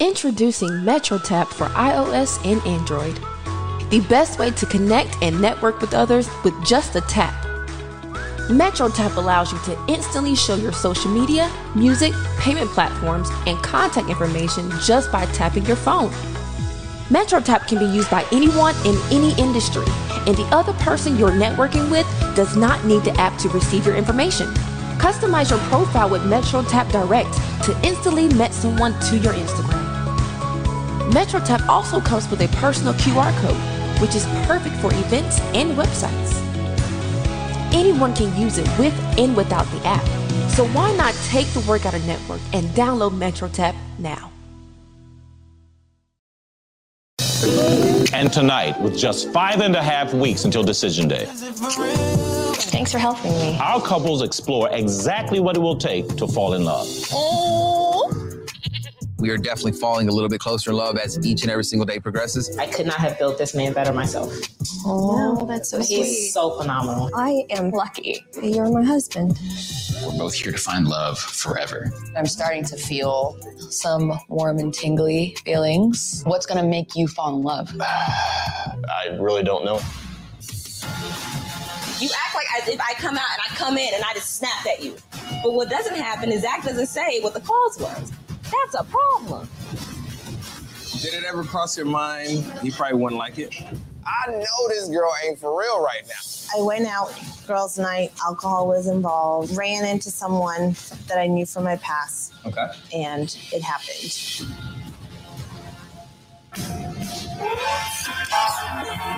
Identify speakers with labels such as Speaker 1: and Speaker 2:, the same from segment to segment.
Speaker 1: Introducing MetroTap for iOS and Android. The best way to connect and network with others with just a tap. MetroTap allows you to instantly show your social media, music, payment platforms, and contact information just by tapping your phone. MetroTap can be used by anyone in any industry, and the other person you're networking with does not need the app to receive your information. Customize your profile with MetroTap Direct to instantly match someone to your Instagram. MetroTap also comes with a personal QR code, which is perfect for events and websites. Anyone can use it with and without the app. So why not take the work out of network and download MetroTap now?
Speaker 2: And tonight, with just five and a half weeks until decision day,
Speaker 3: Thanks for helping me.
Speaker 2: our couples explore exactly what it will take to fall in love.
Speaker 4: We are definitely falling a little bit closer in love as each and every single day progresses.
Speaker 5: I could not have built this man better myself.
Speaker 3: Oh, that's so
Speaker 5: He's
Speaker 3: sweet.
Speaker 5: so phenomenal.
Speaker 3: I am lucky. You're my husband.
Speaker 6: We're both here to find love forever.
Speaker 7: I'm starting to feel some warm and tingly feelings. What's gonna make you fall in love?
Speaker 2: I really don't know.
Speaker 8: You act like as if I come out and I come in and I just snapped at you. But what doesn't happen is Zach doesn't say what the cause was. That's a problem.
Speaker 9: Did it ever cross your mind you probably wouldn't like it?
Speaker 10: I know this girl ain't for real right now.
Speaker 11: I went out, girls' night, alcohol was involved, ran into someone that I knew from my past,
Speaker 9: Okay.
Speaker 11: and it happened.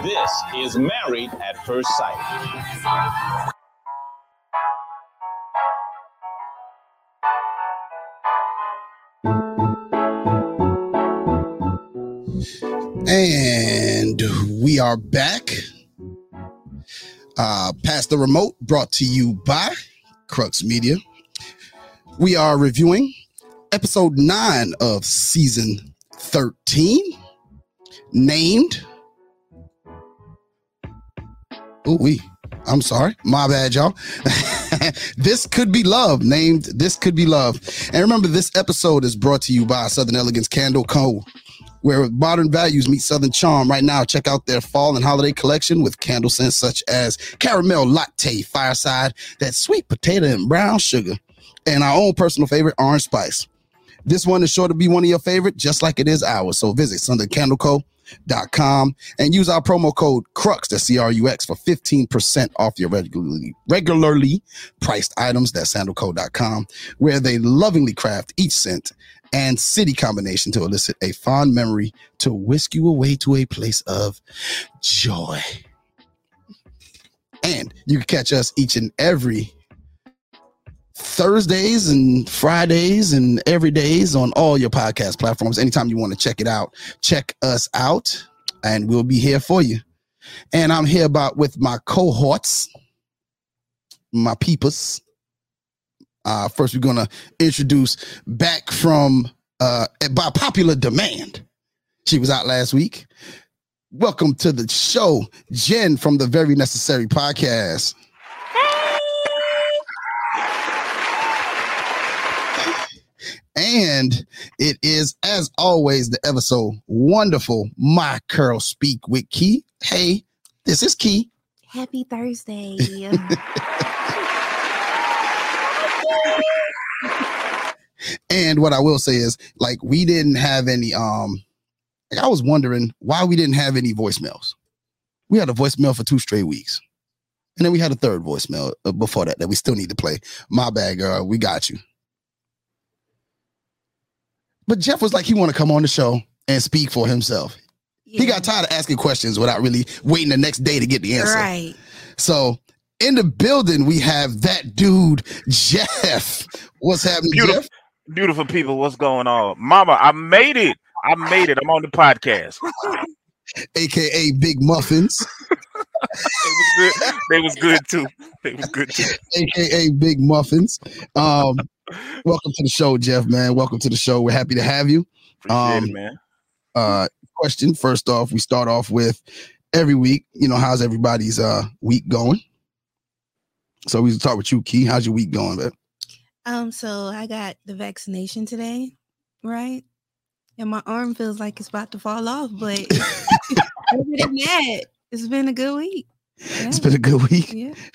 Speaker 2: This is Married at First Sight.
Speaker 12: And we are back. Uh, Past the Remote, brought to you by Crux Media. We are reviewing episode 9 of season 13, named. Oh, we. I'm sorry. My bad, y'all. this could be love, named This Could Be Love. And remember, this episode is brought to you by Southern Elegance Candle Co where modern values meet southern charm. Right now, check out their fall and holiday collection with candle scents such as caramel latte, fireside, that sweet potato and brown sugar, and our own personal favorite, orange spice. This one is sure to be one of your favorite, just like it is ours. So visit southern.candleco.com and use our promo code CRUX, that's C-R-U-X, for 15% off your regularly regularly priced items. That's sandalco.com, where they lovingly craft each scent and city combination to elicit a fond memory to whisk you away to a place of joy. And you can catch us each and every Thursdays and Fridays and every days on all your podcast platforms. Anytime you want to check it out, check us out and we'll be here for you. And I'm here about with my cohorts, my peepers. Uh, first, we're gonna introduce back from uh, by popular demand. She was out last week. Welcome to the show, Jen from the Very Necessary Podcast. And it is, as always, the ever so wonderful My Curl Speak with Key. Hey, this is Key.
Speaker 13: Happy Thursday.
Speaker 12: And what I will say is, like, we didn't have any. Um, like I was wondering why we didn't have any voicemails. We had a voicemail for two straight weeks, and then we had a third voicemail uh, before that that we still need to play. My bad, girl. We got you. But Jeff was like, he want to come on the show and speak for himself. He got tired of asking questions without really waiting the next day to get the answer.
Speaker 13: Right.
Speaker 12: So in the building, we have that dude, Jeff. What's happening,
Speaker 14: Beautiful,
Speaker 12: Jeff?
Speaker 14: beautiful people. What's going on, Mama? I made it. I made it. I'm on the podcast.
Speaker 12: AKA Big Muffins.
Speaker 14: They was good. They was good too. They was good too.
Speaker 12: AKA Big Muffins. Um, welcome to the show, Jeff, man. Welcome to the show. We're happy to have you.
Speaker 14: Appreciate it, man.
Speaker 12: Uh, question first off, we start off with every week, you know, how's everybody's uh week going? So we start with you, Key. How's your week going, man?
Speaker 13: um, so I got the vaccination today, right? and my arm feels like it's about to fall off. But other than that, it's been a good week.
Speaker 12: It's been a good week.
Speaker 13: Yeah.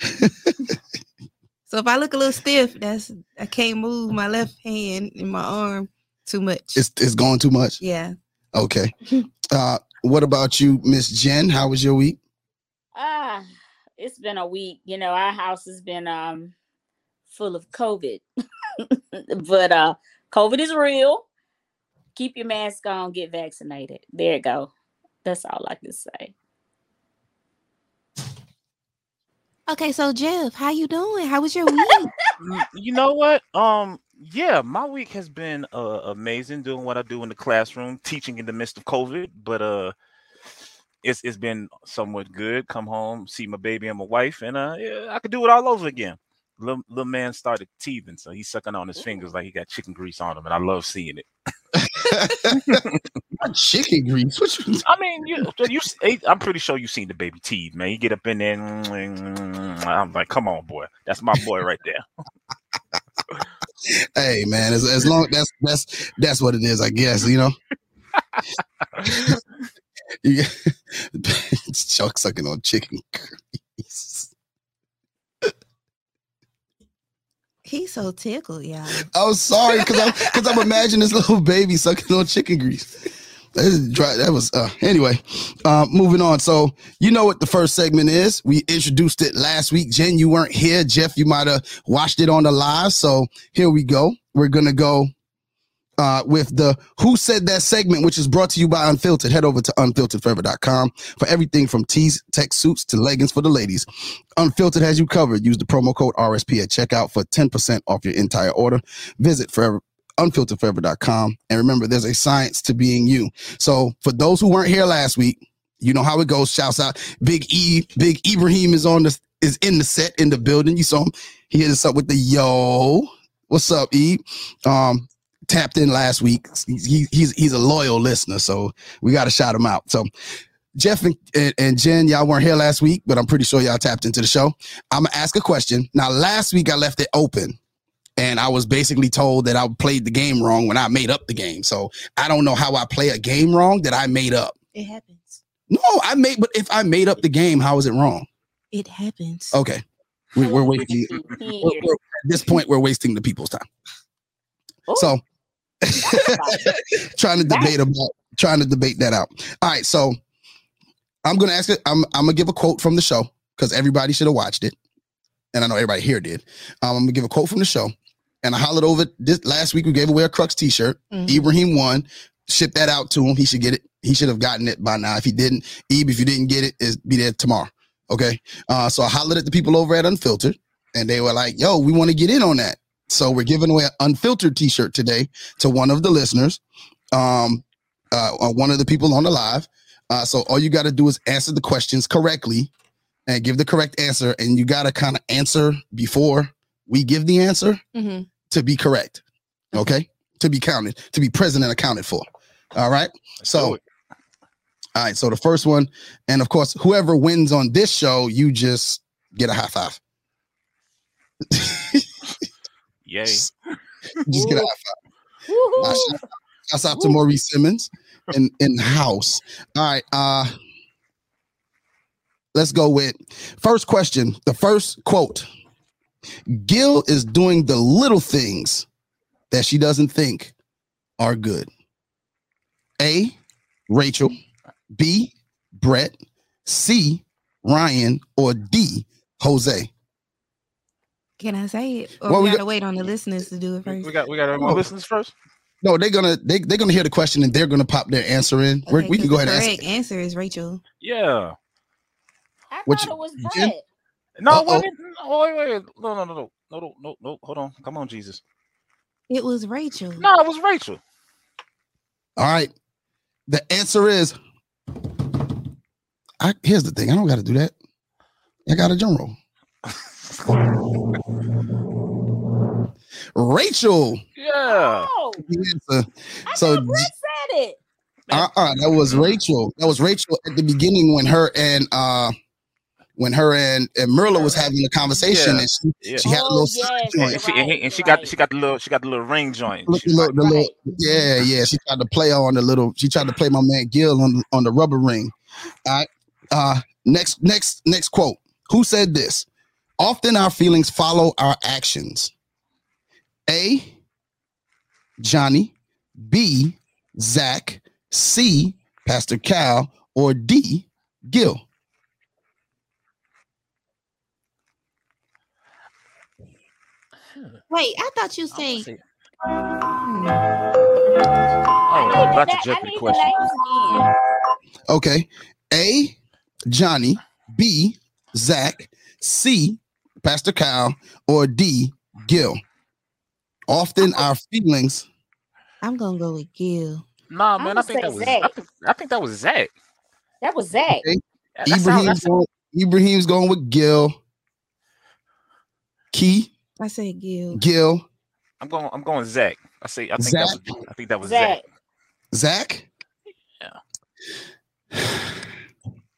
Speaker 13: so if I look a little stiff, that's I can't move my left hand and my arm too much.
Speaker 12: It's it's going too much.
Speaker 13: yeah.
Speaker 12: Okay. Uh, what about you, Miss Jen? How was your week?
Speaker 15: Ah, it's been a week. You know, our house has been um full of COVID. but uh COVID is real. Keep your mask on, get vaccinated. There you go. That's all I can say.
Speaker 13: Okay, so Jeff, how you doing? How was your week?
Speaker 14: You know what? Um, yeah, my week has been uh, amazing doing what I do in the classroom, teaching in the midst of COVID. But uh, it's it's been somewhat good. Come home, see my baby and my wife, and uh, yeah, I could do it all over again. Little, little man started teething, so he's sucking on his fingers like he got chicken grease on him, and I love seeing it.
Speaker 12: Chicken grease. What you?
Speaker 14: I mean, you, you, I'm pretty sure you've seen the baby teeth, man. You get up in there, and I'm like, come on, boy, that's my boy right there.
Speaker 12: Hey man, as, as long that's that's that's what it is, I guess. You know. you get Chuck sucking on chicken grease.
Speaker 13: He's so tickled, y'all.
Speaker 12: I'm sorry because I'm because I'm imagining this little baby sucking on chicken grease. That, is dry, that was uh anyway. Uh, moving on. So you know what the first segment is. We introduced it last week. Jen, you weren't here. Jeff, you might have watched it on the live. So here we go. We're gonna go uh, with the Who Said That segment, which is brought to you by Unfiltered. Head over to unfilteredforever.com for everything from tees, tech suits to leggings for the ladies. Unfiltered has you covered. Use the promo code RSP at checkout for 10% off your entire order. Visit forever unfilteredforever.com. And remember, there's a science to being you. So for those who weren't here last week, you know how it goes. Shouts out. Big E, Big Ibrahim is on the is in the set in the building. You saw him. He hit us up with the yo. What's up, E? Um, tapped in last week. He, he's he's a loyal listener, so we got to shout him out. So Jeff and, and, Jen, y'all weren't here last week, but I'm pretty sure y'all tapped into the show. I'm gonna ask a question. Now, last week I left it open. And I was basically told that I played the game wrong when I made up the game. So I don't know how I play a game wrong that I made up.
Speaker 13: It happens.
Speaker 12: No, I made, but if I made up the game, how is it wrong?
Speaker 13: It happens.
Speaker 12: Okay. We, we're wasting, we're, we're, at this point, we're wasting the people's time. Oh. So trying to debate about, trying to debate that out. All right. So I'm going to ask it. I'm, I'm going to give a quote from the show because everybody should have watched it. And I know everybody here did. Um, I'm going to give a quote from the show. And I hollered over this last week. We gave away a Crux t-shirt.
Speaker 13: Mhm.
Speaker 12: Ibrahim won. Shipped that out to him. He should get it. He should have gotten it by now. If he didn't, Ebe, if you didn't get it, is be there tomorrow. Okay. Uh, so I hollered at the people over at Unfiltered, and they were like, "Yo, we want to get in on that." So we're giving away an unfiltered T-shirt today to one of the listeners, um, uh, one of the people on the live. Uh, so all you got to do is answer the questions correctly and give the correct answer, and you got to kind of answer before we give the answer
Speaker 13: Mm-hmm.
Speaker 12: to be correct. Okay, to be counted, to be present and accounted for. All right. So, all right. So the first one, and of course, whoever wins on this show, you just get a high five.
Speaker 14: Yay.
Speaker 12: Just get a high five. Shout- Shouts out to Maurice Simmons in in the house. All right. Uh let's go with first question. The first quote. Gil is doing the little things that she doesn't think are good. A. Rachel. B. Brett. C. Ryan. Or D. Jose.
Speaker 13: Can I say it? Or
Speaker 12: well,
Speaker 13: we,
Speaker 12: we
Speaker 13: gotta
Speaker 12: got,
Speaker 13: wait on the listeners to do it first.
Speaker 14: We got we got our
Speaker 12: oh.
Speaker 14: listeners first.
Speaker 12: No, they're gonna they they're gonna hear the question and they're gonna pop their answer in.
Speaker 13: Okay,
Speaker 12: we can go ahead. and answer.
Speaker 13: answer is Rachel.
Speaker 14: Yeah.
Speaker 15: I
Speaker 12: what
Speaker 15: thought
Speaker 12: you,
Speaker 15: it was Brett.
Speaker 14: No, wait, wait, wait, no, no, no, no, no, no, no. Hold on, come on, Jesus.
Speaker 13: It was Rachel.
Speaker 14: No, it was Rachel.
Speaker 12: All right. The answer is. I here's the thing. I don't got to do that. I got a drum roll. Rachel.
Speaker 14: Yeah.
Speaker 15: Oh,
Speaker 12: the answer. So
Speaker 15: Brett said it.
Speaker 12: uh-uh, that was Rachel. That was Rachel at the beginning when her and uh when her and, and Myrla was having a conversation
Speaker 14: Yeah,
Speaker 12: and she,
Speaker 14: yeah.
Speaker 12: she had a little
Speaker 15: Oh, yes,
Speaker 12: joint.
Speaker 14: And she, and, he- and she got she got the little she got the little ring joint.
Speaker 12: Look, the little, the little, yeah, yeah. She tried to play on the little. She tried to play my man Gil on on the rubber ring. All right. Uh, next, next, next quote. Who said this? Often our feelings follow our actions. A. Johnny. B. Zach. C. Pastor Cal. Or D. Gil.
Speaker 13: Wait, I thought you said.
Speaker 14: Oh,
Speaker 15: I
Speaker 14: that's
Speaker 15: need
Speaker 14: a
Speaker 15: the-
Speaker 14: Jeopardy
Speaker 15: the
Speaker 14: question.
Speaker 12: Okay. A. Johnny. B. Zach. C. Pastor Kyle. Or D. Gil. Often our feelings.
Speaker 13: I'm gonna go with Gil.
Speaker 14: Nah,
Speaker 15: I'm
Speaker 14: man, I
Speaker 15: gonna
Speaker 14: think that was
Speaker 15: Zach.
Speaker 14: I think, I think that was Zach.
Speaker 15: That was Zach.
Speaker 12: Okay.
Speaker 14: That
Speaker 12: Ibrahim's
Speaker 14: that's-
Speaker 12: going, Ibrahim's going with Gil. Key.
Speaker 13: I say Gil.
Speaker 12: Gil.
Speaker 14: I'm going. I'm going Zach. I say. I think
Speaker 12: Zach?
Speaker 14: that was. I think that was Zach.
Speaker 15: Zach.
Speaker 12: Zach.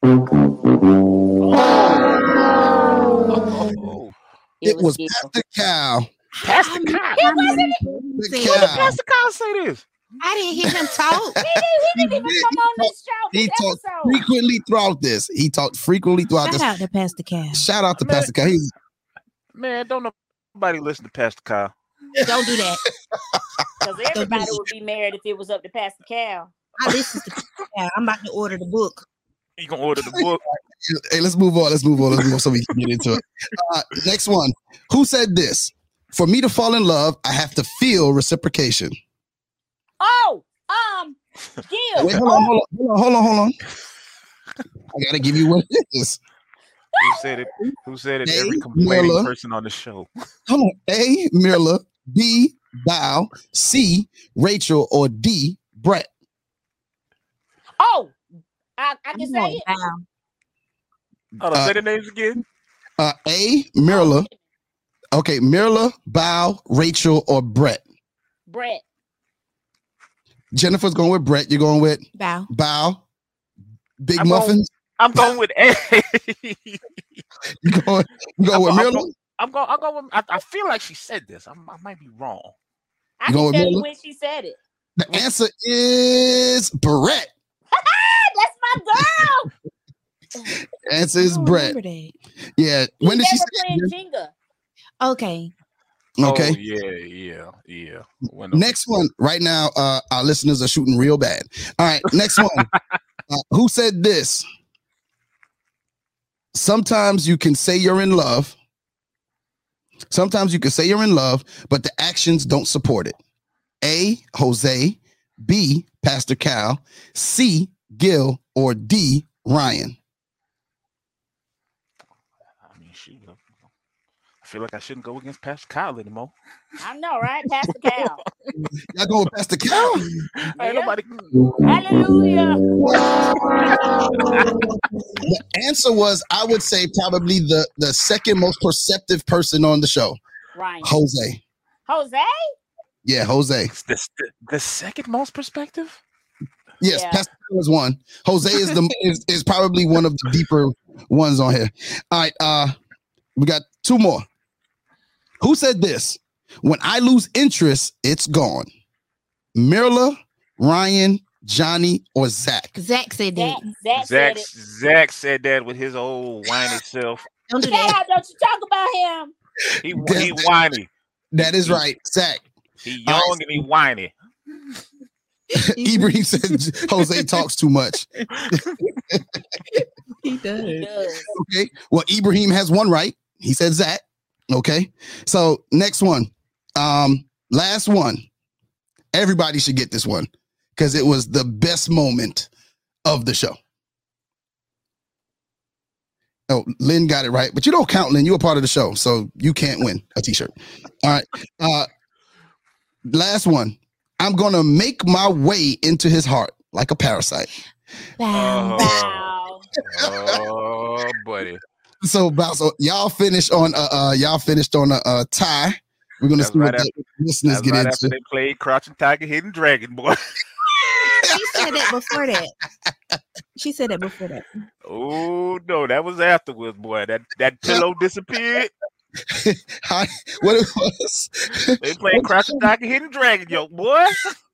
Speaker 14: Oh,
Speaker 12: It, was,
Speaker 15: Gil.
Speaker 12: Pastor Cow.
Speaker 14: Pastor Kyle.
Speaker 15: It wasn't.
Speaker 12: Pastor
Speaker 14: When did Pastor Kyle say this?
Speaker 13: I didn't hear him talk.
Speaker 15: He didn't, he didn't even come on this show.
Speaker 12: He
Speaker 15: This
Speaker 12: talked
Speaker 15: episode.
Speaker 12: frequently throughout this. He talked frequently throughout
Speaker 13: Shout
Speaker 12: this.
Speaker 13: out to Pastor Cow.
Speaker 12: Shout out to
Speaker 14: Man.
Speaker 12: Pastor Cow. He's
Speaker 14: Man, don't nobody listen to Pastor Cow.
Speaker 13: Don't do that.
Speaker 15: Because everybody would be married if it was up to Pastor Cow.
Speaker 13: I listen to Pastor Cal. I'm about to order the book.
Speaker 14: You gonna order the book?
Speaker 12: hey, let's move on. Let's move on. Let's move on so we can get into it. Uh, next one. Who said this? For me to fall in love, I have to feel reciprocation.
Speaker 15: Oh, um, Gil.
Speaker 12: Wait, hold on, hold on, hold on, hold on, hold on. I gotta give you what it is.
Speaker 14: Who said it? Who said it? Every complaining
Speaker 12: Miller.
Speaker 14: person on the show.
Speaker 12: Hold on. A. Myrla. B. Bao. C. Rachel. Or D. Brett.
Speaker 15: Oh, I, I can
Speaker 13: I'm
Speaker 15: say it.
Speaker 13: Bao.
Speaker 14: Hold on,
Speaker 12: Uh,
Speaker 14: say the names again.
Speaker 12: Uh, A. Myrla. Okay, Myrla, Bao, Rachel, or Brett.
Speaker 15: Brett.
Speaker 12: Jennifer's going with Brett. You're going with
Speaker 13: Bao.
Speaker 12: Bao. Big
Speaker 14: I'm going-
Speaker 12: muffins.
Speaker 14: I'm going with A.
Speaker 12: You going? You going
Speaker 14: I'm,
Speaker 12: with
Speaker 14: go- I'm,
Speaker 12: Myrla?
Speaker 14: go- I'm going. I'm going. With, I, I feel like she said this. I'm, I might be wrong.
Speaker 15: I
Speaker 12: You
Speaker 15: can
Speaker 12: going with
Speaker 15: tell you when she said it.
Speaker 12: The answer is Brett.
Speaker 15: That's my girl.
Speaker 12: Answer is
Speaker 13: I
Speaker 12: Brett.
Speaker 13: that.
Speaker 12: Yeah.
Speaker 15: He
Speaker 12: When did she say?
Speaker 15: playing Jenga.
Speaker 13: Okay.
Speaker 12: Okay.
Speaker 14: Oh, yeah. Yeah. Yeah. When
Speaker 12: Next one. Right now, uh, our listeners are shooting real bad. All right. Next one. uh, who said this? Sometimes you can say you're in love. Sometimes you can say you're in love, but the actions don't support it. A. Jose. B. Pastor Cal. C. Gil. Or D. Ryan.
Speaker 14: I mean, shoot. I feel like I shouldn't go against Pastor Kyle anymore.
Speaker 15: I know, right? Pastor Kyle.
Speaker 12: Y'all going with Pastor Cal?
Speaker 14: Ain't nobody.
Speaker 15: Hallelujah.
Speaker 12: The answer was, I would say, probably the the second most perceptive person on the show,
Speaker 15: Right.
Speaker 12: Jose.
Speaker 15: Jose?
Speaker 12: Yeah, Jose.
Speaker 14: The, the, the second most perspective.
Speaker 12: Yes,
Speaker 15: Yeah.
Speaker 12: Pastor Cal is one. Jose is the is, is probably one of the deeper ones on here. All right, uh, we got two more. Who said this? When I lose interest, it's gone. Myrla, Ryan, Johnny, or Zach?
Speaker 13: Zach said that.
Speaker 15: Zach,
Speaker 14: Zach
Speaker 15: said it.
Speaker 14: Zach said that with his old whiny self.
Speaker 13: Don't do
Speaker 15: Shout
Speaker 13: that.
Speaker 15: out, don't you talk about him.
Speaker 14: He
Speaker 12: That-
Speaker 14: he whiny.
Speaker 12: That is right, Zach.
Speaker 14: He
Speaker 12: All
Speaker 14: young
Speaker 12: right.
Speaker 14: and he whiny.
Speaker 12: Ibrahim said Jose talks too much.
Speaker 13: He
Speaker 15: He
Speaker 13: does.
Speaker 15: does.
Speaker 12: Okay. Well, Ibrahim has one right. He said Zach. Okay. So next one. Um, last one. Everybody should get this one because it was the best moment of the show. Oh, Lynn got it right, but you don't count, Lynn. You're a part of the show, so you can't win a t-shirt. All right. Uh last one. I'm gonna make my way into his heart like a parasite.
Speaker 13: Bao.
Speaker 15: Wow.
Speaker 14: Oh, buddy.
Speaker 12: So about so y'all finish on uh, uh y'all finished on a, a tie. We're gonna
Speaker 14: That's
Speaker 12: see
Speaker 14: right
Speaker 12: what the listeners
Speaker 14: That's
Speaker 12: get
Speaker 14: right
Speaker 12: into.
Speaker 14: after they played Crouching Tiger, Hidden Dragon, boy.
Speaker 13: she said that before that. She said that before that.
Speaker 14: Oh no, that was afterwards, boy. That that pillow disappeared.
Speaker 12: Hi, what it was?
Speaker 14: They playing Crouch and Dock and Hidden Dragon, yo, boy.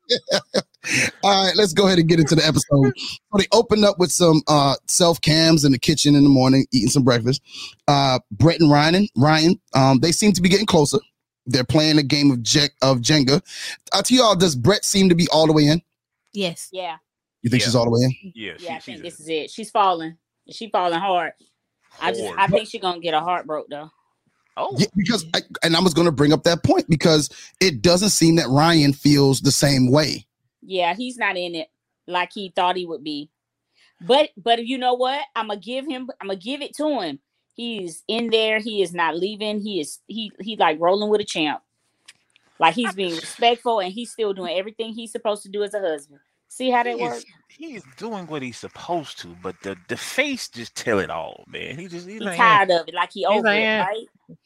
Speaker 12: All right, let's go ahead and get into the episode. So they opened up with some uh self cams in the kitchen in the morning, eating some breakfast. Uh Brett and Ryan, Ryan, um, they seem to be getting closer. They're playing a game of Je- of Jenga. Uh, to y'all, does Brett seem to be all the way in?
Speaker 13: Yes.
Speaker 15: Yeah.
Speaker 12: You think she's all the way in?
Speaker 14: Yeah,
Speaker 15: Yeah, I think this is it. She's falling. She falling hard. I just I think she's gonna get a heart broke though.
Speaker 14: Oh,
Speaker 12: Yeah, because I, and I was going to bring up that point because it doesn't seem that Ryan feels the same way.
Speaker 15: Yeah, he's not in it like he thought he would be. But but you know what? I'm gonna give him. I'm gonna give it to him. He's in there. He is not leaving. He is he he like rolling with a champ. Like he's being respectful and he's still doing everything he's supposed to do as a husband. See how that
Speaker 14: He is-
Speaker 15: works?
Speaker 14: He's doing what he's supposed to, but the the face just tell it all, man. He just he's,
Speaker 15: He's
Speaker 14: like,
Speaker 15: tired of it. Like he
Speaker 14: He's
Speaker 15: over
Speaker 14: like,
Speaker 15: it,
Speaker 14: yeah.
Speaker 15: right?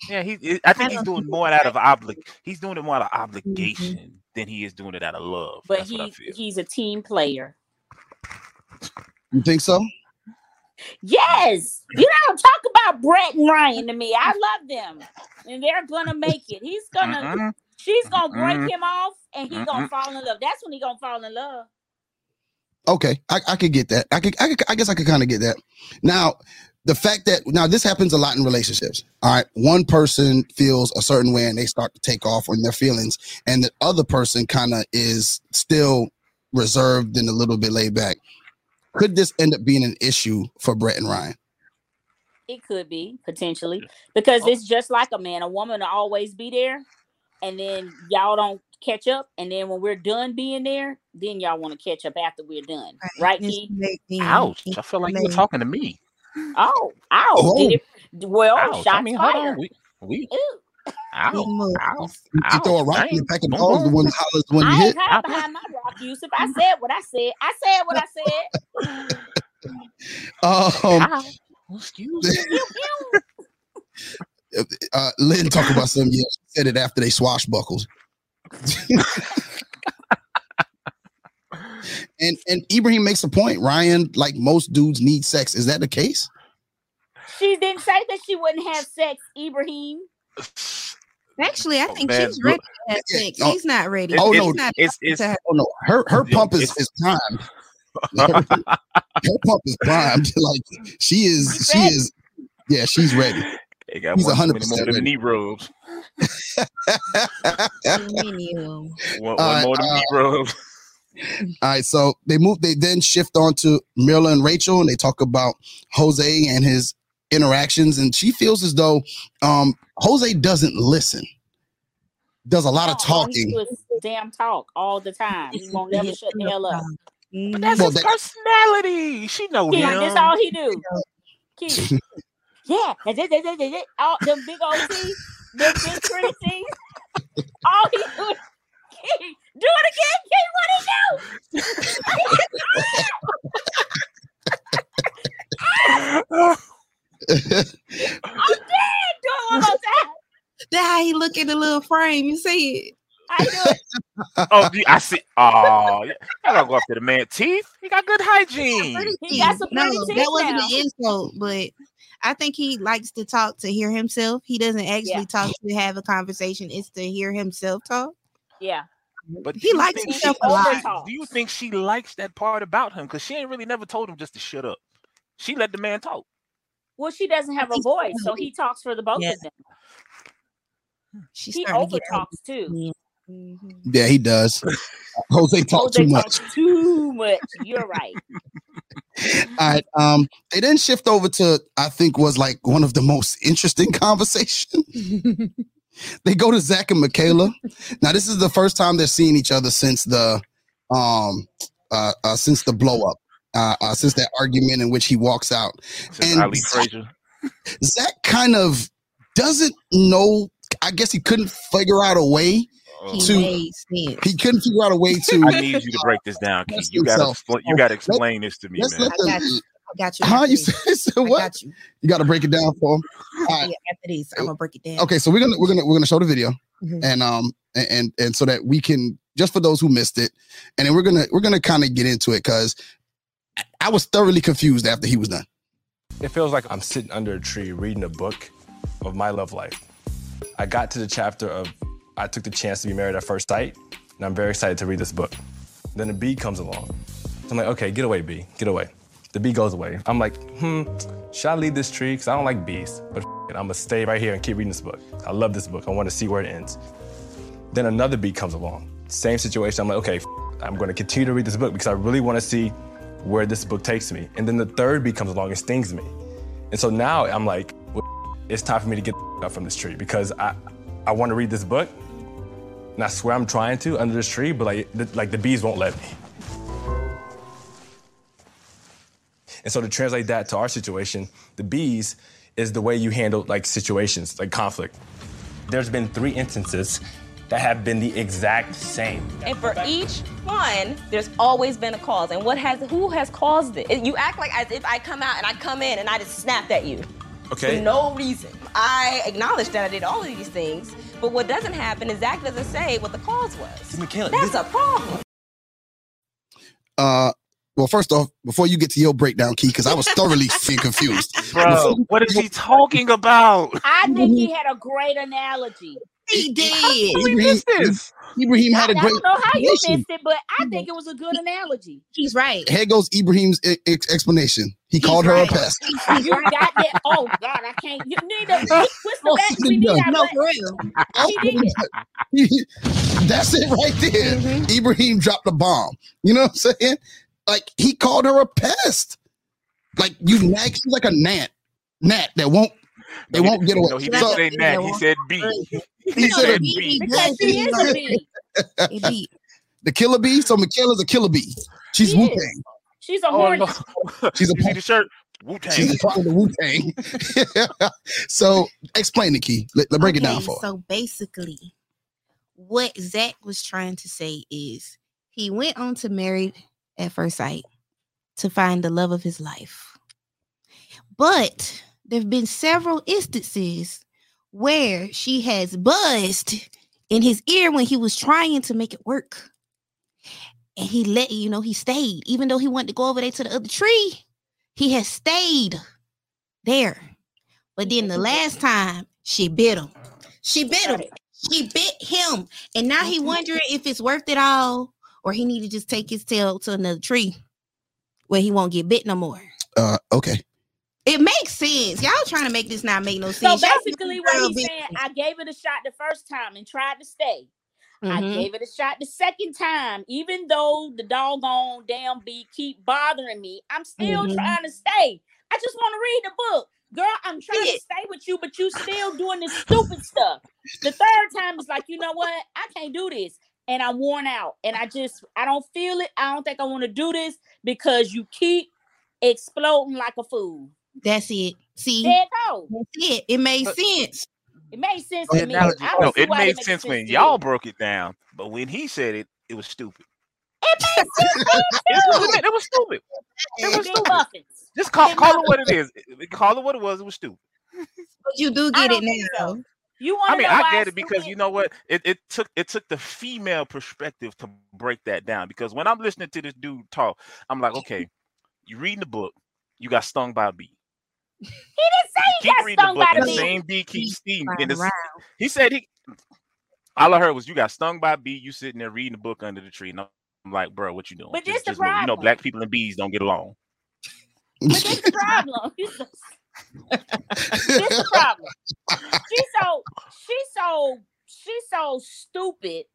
Speaker 14: Yeah, he. I think he's doing more out of oblig. He's doing it more out of obligation than he is doing it out of love.
Speaker 15: But
Speaker 14: That's what I
Speaker 15: he
Speaker 14: feel.
Speaker 15: he's a team player.
Speaker 12: You think so?
Speaker 15: Yes. You don't talk about Brett and Ryan to me. I love them. And they're gonna make it. He's gonna
Speaker 14: Mm-mm.
Speaker 15: she's gonna uh-uh. break
Speaker 14: Mm-mm.
Speaker 15: him off and he's gonna
Speaker 14: uh-uh.
Speaker 15: fall in love. That's when he's gonna fall in love.
Speaker 12: Okay, I, I could get that. I could, I could, I guess I could kind of get that. Now, the fact that now this happens a lot in relationships. All right, one person feels a certain way and they start to take off on their feelings, and the other person kind of is still reserved and a little bit laid back. Could this end up being an issue for Brett and Ryan?
Speaker 15: It could be potentially because it's just like a man. A woman will always be there, and then y'all don't catch up. And then when we're done being there, then y'all want to catch up after we're done, right, Key?
Speaker 14: Ouch! I feel like you were talking to me.
Speaker 15: Oh, ow!
Speaker 14: Oh.
Speaker 15: Did it? Well,
Speaker 14: Ouch.
Speaker 15: shots
Speaker 14: I mean, hold on. We, we,
Speaker 15: Ooh.
Speaker 14: ow, ow,
Speaker 12: You, you throw a rock in the pack of dogs, the one that hollers when you
Speaker 15: I
Speaker 12: hit.
Speaker 15: ain't hiding behind my rock, Yusuf. I said what I said. I said what I said.
Speaker 12: Um,
Speaker 14: Excuse me.
Speaker 12: uh, Lynn talk about some. Yeah, she said it after they swashbuckled. and and Ibrahim makes a point. Ryan, like most dudes, need sex. Is that the case?
Speaker 15: She didn't say that she wouldn't have sex, Ibrahim.
Speaker 13: Actually, I think
Speaker 14: man,
Speaker 13: she's ready to have
Speaker 12: Yeah,
Speaker 13: sex.
Speaker 12: no.
Speaker 13: She's not ready.
Speaker 12: Oh, no,
Speaker 13: not
Speaker 14: it's-
Speaker 13: talking to her.
Speaker 12: Oh no, her her pump is
Speaker 14: It's-
Speaker 12: is primed. her pump is primed. Like she is, she is. Yeah, she's ready.
Speaker 14: They got
Speaker 12: He's
Speaker 14: one
Speaker 12: 100%
Speaker 14: many more than
Speaker 12: ready.
Speaker 14: knee rubs.
Speaker 13: Many of them.
Speaker 14: One, one
Speaker 12: Uh,
Speaker 14: more than
Speaker 12: uh,
Speaker 14: knee rubs.
Speaker 12: All right, so they move. They then shift on to Myrla and Rachel, and they talk about Jose and his interactions. And she feels as though um, Jose doesn't listen. Does a lot of
Speaker 15: Oh, All
Speaker 12: talking.
Speaker 15: do damn talk all the time. He won't never shut the hell up.
Speaker 14: But that's
Speaker 12: Well,
Speaker 14: his
Speaker 12: that-
Speaker 14: personality. She knows
Speaker 15: Keith,
Speaker 14: him.
Speaker 15: that's all he do. Keith. yeah, all them big old teeth, them big pretty teeth. All he do is Keith, do it again, Keith. What he do? I'm dead. Do it one more.
Speaker 13: That how he look in the little frame. You see it?
Speaker 15: I do it.
Speaker 14: oh, I see. Oh. I gotta go after the man teeth. He got good hygiene.
Speaker 15: He got some
Speaker 13: no,
Speaker 15: pretty teeth
Speaker 13: that wasn't
Speaker 15: now.
Speaker 13: an insult, but I think he likes to talk to hear himself. He doesn't actually
Speaker 15: Yeah.
Speaker 13: talk to have a conversation. It's to hear himself talk.
Speaker 15: Yeah. Mm-hmm.
Speaker 14: But
Speaker 13: He likes himself a lot.
Speaker 15: overtalks.
Speaker 14: Do you think she likes that part about him? Because she ain't really never told him just to shut up. She let the man talk.
Speaker 15: Well, she doesn't have a voice,
Speaker 13: so.
Speaker 15: so he talks for the both
Speaker 13: Yeah.
Speaker 15: of them. Hmm.
Speaker 13: She's
Speaker 15: He
Speaker 13: starting to get
Speaker 15: overtalks too. Mm-hmm.
Speaker 12: Yeah, he does. Jose talks
Speaker 15: Jose
Speaker 12: too much.
Speaker 15: talks too much. You're right.
Speaker 12: All right. Um, they then shift over to I think was like one of the most interesting conversations. They go to Zach and Michaela. Now, this is the first time they're seeing each other since the um uh, uh since the blow up. Uh, uh since that argument in which he walks out.
Speaker 14: Since
Speaker 12: And
Speaker 14: Ali
Speaker 12: Zach-
Speaker 14: Frazier.
Speaker 12: Zach kind of doesn't know. I guess he couldn't figure out a way
Speaker 13: He
Speaker 12: to he couldn't figure out a way to
Speaker 14: I need you to break this down, You gotta you gotta explain this to me,
Speaker 12: let's
Speaker 14: man.
Speaker 12: let
Speaker 13: I got
Speaker 12: the
Speaker 13: you. I got you.
Speaker 12: huh you
Speaker 13: this.
Speaker 12: said
Speaker 13: I
Speaker 12: what
Speaker 13: got you.
Speaker 12: you got to break it down for him. All right.
Speaker 13: Yeah, after this, I'm gonna break it down.
Speaker 12: Okay, so we're gonna we're gonna we're gonna show the video
Speaker 13: Mhm.
Speaker 12: and um and and, and so that we can just for those who missed it, and then we're gonna we're gonna kind of get into it because I was thoroughly confused after he was done.
Speaker 16: It feels like I'm sitting under a tree reading a book of my love life. I got to the chapter of I took the chance to be married at first sight, and I'm very excited to read this book. Then a bee comes along. I'm like, okay, get away, bee, get away. The bee goes away. I'm like, hmm, should I leave this tree? Because I don't like bees. But it, I'm gonna stay right here and keep reading this book. I love this book. I want to see where it ends. Then another bee comes along. Same situation. I'm like, okay, I'm gonna continue to read this book because I really want to see where this book takes me. And then the third bee comes along and stings me. And so now I'm like, it's time for me to get up from this tree because I, I want to read this book. And I swear I'm trying to under this tree, but like, the, like the bees won't let me. And so to translate that to our situation, the bees is the way you handle like situations, like conflict. There's been three instances that have been the exact same.
Speaker 8: And for each one, there's always been a cause. And what has who has caused it? You act like as if I come out and I come in and I just snapped at you.
Speaker 16: Okay.
Speaker 8: For no reason. I acknowledge that I did all of these things, but what doesn't happen is Zach doesn't say what the cause was.
Speaker 16: Michaela,
Speaker 8: That's a problem.
Speaker 12: Uh, well, first off, before you get to your breakdown, Key, because I was thoroughly confused.
Speaker 14: Bro, what is he talking about?
Speaker 15: I think he had a great analogy.
Speaker 13: He did.
Speaker 12: Ibrahim, Ibrahim had a
Speaker 15: I
Speaker 12: great I
Speaker 15: don't know how you missed it, but I think it was a good analogy.
Speaker 13: He's right.
Speaker 12: Here goes Ibrahim's e- ex- explanation. He called her a pest.
Speaker 15: You got that? Oh God, I can't. You need to what's the best we need? that
Speaker 13: No, for real.
Speaker 15: He did.
Speaker 12: That's it right there.
Speaker 15: Mm-hmm.
Speaker 12: Ibrahim dropped a bomb. You know what I'm saying? Like he called her a pest. Like you nag, she's like a gnat, gnat that won't, they won't get away.
Speaker 14: No, he didn't
Speaker 12: So-
Speaker 14: say that. He said B.
Speaker 12: He said a
Speaker 14: B.
Speaker 15: Because she is a bee.
Speaker 12: the killer bee. So Michaela's a killer bee. She's
Speaker 15: She
Speaker 12: Wu. Tang.
Speaker 15: She's a
Speaker 14: Oh,
Speaker 15: hornet.
Speaker 14: no.
Speaker 12: She's a
Speaker 14: you see the shirt? Wu Tang.
Speaker 12: She's a part of the Wu Tang. so explain it, Key. Let, let break it down for her.
Speaker 13: So basically, what Zach was trying to say is he went on to married at first sight to find the love of his life. But there have been several instances where she has buzzed in his ear when he was trying to make it work. And he let you know he stayed, even though he wanted to go over there to the other tree. He has stayed there. But then the last time she bit him. She bit him. She bit him. And now he mm-hmm. wondering if it's worth it all or he need to just take his tail to another tree where he won't get bit no more.
Speaker 12: Uh, okay.
Speaker 13: It makes sense. Y'all trying to make this not make no
Speaker 15: So
Speaker 13: sense. Y'all
Speaker 15: basically, what he's saying, I gave it a shot the first time and tried to stay. I
Speaker 13: Mhm.
Speaker 15: gave it a shot the second time, even though the doggone damn bee keep bothering me. I'm still
Speaker 13: Mhm.
Speaker 15: trying to stay. I just want to read the book, girl. I'm trying to stay with you, but you still doing this stupid stuff. The third time is like, you know what? I can't do this, and I'm worn out, and I just I don't feel it. I don't think I want to do this because you keep exploding like a fool.
Speaker 13: That's it. See,
Speaker 15: There it go.
Speaker 13: that's it. It made uh, sense.
Speaker 15: It made sense
Speaker 14: oh,
Speaker 15: to me.
Speaker 14: analogy-
Speaker 15: I don't
Speaker 14: no, it made
Speaker 15: makes
Speaker 14: sense when y'all
Speaker 15: you.
Speaker 14: broke it down, but when he said it, it was stupid.
Speaker 15: It made sense
Speaker 14: It was, it was stupid. It was stupid. Just call, call it what it is. Call it what it was. It was stupid.
Speaker 13: But you do get it now.
Speaker 15: so. You want
Speaker 14: I mean,
Speaker 15: know
Speaker 14: I get
Speaker 15: it's
Speaker 14: it because
Speaker 15: stupid?
Speaker 14: you know what? It, it took it took the female perspective to break that down. Because when I'm listening to this dude talk, I'm like, okay, you reading the book, you got stung by a bee.
Speaker 15: He didn't say he
Speaker 14: Keep
Speaker 15: got
Speaker 14: reading the
Speaker 15: stung
Speaker 14: book,
Speaker 15: by
Speaker 14: and
Speaker 15: the
Speaker 14: the
Speaker 15: bee.
Speaker 14: same bee keeps stinging.
Speaker 13: flying
Speaker 14: And it's-
Speaker 13: around.
Speaker 14: he said he. All I heard was you got stung by a bee. You sitting there reading the book under the tree. And I'm like, bro, what you doing?
Speaker 15: But
Speaker 14: Just,
Speaker 15: this the
Speaker 14: just move. You know, black people and bees don't get along.
Speaker 15: But this the problem. this the problem. She's so she's so she's so stupid.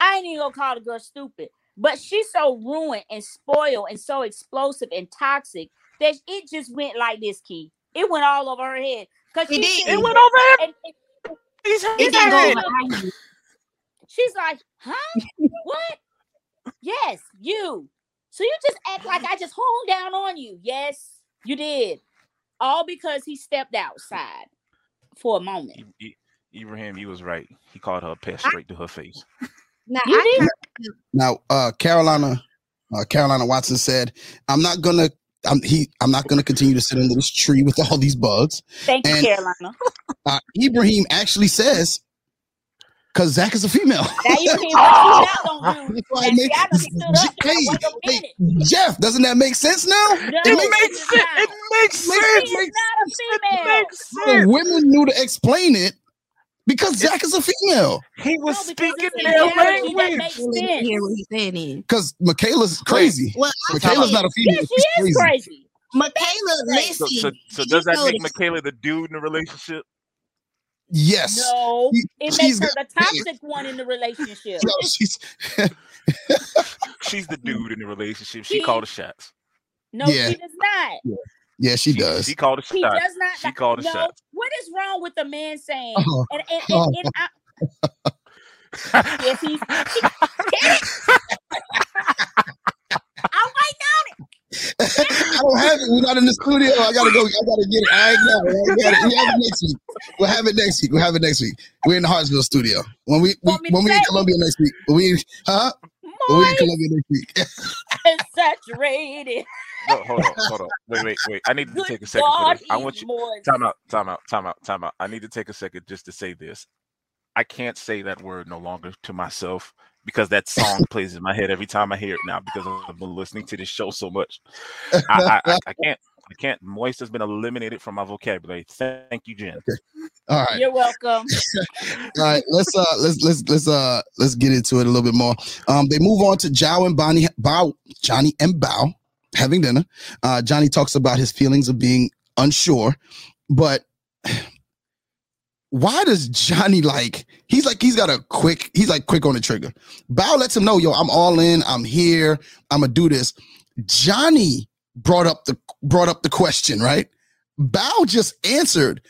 Speaker 15: I ain't even gonna call the girl stupid, but she's so ruined and spoiled and so explosive and toxic that it just went like this. Key, it went all over her head. Cause
Speaker 13: It
Speaker 15: she
Speaker 13: did.
Speaker 14: It went over him.
Speaker 15: and, and
Speaker 14: He's
Speaker 13: It
Speaker 14: head.
Speaker 15: she's like, huh? what? Yes, you. So you just act like I just honed down on you. Yes, you did. All because he stepped outside for a moment.
Speaker 14: I- I- Ibrahim, you was right. He called her a pest straight to her face.
Speaker 13: Now,
Speaker 15: You
Speaker 13: I?
Speaker 12: Now, uh, Carolina, uh, Carolina Watson said, "I'm not gonna, I'm he, I'm not gonna continue to sit under this tree with all these bugs."
Speaker 15: Thank you, Carolina.
Speaker 12: Uh, Ibrahim actually says, Because Zach is a female.
Speaker 15: Now you can't gonna do.
Speaker 12: That's why it makes-
Speaker 15: I done stood.
Speaker 12: Hey, hey. Jeff, doesn't that make sense now?
Speaker 15: No,
Speaker 12: it
Speaker 15: it
Speaker 12: makes
Speaker 15: makes sense.
Speaker 14: It makes
Speaker 15: She
Speaker 14: sense.
Speaker 15: is not a female.
Speaker 12: The women knew to explain it because Zach is a female.
Speaker 14: He was speaking
Speaker 15: it's
Speaker 14: their
Speaker 15: an analogy that
Speaker 14: language.
Speaker 15: makes sense.
Speaker 13: hear what he's saying.
Speaker 12: Because Michaela's crazy.
Speaker 13: Well,
Speaker 12: Michaela's not a female.
Speaker 15: Yeah,
Speaker 12: she's
Speaker 15: she is crazy.
Speaker 13: Michaela,
Speaker 14: So,
Speaker 13: listen.
Speaker 14: so, so
Speaker 13: you
Speaker 14: does that make. Michaela the dude in the relationship?
Speaker 12: Yes.
Speaker 15: No,
Speaker 12: She-
Speaker 15: it
Speaker 12: she's
Speaker 15: makes her the toxic one in the relationship.
Speaker 12: No, she's
Speaker 14: She's the dude in the relationship. She
Speaker 15: He-
Speaker 14: called the shots.
Speaker 15: No,
Speaker 12: Yeah.
Speaker 15: she does not.
Speaker 12: yeah, she does.
Speaker 14: She called the
Speaker 15: He
Speaker 14: shots.
Speaker 15: does not.
Speaker 14: She called the
Speaker 15: no,
Speaker 14: shots.
Speaker 15: what is wrong with the man saying?
Speaker 12: Oh.
Speaker 15: And, and, and, and uh-huh. I, yes, he's. He. I'm waiting on it.
Speaker 12: I don't have it. We're not in the studio. I gotta go. I gotta get it. I ain't got it. I got it. We have it next week. We'll have it next week. We'll have it next week. We're in the Hartsville studio. When we, we
Speaker 15: Want me to
Speaker 12: when we in Columbia next week. When we huh? When we in
Speaker 15: Moist
Speaker 12: Columbia next week.
Speaker 15: and saturated.
Speaker 14: No, hold on, hold on. Wait, wait, wait. I need to
Speaker 15: Good
Speaker 14: take a second for this. I want you.
Speaker 15: moist.
Speaker 14: Time out, time out, time out, time out. I need to take a second just to say this. I can't say that word no longer to myself because that song plays in my head every time I hear it now because I've been listening to this show so much. I, I, I, I can't. I can't. Moist has been eliminated from my vocabulary. Thank you, Jen.
Speaker 12: All right.
Speaker 15: You're welcome.
Speaker 12: All right, let's uh let's let's let's uh let's get into it a little bit more. Um they move on to Jow and Bonnie Bao Johnny and Bao having dinner. Uh Johnny talks about his feelings of being unsure, but why does Johnny like he's like he's got a quick he's like quick on the trigger. Bao lets him know, yo, I'm all in, I'm here, I'm gonna do this. Johnny brought up the brought up the question, right? Bao just answered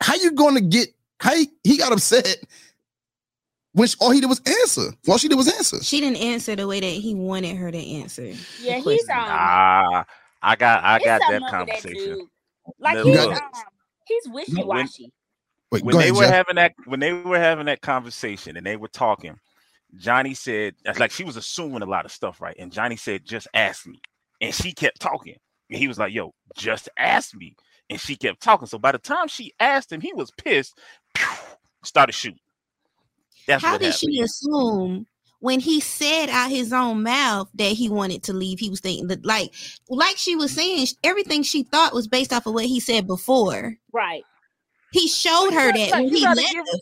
Speaker 12: how you going to get how he, he got upset when she- all he did was answer all she did was answer
Speaker 13: She didn't answer the way that he wanted her to answer.
Speaker 15: Yeah, he's
Speaker 13: question.
Speaker 15: um.
Speaker 14: Ah, I got. I got that conversation.
Speaker 15: dude. Like
Speaker 14: Now,
Speaker 15: he's um, he's wishy washy.
Speaker 12: Wait,
Speaker 14: when they
Speaker 12: ahead,
Speaker 14: were
Speaker 12: Jeff.
Speaker 14: having that when they were having that conversation and they were talking, Johnny said like she was assuming a lot of stuff, right? And Johnny said, "Just ask me," and she kept talking, and he was like, "Yo, just ask me," and she kept talking. So by the time she asked him, he was pissed. Started shooting. That's
Speaker 13: How
Speaker 14: what
Speaker 13: did
Speaker 14: happened.
Speaker 13: she assume when he said out his own mouth that he wanted to leave? He was thinking that, like, like she was saying, everything she thought was based off of what he said before.
Speaker 15: Right.
Speaker 13: He showed her
Speaker 14: gotta-
Speaker 13: that when he left.
Speaker 14: give-
Speaker 13: her.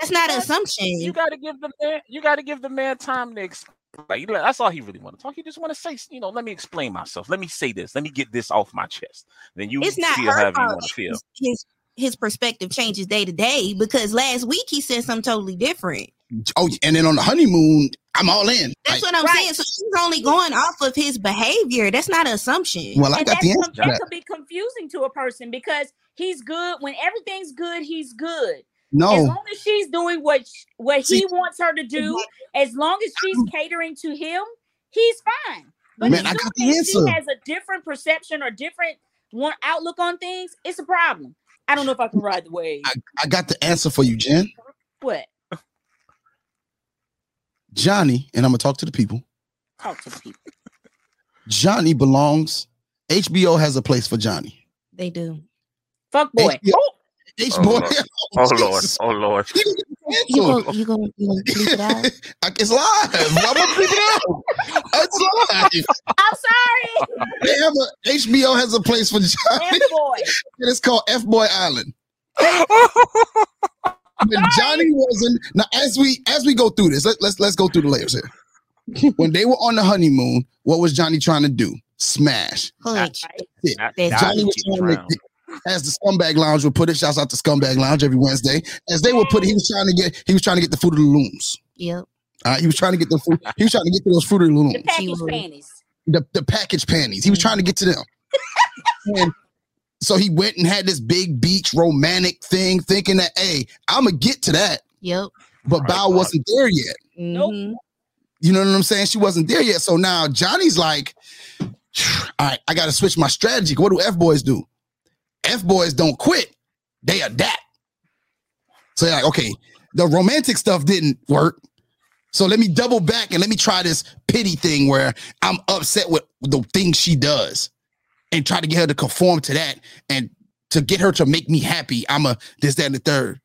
Speaker 13: That's not an assumption.
Speaker 14: You got to give the man. You got to give the man time to explain. Like, that's all he really want to talk. He just want to say, you know, let me explain myself. Let me say this. Let me get this off my chest. Then you
Speaker 13: it's not
Speaker 14: feel
Speaker 13: her
Speaker 14: however you
Speaker 13: fault.
Speaker 14: want to feel.
Speaker 13: His, his his perspective changes day to day because last week he said something totally different.
Speaker 12: oh and then on the honeymoon i'm all in
Speaker 13: That's
Speaker 12: Like,
Speaker 13: what I'm saying. So she's only going off of his behavior. That's not an assumption.
Speaker 12: well i
Speaker 15: and
Speaker 12: got the
Speaker 15: that's
Speaker 12: answer
Speaker 15: com- that
Speaker 12: that
Speaker 15: could be confusing to a person because he's good when everything's good. He's good.
Speaker 12: No.
Speaker 15: As long as she's doing what sh- what he wants her to do, as long as she's catering to him, he's fine. But
Speaker 12: Man,
Speaker 15: as
Speaker 12: I
Speaker 15: soon
Speaker 12: got the
Speaker 15: as
Speaker 12: answer.
Speaker 15: she has a different perception or different one outlook on things, it's a problem. I don't know if I can ride the wave.
Speaker 12: I, I got the answer for you jen
Speaker 15: what?
Speaker 12: johnny and i'm gonna talk to the people
Speaker 15: Talk to the people.
Speaker 12: johnny belongs hbo has a place for johnny
Speaker 13: They do.
Speaker 15: Fuck boy.
Speaker 12: HBO
Speaker 15: Oh,
Speaker 12: h
Speaker 14: Oh,
Speaker 12: boy
Speaker 14: Lord. Oh lord. Oh lord.
Speaker 13: You gonna oh, you gonna you gonna bleep it out?
Speaker 12: it's live i'm gonna bleep it out it's live
Speaker 15: I'm sorry.
Speaker 12: they have a hbo has a place for johnny
Speaker 15: F boy.
Speaker 12: and it's called F Boy Island. when Johnny wasn't now as we as we go through this, let, let's let's go through the layers here. when they were on the honeymoon, what was Johnny trying to do? Smash.
Speaker 13: Hush.
Speaker 12: It.
Speaker 13: That's
Speaker 12: Johnny was trying to
Speaker 14: drowned.
Speaker 12: As the scumbag lounge would put it. Shouts out to Scumbag Lounge every Wednesday. As they would put it, he was trying to get he was trying to get the fruit of the looms.
Speaker 13: Yep.
Speaker 12: All right, he was trying to get the fruit, he was trying to get to those fruit of the looms.
Speaker 15: The package panties.
Speaker 12: the, the package panties. He was trying to get to them. and so he went and had this big beach romantic thing, thinking that, hey, I'm gonna get to that.
Speaker 13: Yep.
Speaker 12: But
Speaker 14: Right,
Speaker 12: Bao
Speaker 14: Bob.
Speaker 12: wasn't there yet.
Speaker 15: Nope.
Speaker 13: Mhm.
Speaker 12: You know what I'm saying? She wasn't there yet. So now Johnny's like, all right, I gotta switch my strategy. What do F boys do? F boys don't quit, they adapt. So like, okay, the romantic stuff didn't work. So let me double back and let me try this pity thing where I'm upset with the things she does and try to get her to conform to that and to get her to make me happy. I'm a this, that, and the third.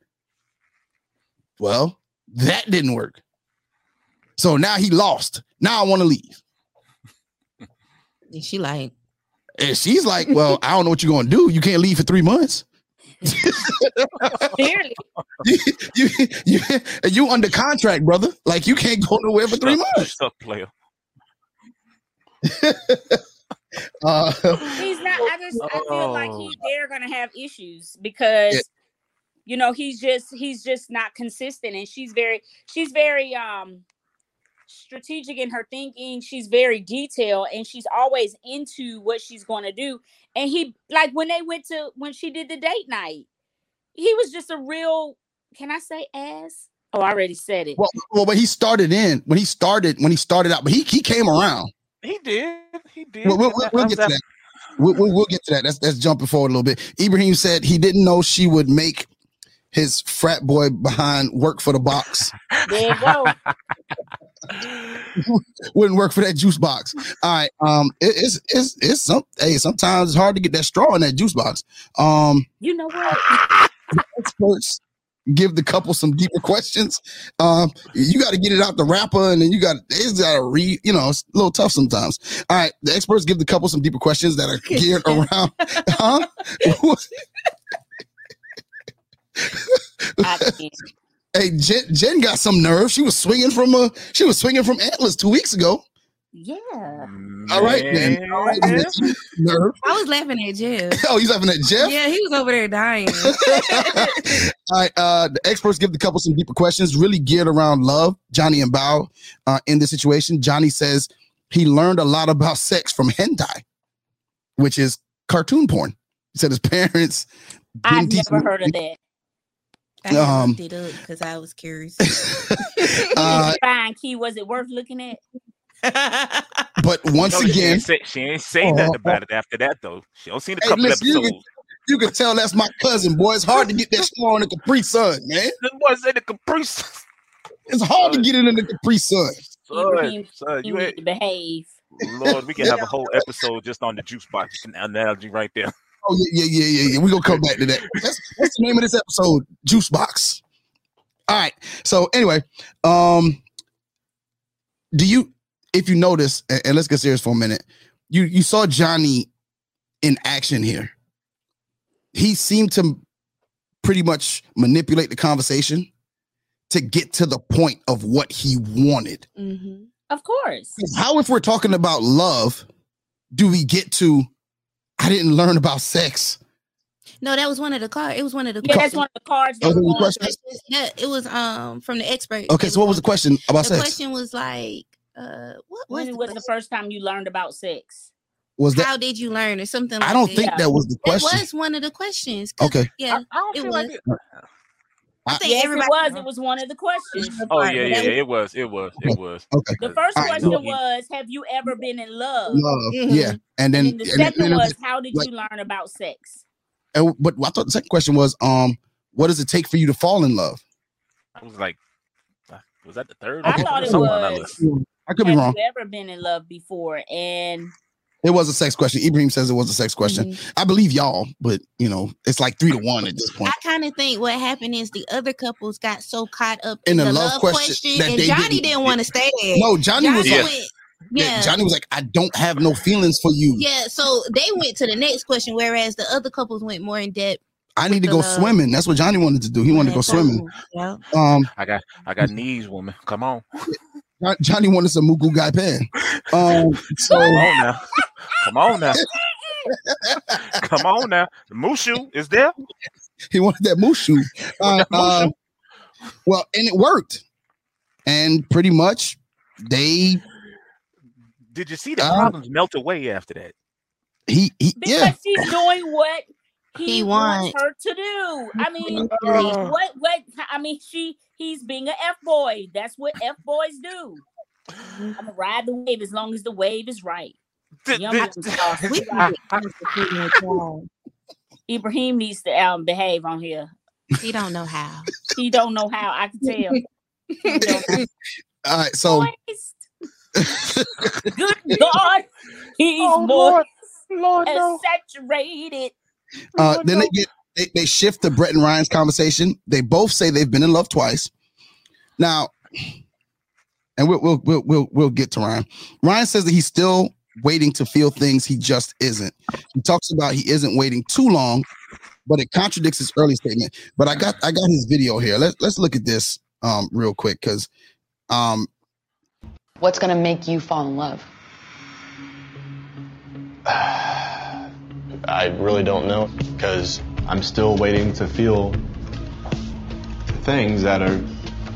Speaker 12: Well, That didn't work. So now he lost. Now I want to leave.
Speaker 13: She like,
Speaker 12: And she's like, Well, I don't know what you're gonna do. You can't leave for three months.
Speaker 15: Clearly.
Speaker 12: you, you, you, you under contract, brother. Like you can't go nowhere for three months.
Speaker 14: Suck player.
Speaker 12: Uh,
Speaker 15: he's not i just i feel like he they're gonna have issues because
Speaker 12: Yeah.
Speaker 15: you know he's just he's just not consistent and she's very she's very um strategic in her thinking she's very detailed and she's always into what she's going to do and he like when they went to when she did the date night he was just a real can i say ass oh i already said it
Speaker 12: well, well, but he started in when he started when he started out, but he he came around.
Speaker 14: He did. He did.
Speaker 12: We'll, we'll, we'll, we'll get to that. We'll, we'll, we'll get to that. That's that's jumping forward a little bit. Ibrahim said he didn't know she would make his frat boy behind work for the box.
Speaker 15: there you go
Speaker 12: Wouldn't work for that juice box. All right. Um, it, it's it's it's some. Hey, sometimes it's hard to get that straw in that juice box. Um,
Speaker 15: you know what
Speaker 12: experts give the couple some deeper questions. Um, you got to get it out the wrapper, and then you got it's got to read. You know, it's a little tough sometimes. All right, the experts give the couple some deeper questions that are geared around. huh? hey, Jen, Jen got some nerve. She was swinging from a she was swinging from Atlas two weeks ago.
Speaker 15: yeah
Speaker 12: All right, then. All right, then. nerve.
Speaker 13: I was laughing at Jeff.
Speaker 12: Oh, he's laughing at Jeff.
Speaker 13: Yeah, he was over there dying.
Speaker 12: All right, uh, the experts give the couple some deeper questions, really geared around love. Johnny and Bao uh, in this situation. Johnny says he learned a lot about sex from hentai, which is cartoon porn. He said his parents.
Speaker 15: i've never heard of that
Speaker 13: I
Speaker 12: Um,
Speaker 13: looked it up because I was curious.
Speaker 12: Uh,
Speaker 15: fine key was it worth looking at
Speaker 12: but once
Speaker 14: No, she
Speaker 12: again,
Speaker 14: ain't say, she ain't say
Speaker 12: Oh,
Speaker 14: nothing
Speaker 12: oh,
Speaker 14: about it after that though. She don't seen a
Speaker 12: hey,
Speaker 14: couple
Speaker 12: listen, you
Speaker 14: episodes.
Speaker 12: can, you can tell that's my cousin, boy. It's hard to get that straw in the Capri Sun, man.
Speaker 14: The boy said the Capri Sun.
Speaker 12: It's hard to get it in the Capri Sun.
Speaker 14: Son,
Speaker 15: Ibrahim,
Speaker 14: son,
Speaker 15: you
Speaker 14: you
Speaker 15: need
Speaker 14: ain't,
Speaker 15: to behave
Speaker 14: Lord, we can have a whole episode just on the juice box analogy right there.
Speaker 12: Oh yeah, yeah, yeah, yeah, yeah. We're gonna come back to that. That's, that's the name of this episode, Juice Box. All right. So anyway, um, do you if you notice, and, and let's get serious for a minute, you you saw Johnny in action here. He seemed to pretty much manipulate the conversation to get to the point of what he wanted.
Speaker 13: Mm-hmm.
Speaker 15: of course
Speaker 12: How, if we're talking about love, do we get to? I didn't learn about sex.
Speaker 13: No, that was one of the cards. It was one of the
Speaker 15: yeah that's one of the cards
Speaker 12: Oh,
Speaker 15: that
Speaker 12: there was a
Speaker 15: were on.
Speaker 12: question?
Speaker 13: Yeah, it was um from the expert.
Speaker 12: Okay, so what was the question about
Speaker 13: the
Speaker 12: sex?
Speaker 13: The question was like, uh, what was
Speaker 15: when
Speaker 13: the
Speaker 15: was the first time you learned about sex
Speaker 12: Was that
Speaker 13: How did you learn or something? Like
Speaker 12: I don't
Speaker 13: that.
Speaker 12: think that was the
Speaker 13: That
Speaker 12: question.
Speaker 13: was one of the questions. 'cause-
Speaker 12: Okay.
Speaker 13: Yeah,
Speaker 14: I don't
Speaker 13: it
Speaker 14: feel
Speaker 13: was.
Speaker 14: like it.
Speaker 13: I think
Speaker 15: yes
Speaker 13: everybody.
Speaker 15: it was it was one of the questions
Speaker 14: Oh yeah, yeah, yeah, it was, it was, it was.
Speaker 12: Okay.
Speaker 15: the first
Speaker 12: All right,
Speaker 15: question
Speaker 12: so-
Speaker 15: was have you ever been in love
Speaker 12: Love.
Speaker 13: Mhm.
Speaker 12: Yeah. And then,
Speaker 15: and then the
Speaker 12: and
Speaker 15: second
Speaker 12: and then-
Speaker 15: was how did
Speaker 12: like-
Speaker 15: you learn about sex
Speaker 12: and- but I thought the second question was, um, what does it take for you to fall in love?
Speaker 14: I was like, uh, was that the third?
Speaker 15: I
Speaker 14: or
Speaker 15: thought it
Speaker 14: somewhere on that
Speaker 15: was?
Speaker 12: I could be
Speaker 15: have
Speaker 12: wrong.
Speaker 15: you ever been in love before and
Speaker 12: It was a sex question. Ibrahim says it was a sex question.
Speaker 13: Mhm.
Speaker 12: I believe y'all, but you know, it's like three to one at this point.
Speaker 13: I kind of think what happened is the other couples got so caught up
Speaker 12: In
Speaker 13: in,
Speaker 12: the
Speaker 13: the,
Speaker 12: love
Speaker 13: love,
Speaker 12: question
Speaker 13: question,
Speaker 12: that
Speaker 13: and
Speaker 12: they
Speaker 13: Johnny
Speaker 12: didn't-
Speaker 13: didn't, want to stay there.
Speaker 12: No, Johnny was
Speaker 14: Yes.
Speaker 12: like,
Speaker 13: went,
Speaker 12: yeah.
Speaker 13: yeah,
Speaker 12: Johnny was like, I don't have no feelings for you.
Speaker 13: yeah. So they went to the next question, whereas the other couples went more in depth.
Speaker 12: I need to go
Speaker 13: love.
Speaker 12: swimming. That's what Johnny wanted to do. He wanted to go swimming.
Speaker 13: Yeah.
Speaker 12: Um,
Speaker 14: I got, I got knees, woman. Come on,
Speaker 12: Jo- Johnny wanted some Moo Goo Gai Pan. Um, so
Speaker 14: come on now, come on now, come on now. The Mushu is there.
Speaker 12: he wanted that Mushu. Uh, uh, well, and it worked. And pretty much they
Speaker 14: Did you see the
Speaker 12: Uh,
Speaker 14: problems melt away after that?
Speaker 12: he he
Speaker 15: because
Speaker 12: yeah.
Speaker 15: she's doing what he,
Speaker 13: He
Speaker 15: wants
Speaker 13: wants.
Speaker 15: her to do. I mean,
Speaker 14: Uh.
Speaker 15: what what I mean, she he's being a f boy. That's what f boys do. I'm gonna ride the wave as long as the wave is right.
Speaker 14: Th-
Speaker 15: Young
Speaker 14: th-
Speaker 15: young sauce.
Speaker 13: We can get honest opinion.
Speaker 15: Ibrahim needs to um, behave on here.
Speaker 13: He don't know how.
Speaker 15: He don't know how. I can tell. He don't know.
Speaker 12: All right, so
Speaker 15: Good God, he's
Speaker 14: Oh,
Speaker 15: moist
Speaker 14: Lord, Lord,
Speaker 15: saturated.
Speaker 12: uh, then they get they, they shift to Brett and Ryan's conversation. They both say they've been in love twice. Now, and we'll we'll we'll we'll, we'll get to Ryan. Ryan says that he's still waiting to feel things he just isn't. He talks about he isn't waiting too long, but it contradicts his early statement. But I got I got his video here. Let's let's look at this um real quick because um
Speaker 7: What's going to make you fall in love?
Speaker 17: I really don't know because I'm still waiting to feel things that are,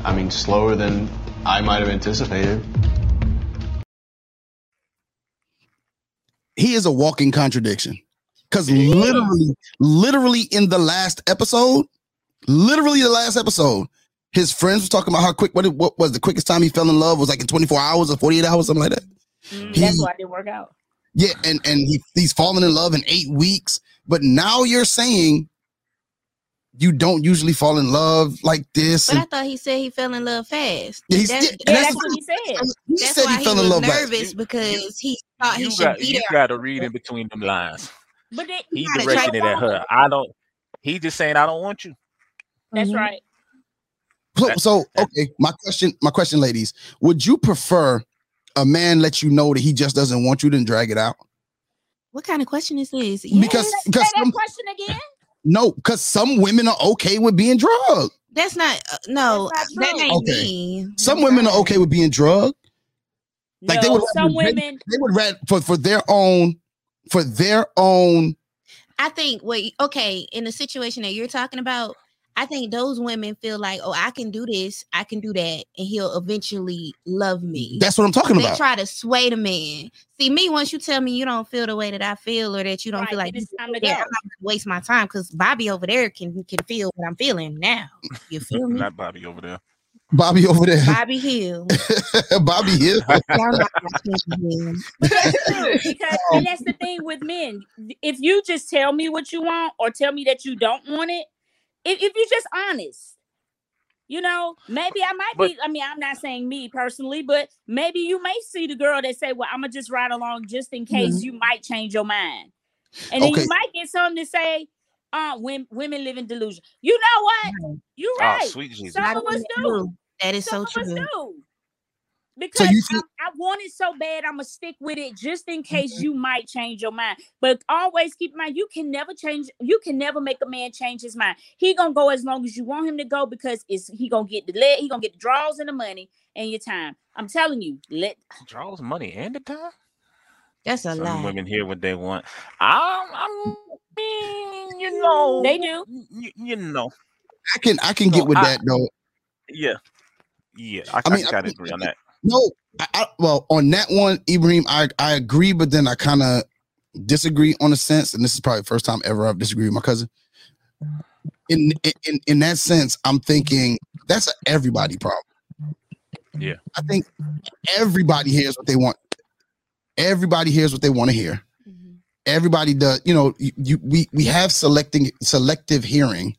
Speaker 17: I mean, slower than I might have anticipated.
Speaker 12: he is a walking contradiction. Because literally, literally in the last episode, literally the last episode, his friends were talking about how quick what, what was the quickest time he fell in love was like in 24 hours or 48 hours, something like that.
Speaker 15: Mm,
Speaker 12: He-
Speaker 15: That's why it didn't work out.
Speaker 12: Yeah, and and he he's fallen in love in eight weeks. But now you're saying you don't usually fall in love like this.
Speaker 13: But I thought he said he fell in love fast.
Speaker 12: Yeah, he's-
Speaker 13: that's,
Speaker 12: yeah, and that's
Speaker 15: what he said.
Speaker 12: he
Speaker 13: that's
Speaker 12: said
Speaker 13: why
Speaker 12: he fell in love fast.
Speaker 13: nervous because he thought he
Speaker 14: You
Speaker 13: should
Speaker 14: got
Speaker 13: be
Speaker 14: you
Speaker 13: there.
Speaker 14: got to read in between them lines.
Speaker 15: But they,
Speaker 14: He
Speaker 13: gotta
Speaker 14: directing it at her. I don't. He just saying I don't want you.
Speaker 15: That's
Speaker 13: Mm-hmm.
Speaker 15: right.
Speaker 12: So, so okay, my question, my question, ladies, would you prefer a man let you know that he just doesn't want you than drag it out?
Speaker 13: What kind of question is this?
Speaker 12: Because
Speaker 15: Say
Speaker 12: because
Speaker 15: that
Speaker 12: some,
Speaker 15: question again.
Speaker 12: no, because some women are okay with being drugged.
Speaker 13: That's not uh, no. that ain't
Speaker 12: Okay.
Speaker 13: me.
Speaker 12: Some women are okay with being drugged. Like they would
Speaker 15: some
Speaker 12: rather- they-
Speaker 15: women-
Speaker 12: they would rather for for their own for their own
Speaker 13: I think wait, okay, in the situation that you're talking about, I think those women feel like, oh, I can do this, I can do that, and he'll eventually love me.
Speaker 12: That's what I'm talking
Speaker 13: they
Speaker 12: about.
Speaker 13: They try to sway the man. See, me, once you tell me you don't feel the way that I feel, or that you don't feel like
Speaker 15: then it's time to go.
Speaker 13: I'm not gonna waste my time because Bobby over there can can feel what I'm feeling now. You feel me?
Speaker 14: Not Bobby over there.
Speaker 12: Bobby over there.
Speaker 13: Bobby Hill.
Speaker 12: Bobby Hill.
Speaker 13: Y'all not watching him.
Speaker 15: But that's true because and that's the thing with men. If you just tell me what you want or tell me that you don't want it, if, if you're just honest, you know, maybe I might be. I mean, I'm not saying me personally, but maybe you may see the girl that say, "Well, I'm gonna just ride along just in case
Speaker 12: Mhm.
Speaker 15: you might change your mind," and then
Speaker 12: Okay.
Speaker 15: you might get something to say. Uh, women, women live in delusion. You know what? You're right.
Speaker 14: Oh, sweet Jesus.
Speaker 15: Some of us do.
Speaker 13: That is so
Speaker 15: Some of us
Speaker 13: true.
Speaker 15: Do. Because
Speaker 12: you
Speaker 15: I, I want it so bad, I'm gonna stick with it just in case
Speaker 12: Mm-hmm.
Speaker 15: you might change your mind. But always keep in mind, you can never change. You can never make a man change his mind. He gonna go as long as you want him to go because it's he gonna get the leg, he gonna get the draws and the money and your time. I'm telling you, let
Speaker 14: Draws money and the time.
Speaker 13: That's a lot.
Speaker 14: Some
Speaker 13: lie.
Speaker 14: women hear what they want. I'm, I mean, you know,
Speaker 15: they do.
Speaker 14: You, you know,
Speaker 12: I can I can get with
Speaker 14: I-
Speaker 12: that though.
Speaker 14: yeah, yeah. I,
Speaker 12: I
Speaker 14: I,
Speaker 12: mean, I
Speaker 14: gotta
Speaker 12: think-
Speaker 14: agree on that.
Speaker 12: No, I, I, well, on that one, Ibrahim, I, I agree, but then I kind of disagree on a sense, and this is probably the first time ever I've disagreed with my cousin. In in in that sense, I'm thinking that's a everybody problem.
Speaker 14: Yeah.
Speaker 12: I think everybody hears what they want. Everybody hears what they want to hear. Mm-hmm. Everybody does. You know, you, you we we have selecting selective hearing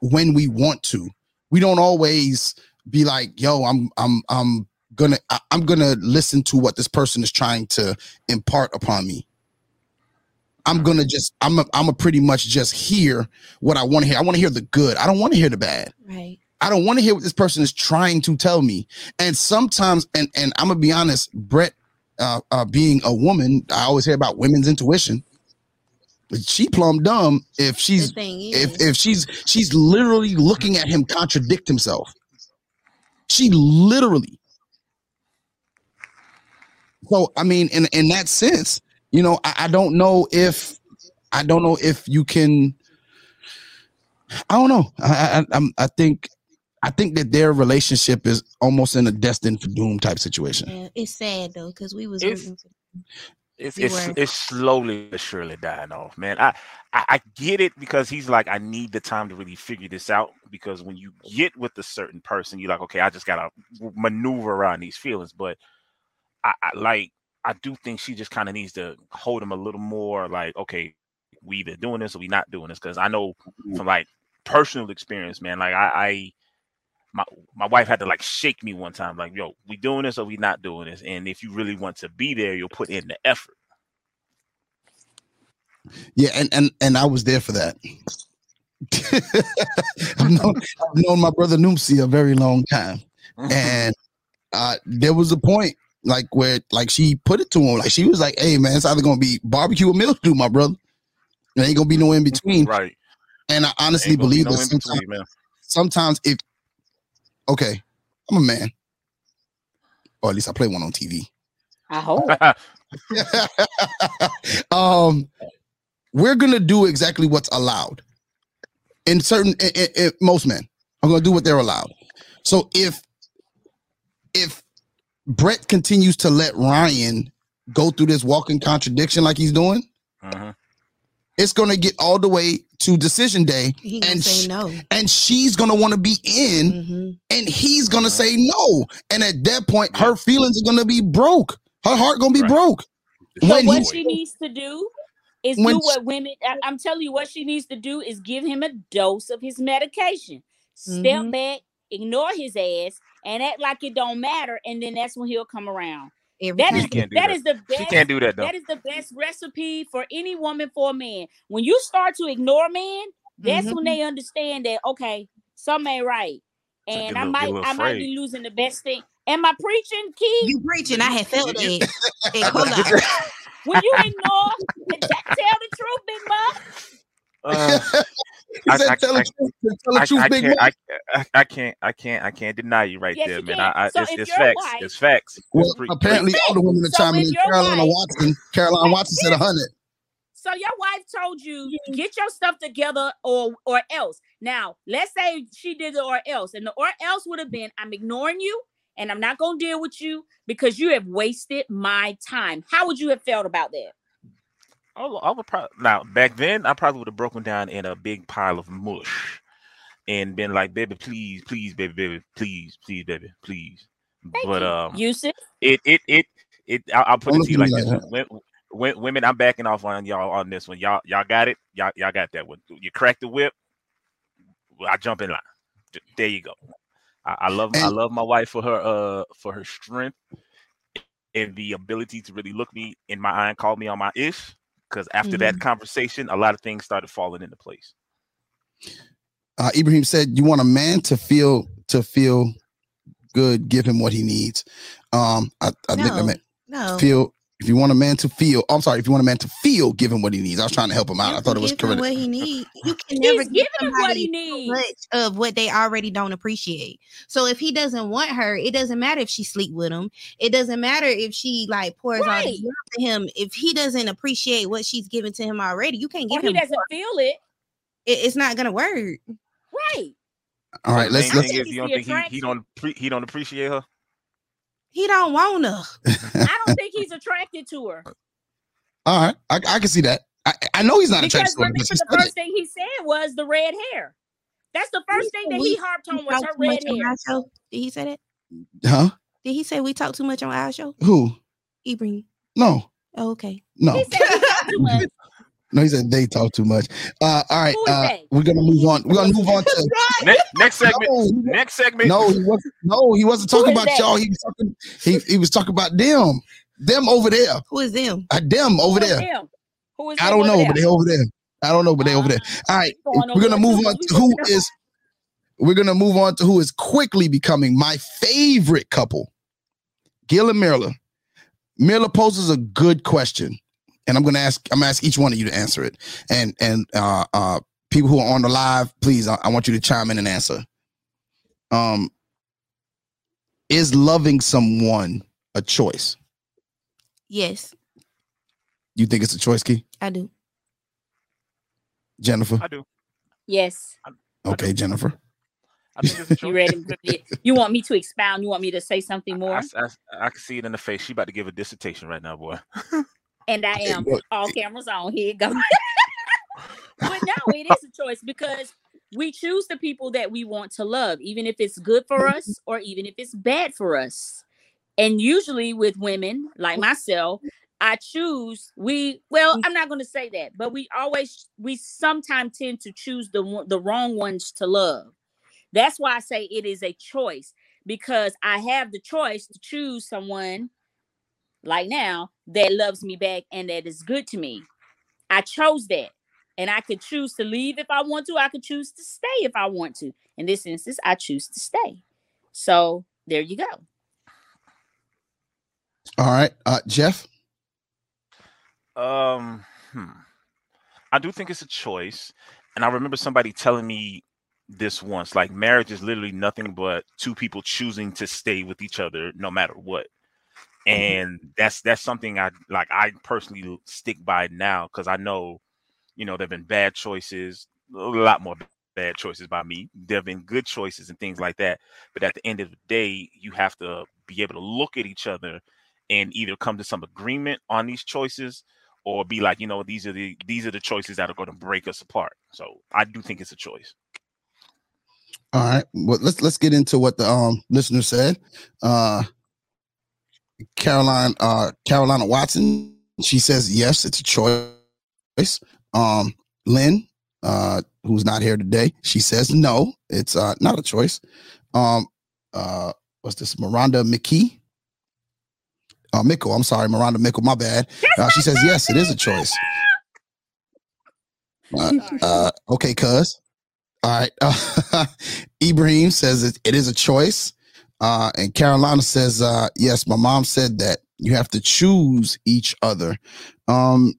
Speaker 12: when we want to. We don't always be like, "Yo, I'm I'm I'm gonna I- I'm gonna listen to what this person is trying to impart upon me." I'm gonna just I'm a, I'm a pretty much just hear what I want to hear. I want to hear the good. I don't want to hear the bad.
Speaker 13: Right.
Speaker 12: I don't want to hear what this person is trying to tell me. And sometimes, and and I'm gonna be honest, Brett, uh, uh, being a woman, I always hear about women's intuition. But she plumb dumb if she's if if she's she's literally looking at him contradict himself. She literally. So I mean, in in that sense, you know, I, I don't know if I don't know if you can. I don't know. I I, I'm, I think I think that their relationship is almost in a destined for doom type situation.
Speaker 13: Yeah, it's sad though because we was
Speaker 14: It's-
Speaker 13: rooting
Speaker 14: It's
Speaker 13: We
Speaker 14: it's
Speaker 13: were.
Speaker 14: it's slowly but surely dying off, man. I, I I get it because he's like, I need the time to really figure this out. Because when you get with a certain person, you're like, okay, I just gotta maneuver around these feelings. But I, I like I do think she just kind of needs to hold him a little more. Like, okay, we either doing this or we not doing this. Because I know from like personal experience, man. Like I, I my my wife had to like shake me one time, like, yo, we doing this or we not doing this. And if you really want to be there, you'll put in the effort.
Speaker 12: Yeah, and and and I was there for that. I've known, I've known my brother Noomsi a very long time. and uh, there was a point like where like she put it to him, like she was like, "Hey man, it's either gonna be barbecue or mildew, my brother. There ain't gonna be no in between."
Speaker 14: Right.
Speaker 12: And I honestly
Speaker 14: Ain't gonna be
Speaker 12: believe
Speaker 14: no
Speaker 12: that sometimes,
Speaker 14: between, man.
Speaker 12: sometimes if okay, I'm a man, or at least I play one on TV.
Speaker 15: I hope.
Speaker 12: um, we're gonna do exactly what's allowed in certain in, in- in- most men are gonna do what they're allowed. So if if Brett continues to let Ryan go through this walking contradiction like he's doing,
Speaker 14: Uh-huh.
Speaker 12: it's gonna get all the way to decision day,
Speaker 13: He
Speaker 12: and
Speaker 13: say
Speaker 12: sh-
Speaker 13: no.
Speaker 12: and she's gonna want to be in,
Speaker 13: Mm-hmm.
Speaker 12: and he's gonna say no, and at that point, her feelings are gonna be broke. Her heart gonna be broke.
Speaker 15: So
Speaker 12: When
Speaker 15: what
Speaker 12: he-
Speaker 15: she needs to do is
Speaker 12: When
Speaker 15: do
Speaker 12: she-
Speaker 15: what women. I, I'm telling you, what she needs to do is give him a dose of his medication. Step
Speaker 13: Mhm.
Speaker 15: back, ignore his ass, and act like it don't matter, and then that's when he'll come around.
Speaker 13: Every
Speaker 15: That
Speaker 13: time.
Speaker 15: is
Speaker 14: She can't do
Speaker 15: that
Speaker 14: that.
Speaker 15: is the best.
Speaker 14: She
Speaker 15: best.
Speaker 14: can't do that, though.
Speaker 15: That is the best recipe for any woman for a man. When you start to ignore men, that's when
Speaker 13: Mhm.
Speaker 15: they understand that okay, something ain't right, and
Speaker 14: get a
Speaker 15: I
Speaker 14: little- get
Speaker 15: might
Speaker 14: little
Speaker 15: I might be losing the best thing. Am I preaching, Key?
Speaker 13: You preaching? I had felt
Speaker 14: it.
Speaker 13: that. Hey, hold on.
Speaker 15: When you ignore, tell the truth, Big Mom.
Speaker 14: Uh,
Speaker 12: He
Speaker 14: I-
Speaker 12: said,
Speaker 14: I-
Speaker 12: "Tell the truth, tell the
Speaker 14: I,
Speaker 12: truth,
Speaker 14: I
Speaker 12: big
Speaker 14: can't,
Speaker 12: man."
Speaker 14: I, I, I can't, I can't, I can't deny you right
Speaker 15: Yes,
Speaker 14: there,
Speaker 15: you
Speaker 14: man.
Speaker 15: can.
Speaker 14: I, I,
Speaker 15: So
Speaker 14: it's, it's facts.
Speaker 15: wife-
Speaker 14: It's facts.
Speaker 12: Well,
Speaker 14: pre-
Speaker 12: apparently
Speaker 15: It's
Speaker 12: all the women are
Speaker 15: So
Speaker 12: chiming
Speaker 15: if
Speaker 12: in. Carolina
Speaker 15: wife-
Speaker 12: Watson, Caroline Watson said a hundred.
Speaker 15: So your wife told you get your stuff together or or else. Now let's say she did the or else, and the or else would have been I'm ignoring you and I'm not gonna deal with you because you have wasted my time. How would you have felt about that?
Speaker 14: I would, I would probably now back then I probably would have broken down in a big pile of mush and been like, baby, please, please, baby, baby, please, please, baby, please. but um,
Speaker 15: Yusuf?
Speaker 14: it it it it. I'll, I'll put
Speaker 12: Don't
Speaker 14: it to you like
Speaker 12: me
Speaker 14: this:
Speaker 12: like
Speaker 14: Wo- wo- women, I'm backing off on y'all on this one. Y'all y'all got it. Y'all y'all got that one. You crack the whip. I jump in line. There you go. I, I love I love my wife for her uh for her strength and the ability to really look me in my eye and call me on my ish. Because after that conversation, a lot of things started falling into place.
Speaker 12: Uh, Ibrahim said, "You want a man to feel to feel good. Give him what he needs." Um, I, I think I meant
Speaker 13: no.
Speaker 12: feel. If you want a man to feel, I'm sorry. If you want a man to feel, give him what he needs. I was trying to help him out. I thought it was
Speaker 13: give
Speaker 12: correct.
Speaker 13: what he needs. You can
Speaker 15: He's
Speaker 13: never give
Speaker 15: him what he needs.
Speaker 13: much of what they already don't appreciate. So if he doesn't want her, it doesn't matter if she sleep with him. It doesn't matter if she like pours all
Speaker 15: Right.
Speaker 13: this love to him. If he doesn't appreciate what she's giving to him already, you can't give
Speaker 15: Or
Speaker 13: give
Speaker 15: he doesn't
Speaker 13: more.
Speaker 15: feel it.
Speaker 13: It- it's not gonna work.
Speaker 15: Right.
Speaker 12: All right, let's
Speaker 14: main
Speaker 12: let's.
Speaker 14: thing is
Speaker 15: He's
Speaker 14: you don't think he, he don't appre- he don't appreciate her.
Speaker 13: He don't want her.
Speaker 15: I don't think he's attracted to her.
Speaker 12: All right, I, I can see that. I, I know he's not attracted
Speaker 15: Because
Speaker 12: to her because
Speaker 15: the
Speaker 12: said
Speaker 15: first
Speaker 12: it.
Speaker 15: thing he said was the red hair. That's the first thing that he harped on was her red hair.
Speaker 13: our show. Did he say that?
Speaker 12: Huh?
Speaker 13: Did he say we talk too much on our show?
Speaker 12: Who?
Speaker 13: Ibrahim.
Speaker 12: No,
Speaker 13: Oh, okay.
Speaker 12: no,
Speaker 15: He said he too much.
Speaker 12: No. He said they talk too much. Uh, all right,
Speaker 15: Who is
Speaker 12: uh, we're gonna move on. We're gonna move on to.
Speaker 14: Ne- next segment.
Speaker 12: No,
Speaker 14: Next segment.
Speaker 12: No, he wasn't. No, he wasn't talking about
Speaker 15: that?
Speaker 12: y'all. He was talking. He, he was talking about them. Them over there.
Speaker 13: Who is them?
Speaker 12: Uh, them over
Speaker 15: Who is
Speaker 12: there.
Speaker 15: him? Who is
Speaker 12: I don't know,
Speaker 15: there?
Speaker 12: but they over there. I don't know, but they over there. All right, we're gonna move on
Speaker 15: too.
Speaker 12: to
Speaker 15: We
Speaker 12: who
Speaker 15: looking up.
Speaker 12: is. We're gonna move on to who is quickly becoming my favorite couple, Gil and Myrla. Myrla poses a good question, and I'm gonna ask. I'm gonna ask each one of you to answer it. And and uh, uh, people who are on the live, please, I, I want you to chime in and answer. Um, is loving someone a choice?
Speaker 13: Yes,
Speaker 12: You think it's a choice, Key?
Speaker 13: I do.
Speaker 12: Jennifer.
Speaker 14: I do.
Speaker 15: Yes.
Speaker 12: Okay, Jennifer.
Speaker 14: I think it's a choice.
Speaker 15: You ready? You want me to expound? You want me to say something more?
Speaker 14: I, I, I can see it in the face. She about to give a dissertation right now, boy.
Speaker 15: And I am. All cameras on. Here you go. but no, it is a choice because we choose the people that we want to love, even if it's good for us or even if it's bad for us. And usually with women like myself, I choose we well, I'm not going to say that, but we always we sometimes tend to choose the the wrong ones to love. That's why I say it is a choice because I have the choice to choose someone like now that loves me back and that is good to me. I chose that. And I could choose to leave if I want to. I could choose to stay if I want to. In this instance, I choose to stay. So there you go.
Speaker 12: All right, uh, Jeff.
Speaker 14: Um, hmm. I do think it's a choice, and I remember somebody telling me this once. Like marriage is literally nothing but two people choosing to stay with each other no matter what. And that's that's something I like. I personally stick by now because I know, you know, there've been bad choices, a lot more bad choices by me. There have been good choices and things like that. But at the end of the day, you have to be able to look at each other and either come to some agreement on these choices or be like, you know, these are the these are the choices that are going to break us apart. So I do think it's a choice.
Speaker 12: All right. Well, let's let's get into what the um listener said. Uh Caroline uh Carolina Watson, she says yes, it's a choice. Um Lynn, uh, who's not here today, she says no, it's uh not a choice. Um uh what's this? Miranda McKee. Uh, Mickle, I'm sorry, Miranda Mickle, my bad. Uh, she says yes, it is a choice. Uh, uh, okay, cuz. All right. Uh, Ibrahim says it, it is a choice. Uh, and Carolina says, uh, yes, my mom said that you have to choose each other. Um,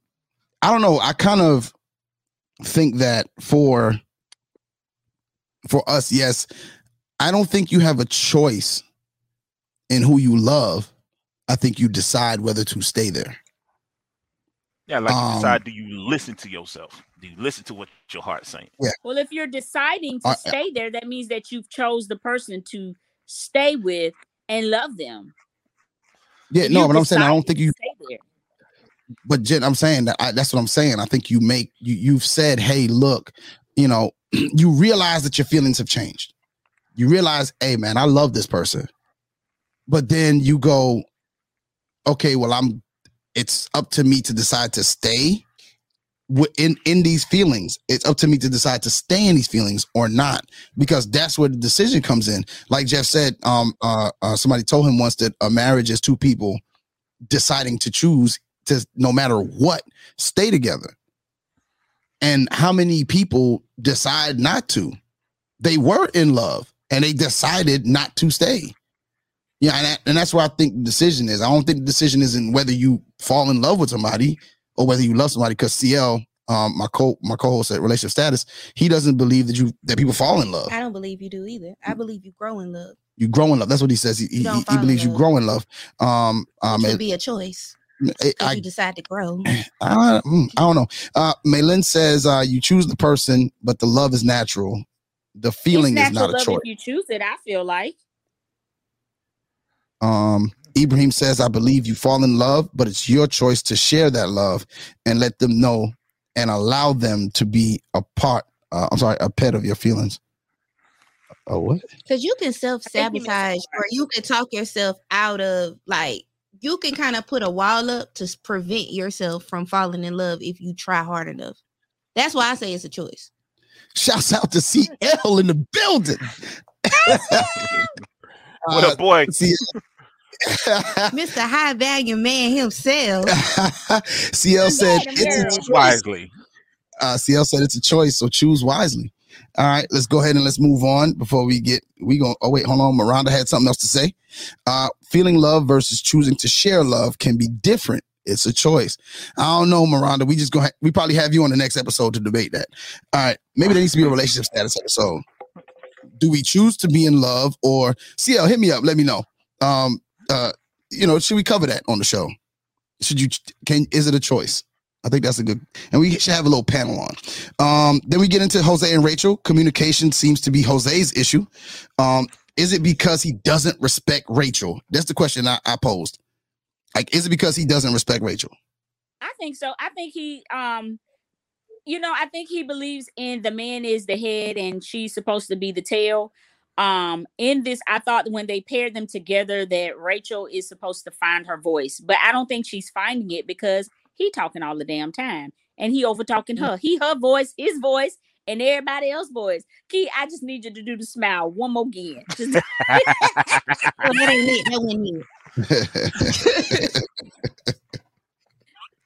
Speaker 12: I don't know. I kind of think that for for us, yes, I don't think you have a choice in who you love. I think you decide whether to stay there.
Speaker 14: Yeah, like
Speaker 12: Um,
Speaker 14: you decide, do you listen to yourself? Do you listen to what your heart's saying?
Speaker 12: Yeah.
Speaker 15: Well, if you're deciding to
Speaker 14: Uh,
Speaker 15: stay there, that means that you've chose the person to stay with and love them.
Speaker 12: Yeah, no,
Speaker 15: you
Speaker 12: but I'm saying I don't think you
Speaker 15: stay there.
Speaker 12: but Jen, I'm saying that I, that's what I'm saying. I think you make you you've said, hey, look, you know, you realize that your feelings have changed. You realize, hey, man, I love this person, but then you go, okay, well, I'm. It's up to me to decide to stay in in these feelings. It's up to me to decide to stay in these feelings or not, because that's where the decision comes in. Like Jeff said, um, uh, uh somebody told him once that a marriage is two people deciding to choose to no matter what stay together and how many people decide not to they were in love and they decided not to stay yeah and, and that's where i think the decision is i don't think the decision is in whether you fall in love with somebody or whether you love somebody because cl um my co my co-host at relationship status he doesn't believe that you that people fall in love
Speaker 13: I don't believe you do either. I believe you grow in love.
Speaker 12: you grow in love that's what he says he, he, he believes you grow in love um um
Speaker 13: It
Speaker 12: and-
Speaker 13: be a choice.
Speaker 12: it-
Speaker 13: If
Speaker 12: I,
Speaker 13: you decide to grow.
Speaker 12: I, mm, I don't know. Uh, Maylin says uh, you choose the person, but the love is natural. The feeling is not a choice.
Speaker 15: if you choose it. I feel like
Speaker 12: Um, Ibrahim says, I believe you fall in love, but it's your choice to share that love and let them know and allow them to be a part. Uh, I'm sorry, a pet of your feelings. Oh, what?
Speaker 13: Because you can self sabotage or you can talk yourself out of like you can kind of put a wall up to prevent yourself from falling in love if you try hard enough. That's why I say it's a choice.
Speaker 12: Shouts out to CL in the building.
Speaker 14: What a boy?
Speaker 13: Mr. High Value Man himself.
Speaker 12: CL said it's a choice.
Speaker 14: Wisely.
Speaker 12: Uh, CL said it's a choice, so choose wisely. All right, let's go ahead and let's move on before we get we go. Oh wait, hold on. Miranda had something else to say. Uh, feeling love versus choosing to share love can be different. It's a choice. I don't know, Miranda. We just go. Ha- we probably have you on the next episode to debate that. All right, maybe there needs to be a relationship status episode. Do we choose to be in love or CL? Hit me up. Let me know. Um, uh, you know, should we cover that on the show? Should you can? Is it a choice? I think that's a good, and we should have a little panel on. Um, then we get into Jose and Rachel. Communication seems to be Jose's issue. Um, is it because he doesn't respect Rachel? That's the question I, I posed. Like, is it because he doesn't respect Rachel?
Speaker 15: I think so. I think he um you know, I think he believes in the man is the head and she's supposed to be the tail. Um in this I thought when they paired them together that Rachel is supposed to find her voice, but I don't think she's finding it because he talking all the damn time and he over talking her. He her voice, his voice and everybody else voice. Key, I just need you to do the smile one more again. Just
Speaker 13: Well, that ain't it. That wasn't it.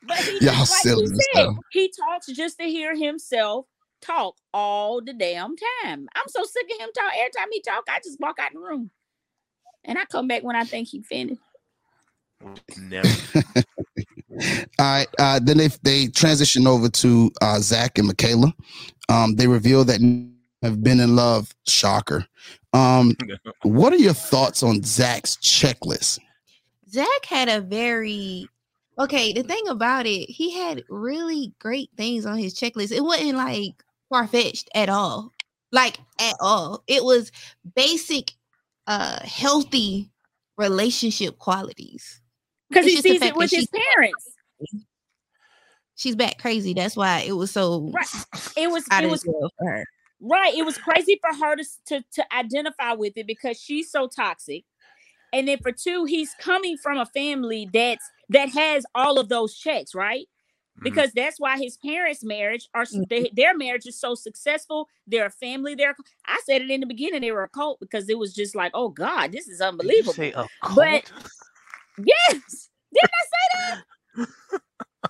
Speaker 15: But he
Speaker 12: Y'all
Speaker 15: like
Speaker 12: silly
Speaker 15: he said, he talks just to hear himself talk all the damn time. I'm so sick of him talk. Every time he talk, I just walk out the room. And I come back when I think he finished.
Speaker 14: Never.
Speaker 12: All right. Uh, then they they transition over to uh, Zach and Michaela. Um, they reveal that have been in love. Shocker. Um, what are your thoughts on Zach's checklist?
Speaker 13: Zach had a very okay. The thing about it, he had really great things on his checklist. It wasn't like far fetched at all, like at all. It was basic, uh, healthy relationship qualities.
Speaker 15: Because he sees it with his parents.
Speaker 13: She's back crazy. That's why it was so.
Speaker 15: Right. It was it was
Speaker 13: for her.
Speaker 15: right. It was crazy for her to, to to identify with it because she's so toxic. And then for two, he's coming from a family that's that has all of those checks, right? Mm-hmm. Because that's why his parents' marriage are they, mm-hmm. their marriage is so successful. They're a family. They're I said it in the beginning. They were a cult because it was just like, oh God, this is unbelievable.
Speaker 14: say a
Speaker 15: But yes, didn't I say that?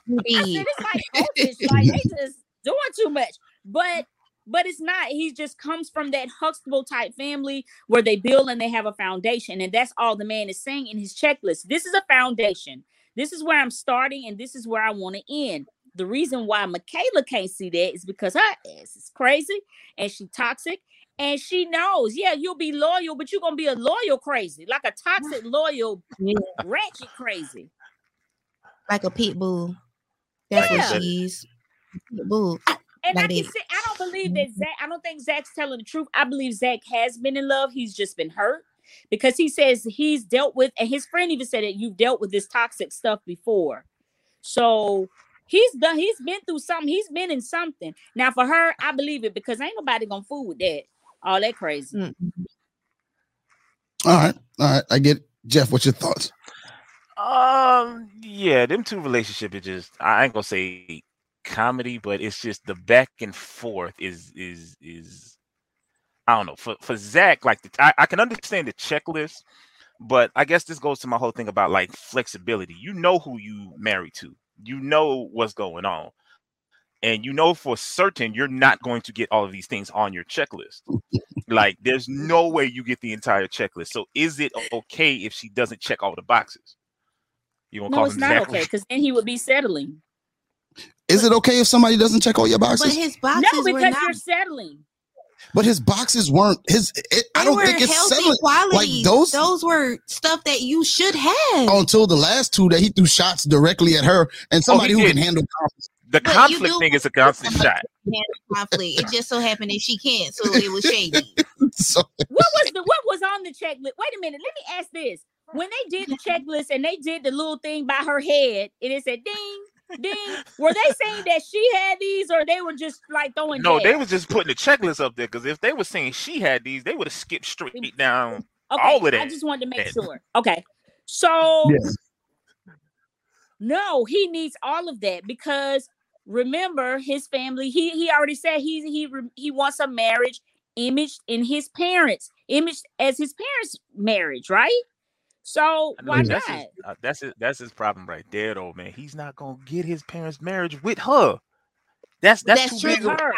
Speaker 15: I said it's like cultish, like they just doing too much. But but it's not. He just comes from that Huxtable type family where they build and they have a foundation, and that's all the man is saying in his checklist. This is a foundation. This is where I'm starting, and this is where I want to end. The reason why Michaela can't see that is because her ass is crazy and she toxic. And she knows, yeah, you'll be loyal, but you're gonna be a loyal crazy, like a toxic loyal, ratchet crazy.
Speaker 13: like a pit bull. That's
Speaker 15: Yeah.
Speaker 13: what she is. Bull.
Speaker 15: And I can say I don't believe that mm-hmm. Zach. I don't think Zach's telling the truth. I believe Zach has been in love. He's just been hurt because he says he's dealt with, and his friend even said that you've dealt with this toxic stuff before. So he's done. He's been through something. He's been in something. Now for her, I believe it because ain't nobody gonna fool with that. All that crazy.
Speaker 13: Mm.
Speaker 12: All right. All right. I get it. Jeff, what's your thoughts?
Speaker 14: Um, yeah, them two relationship is just I ain't gonna say comedy, but it's just the back and forth is is is I don't know for for Zach like the, I, I can understand the checklist, but I guess this goes to my whole thing about like flexibility. You know who you married to, you know what's going on, and you know for certain you're not going to get all of these things on your checklist. like there's no way you get the entire checklist. So is it okay if she doesn't check all the boxes? You gonna
Speaker 15: No,
Speaker 14: call
Speaker 15: it's
Speaker 14: him
Speaker 15: not
Speaker 14: Zach?
Speaker 15: okay because then he would be settling.
Speaker 12: Is it okay if somebody doesn't check all your boxes?
Speaker 13: But his boxes
Speaker 15: no,
Speaker 13: were
Speaker 15: because
Speaker 13: not.
Speaker 15: you're settling.
Speaker 12: But his boxes weren't his. It, I don't think it's
Speaker 13: healthy
Speaker 12: settling.
Speaker 13: qualities.
Speaker 12: Like those,
Speaker 13: those were stuff that you should have.
Speaker 12: until the last two that he threw shots directly at her and oh, somebody who
Speaker 14: did.
Speaker 12: can handle conflict.
Speaker 14: The
Speaker 13: But
Speaker 14: conflict thing is a constant shot.
Speaker 13: Handle conflict. It just so happened that she can't, so it was shady.
Speaker 12: So
Speaker 15: What was the what was on the checklist? Wait a minute, let me ask this. When they did the checklist and they did the little thing by her head, and it said ding, ding, were they saying that she had these or they were just like throwing
Speaker 14: No, they
Speaker 15: jabs?
Speaker 14: was just putting the checklist up there because if they were saying she had these, they would have skipped straight down
Speaker 15: Okay,
Speaker 14: all of that.
Speaker 15: I just wanted to make
Speaker 14: that.
Speaker 15: sure. Okay. So
Speaker 12: Yeah.
Speaker 15: no, he needs all of that because remember his family, he he already said he he he wants a marriage imaged in his parents, imaged as his parents' marriage, right? So
Speaker 14: I know
Speaker 15: why
Speaker 14: that's
Speaker 15: not?
Speaker 14: his, uh, that's his, that's his problem right there, though, man. He's not gonna get his parents' marriage with her. That's that's,
Speaker 13: That's
Speaker 14: too
Speaker 13: true.
Speaker 14: big.
Speaker 15: Her.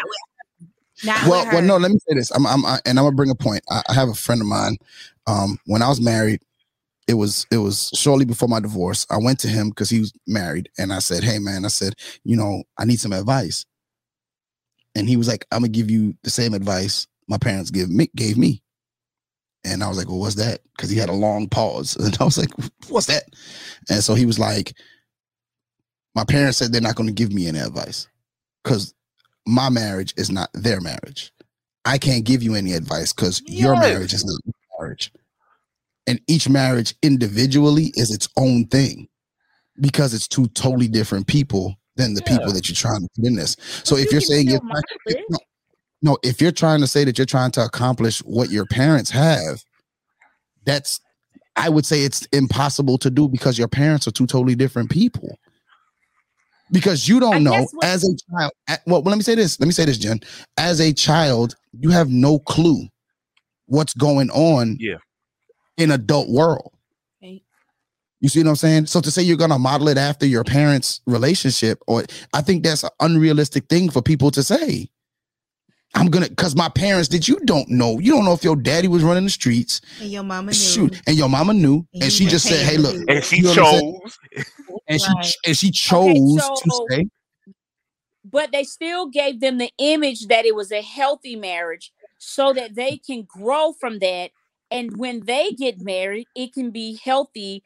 Speaker 13: Not
Speaker 12: well, well, no. Let me say this. I'm, I'm, I, and I'm gonna bring a point. I, I have a friend of mine. Um, when I was married, it was, it was shortly before my divorce. I went to him because he was married, and I said, "Hey, man," I said, "You know, I need some advice." And he was like, "I'm gonna give you the same advice my parents give me, gave me." And I was like, "Well, what's that?" Because he had a long pause, and I was like, "What's that?" And so he was like, "My parents said they're not going to give me any advice because my marriage is not their marriage. I can't give you any advice because your marriage is not my marriage. And each marriage individually is its own thing because it's two totally different people than the people that you're trying to put in this. So if
Speaker 15: you
Speaker 12: you're saying you're. No, no, if you're trying to say that you're trying to accomplish what your parents have, that's I would say it's impossible to do because your parents are two totally different people. Because you don't
Speaker 15: I
Speaker 12: know
Speaker 15: what-
Speaker 12: as a child. a- Well, let me say this. Let me say this, Jen. As a child, you have no clue what's going on
Speaker 14: Yeah.
Speaker 12: in adult world.
Speaker 13: Okay.
Speaker 12: You see what I'm saying? So to say you're gonna model it after your parents' relationship, or I think that's an unrealistic thing for people to say. I'm gonna because my parents did. You don't know. You don't know if your daddy was running the streets.
Speaker 13: And your mama knew.
Speaker 12: Shoot, and your mama knew, and,
Speaker 13: you
Speaker 12: she just said, "Hey, look,"
Speaker 14: And she
Speaker 12: you know what I'm saying?
Speaker 14: chose.
Speaker 12: and
Speaker 15: Right.
Speaker 12: she and she chose
Speaker 15: so-
Speaker 12: to say,
Speaker 15: but they still gave them the image that it was a healthy marriage so that they can grow from that and when they get married it can be healthy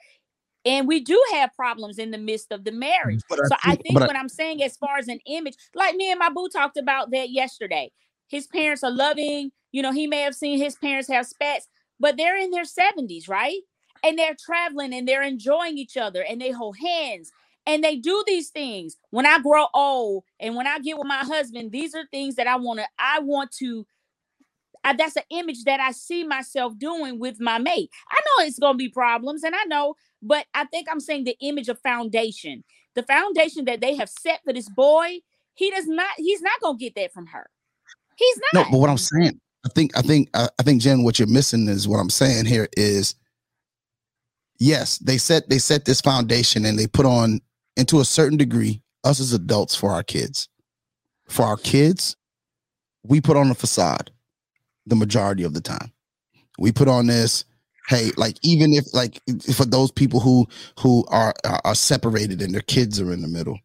Speaker 15: and we do have problems in the midst of the marriage
Speaker 12: But
Speaker 15: so i
Speaker 12: think-
Speaker 15: think
Speaker 12: but I-
Speaker 15: what i'm saying as far as an image like me and my boo talked about that yesterday his parents are loving you know he may have seen his parents have spats but they're in their 70s right? And they're traveling and they're enjoying each other and they hold hands and they do these things. When i grow old and when i get with my husband these are things that i want to i want to I, that's an image that i see myself doing with my mate. I know it's going to be problems and i know but i think i'm saying the image of foundation. The foundation that they have set for this boy he does not he's not going to get that from her he's
Speaker 12: "No." But what I'm saying, I think, I think, I I think, Jen, what you're missing is what I'm saying here is, yes, they set they set this foundation and they put on into a certain degree us as adults for our kids. For our kids, we put on a facade the majority of the time. We put on this, hey, like even if like for those people who who are are, are separated and their kids are in the middle,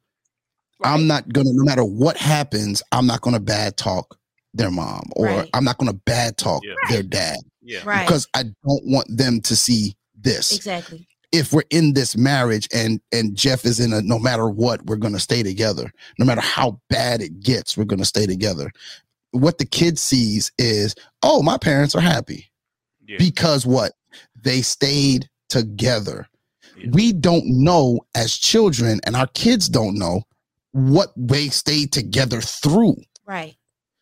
Speaker 12: I'm not gonna no matter what happens, I'm not gonna bad talk their mom or
Speaker 13: Right.
Speaker 12: I'm not gonna bad talk their dad
Speaker 14: Yeah.
Speaker 13: Right.
Speaker 12: because I don't want them to see this
Speaker 13: Exactly.
Speaker 12: if we're in this marriage and and Jeff is in a no matter what, we're gonna stay together. No matter how bad it gets, we're gonna stay together. What the kid sees is, oh, my parents are happy.
Speaker 14: Yeah.
Speaker 12: Because what? They stayed together. We don't know as children, and our kids don't know what they stayed together through.
Speaker 13: Right.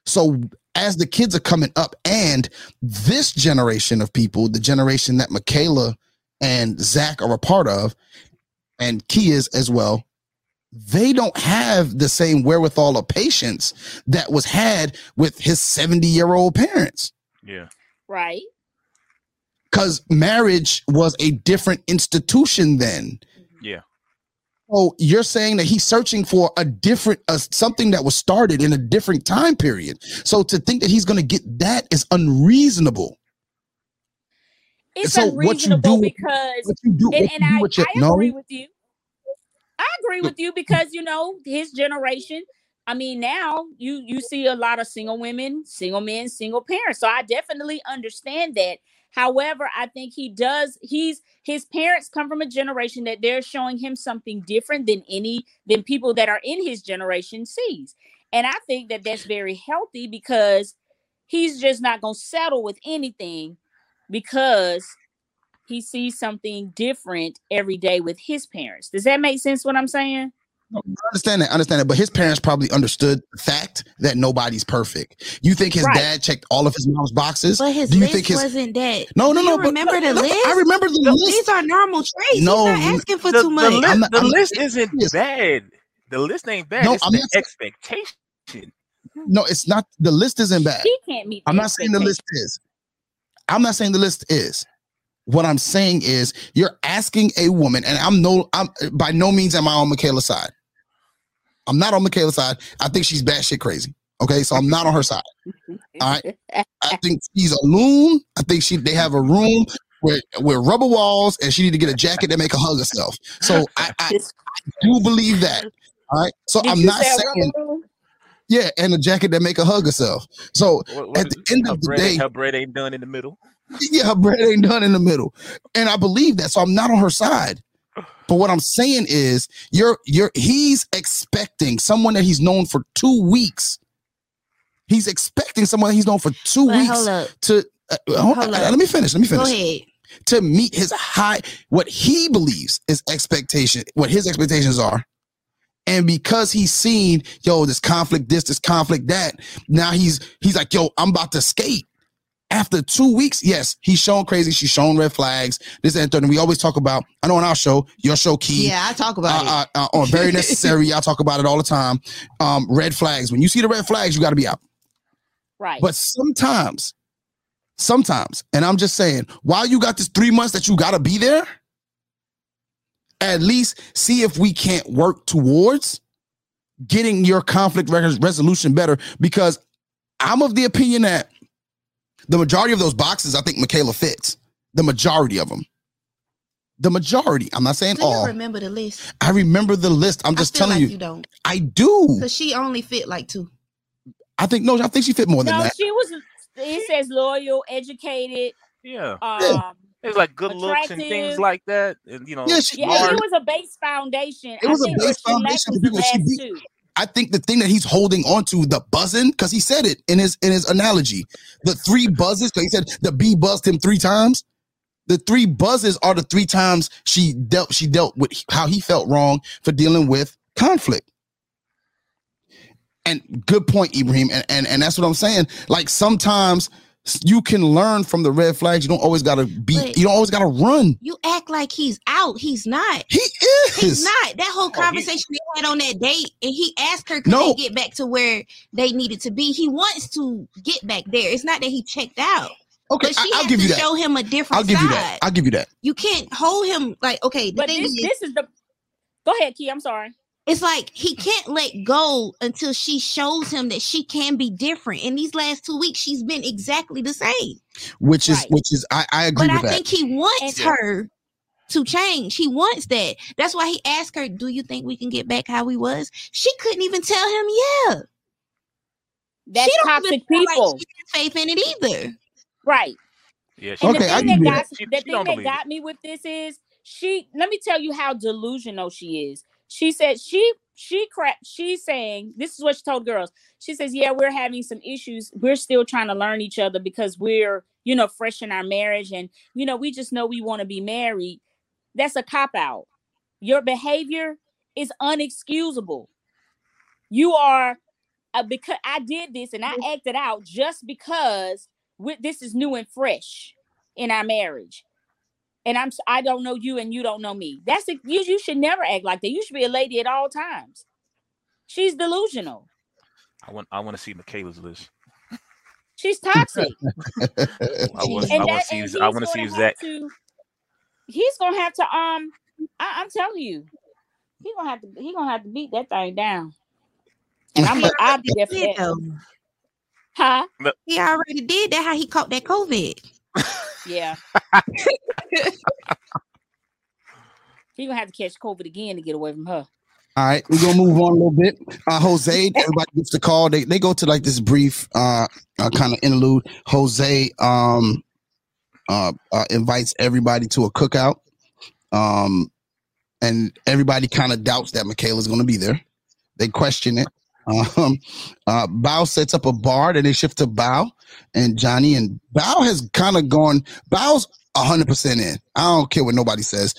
Speaker 12: So as the kids are coming up, and this generation of people, the generation that Michaela and Zach are a part of, and Key is as well, they don't have the same wherewithal or patience that was had with his 70 year old parents.
Speaker 14: Yeah.
Speaker 15: right
Speaker 12: Because marriage was a different institution then. So you're saying that he's searching for a different uh, something that was started in a different time period. So to think that he's going to get that is unreasonable.
Speaker 15: it's
Speaker 12: so what you
Speaker 15: unreasonable
Speaker 12: do-
Speaker 15: because
Speaker 12: what you do-
Speaker 15: and, and
Speaker 12: you do
Speaker 15: I, I agree with you i agree with you because you know his generation i mean now you you see a lot of single women single men single parents so i definitely understand that however i think he does he's his parents come from a generation that they're showing him something different than any than people that are in his generation sees and i think that that's very healthy because he's just not going to settle with anything because he sees something different every day with his parents. Does that make sense what I'm saying?
Speaker 12: I understand that, I understand that, but his parents probably understood the fact that nobody's perfect. You think his
Speaker 13: Right.
Speaker 12: dad checked all of his mom's boxes?
Speaker 13: But his
Speaker 12: Do you
Speaker 13: list
Speaker 12: think his
Speaker 13: wasn't that.
Speaker 12: No, no, no, but-
Speaker 13: remember the
Speaker 12: no,
Speaker 13: list?
Speaker 12: I remember the
Speaker 13: Th-
Speaker 12: list.
Speaker 13: These are normal traits.
Speaker 12: No,
Speaker 13: He's not asking for
Speaker 14: the,
Speaker 13: too
Speaker 14: the
Speaker 13: much.
Speaker 14: list,
Speaker 12: I'm not-
Speaker 14: the
Speaker 12: I'm not
Speaker 14: list isn't
Speaker 12: this.
Speaker 14: bad. The list ain't bad.
Speaker 12: No,
Speaker 14: it's
Speaker 12: I'm
Speaker 14: the
Speaker 12: not
Speaker 14: expectation.
Speaker 12: No, it's not. The list isn't bad.
Speaker 15: He can't meet.
Speaker 12: I'm not saying the list is. I'm not saying the list is. What I'm saying is you're asking a woman, and I'm no, I'm by no means am I on Michaela's side. I'm not on Michaela's side. I think she's batshit crazy. Okay, so I'm not on her side. All right. I think she's a loon. I think she they have a room with with rubber walls, and she need to get a jacket that make her hug herself. So I, I, I do believe that. All right. So
Speaker 15: Did
Speaker 12: I'm not
Speaker 15: say
Speaker 12: saying yeah, and a jacket that make her hug herself. So
Speaker 14: What- what
Speaker 12: at the end of the
Speaker 14: bread,
Speaker 12: day,
Speaker 14: her bread ain't done in the middle.
Speaker 12: yeah, her bread ain't done in the middle. And I believe that. So I'm not on her side. But what I'm saying is you're you're he's expecting someone that he's known for two weeks. He's expecting someone that he's known for two
Speaker 13: But
Speaker 12: weeks to uh, hold-
Speaker 13: Hold
Speaker 12: uh, let me finish. Let me finish.
Speaker 13: Go ahead.
Speaker 12: To meet his high, what he believes is expectation, what his expectations are. And because he's seen, yo, this conflict, this, this conflict, that, now he's he's like, yo, I'm about to skate. After two weeks, yes, he's shown crazy. She's shown red flags. This and that. And we always talk about. I know on our show, your show, Key.
Speaker 18: Yeah, I talk about
Speaker 12: uh, uh, uh, on very necessary. Y'all talk about it all the time. Um, red flags. When you see the red flags, you got to be out.
Speaker 15: Right.
Speaker 12: But sometimes, sometimes, and I'm just saying, while you got this three months that you got to be there, at least see if we can't work towards getting your conflict res- resolution better. Because I'm of the opinion that the majority of those boxes, I think Michaela fits. The majority of them. The majority. I'm not saying
Speaker 13: Do you
Speaker 12: all.
Speaker 13: remember the list?
Speaker 12: I remember the list. I'm just
Speaker 13: I feel
Speaker 12: telling
Speaker 13: like
Speaker 12: you.
Speaker 13: you don't.
Speaker 12: I do.
Speaker 13: Because she only fit like two.
Speaker 12: I think no. I think she fit more than that.
Speaker 15: she was. It says loyal, educated.
Speaker 14: Yeah.
Speaker 15: Um,
Speaker 14: It's like good looks and things like that. And you know,
Speaker 12: Yeah, she-
Speaker 15: yeah,
Speaker 14: smart.
Speaker 15: it was a base foundation.
Speaker 12: It was
Speaker 15: I
Speaker 12: a
Speaker 15: think
Speaker 12: base foundation
Speaker 15: was
Speaker 12: because she beat-
Speaker 15: two.
Speaker 12: I think the thing that he's holding on to, the buzzing, because he said it in his in his analogy. The three buzzes, 'cause he said the bee buzzed him three times. The three buzzes are the three times she dealt she dealt with how he felt wrong for dealing with conflict. And good point, Ibrahim. And and, and that's what I'm saying. Like sometimes you can learn from the red flags. You don't always gotta be,
Speaker 13: But-
Speaker 12: you don't always gotta run.
Speaker 13: You act like he's out. He's not.
Speaker 12: He is.
Speaker 13: He's not. That whole
Speaker 14: Oh, he-
Speaker 13: conversation they had on that date, and he asked her, "Could
Speaker 12: No.
Speaker 13: they get back to where they needed to be?" He wants to get back there. It's not that he checked out.
Speaker 12: Okay,
Speaker 13: but she
Speaker 12: I- I'll
Speaker 13: has
Speaker 12: give
Speaker 13: to
Speaker 12: you that.
Speaker 13: show him a different
Speaker 12: I'll give
Speaker 13: side.
Speaker 12: you that. I'll give you that.
Speaker 13: You can't hold him like okay. The
Speaker 15: But
Speaker 13: thing
Speaker 15: this,
Speaker 13: is,
Speaker 15: this is the. Go ahead, Key. I'm sorry.
Speaker 13: It's like he can't let go until she shows him that she can be different. In these last two weeks, she's been exactly the same.
Speaker 12: Which is
Speaker 15: Right.
Speaker 12: which is I, I agree
Speaker 13: But I
Speaker 12: with that.
Speaker 13: think he wants
Speaker 15: And-
Speaker 13: her to change. He wants that. That's why he asked her, "Do you think we can get back how we was?" She couldn't even tell him, "Yeah."
Speaker 15: That's
Speaker 13: she don't
Speaker 15: toxic
Speaker 13: even feel like
Speaker 15: people.
Speaker 13: she has faith in it either.
Speaker 15: Right.
Speaker 14: Yeah, she,
Speaker 15: And
Speaker 12: Okay,
Speaker 15: the
Speaker 12: I
Speaker 15: thing that got
Speaker 12: that.
Speaker 14: She-
Speaker 15: the
Speaker 14: she
Speaker 15: thing that got me with this is she. Let me tell you how delusional she is. She said she she crap. She's saying this is what she told girls. She says, "Yeah, we're having some issues. We're still trying to learn each other because we're you know fresh in our marriage, and you know we just know we want to be married." That's a cop out. Your behavior is unexcusable. You are uh, because I did this and I acted out just because with, this is new and fresh in our marriage. And I'm I don't know you and you don't know me. That's a, you, you should never act like that. You should be a lady at all times. She's delusional.
Speaker 14: I want I want to see Michaela's list.
Speaker 15: She's toxic.
Speaker 14: I want—I want to see
Speaker 15: and
Speaker 14: I
Speaker 15: he's
Speaker 14: want to see
Speaker 15: gonna have
Speaker 14: Zach.
Speaker 15: to- he's gonna have to um I, I'm telling you, he's gonna have to he gonna have to beat that thing down. And I'm gonna I'll be there for
Speaker 13: Did
Speaker 15: that.
Speaker 13: though.
Speaker 15: Huh?
Speaker 13: He already did that. How he caught that COVID?
Speaker 15: Yeah. He gonna have to catch COVID again to get away from her.
Speaker 12: All right, we're gonna move on a little bit. Uh Jose, everybody gets the call. They they go to like this brief uh, uh kind of interlude. Jose um uh, uh invites everybody to a cookout. Um and everybody kind of doubts that Michaela's gonna be there. They question it. Um uh Bao sets up a bar, then they shift to Bao and Johnny, and Bao has kind of gone, Bao's hundred percent in. I don't care what nobody says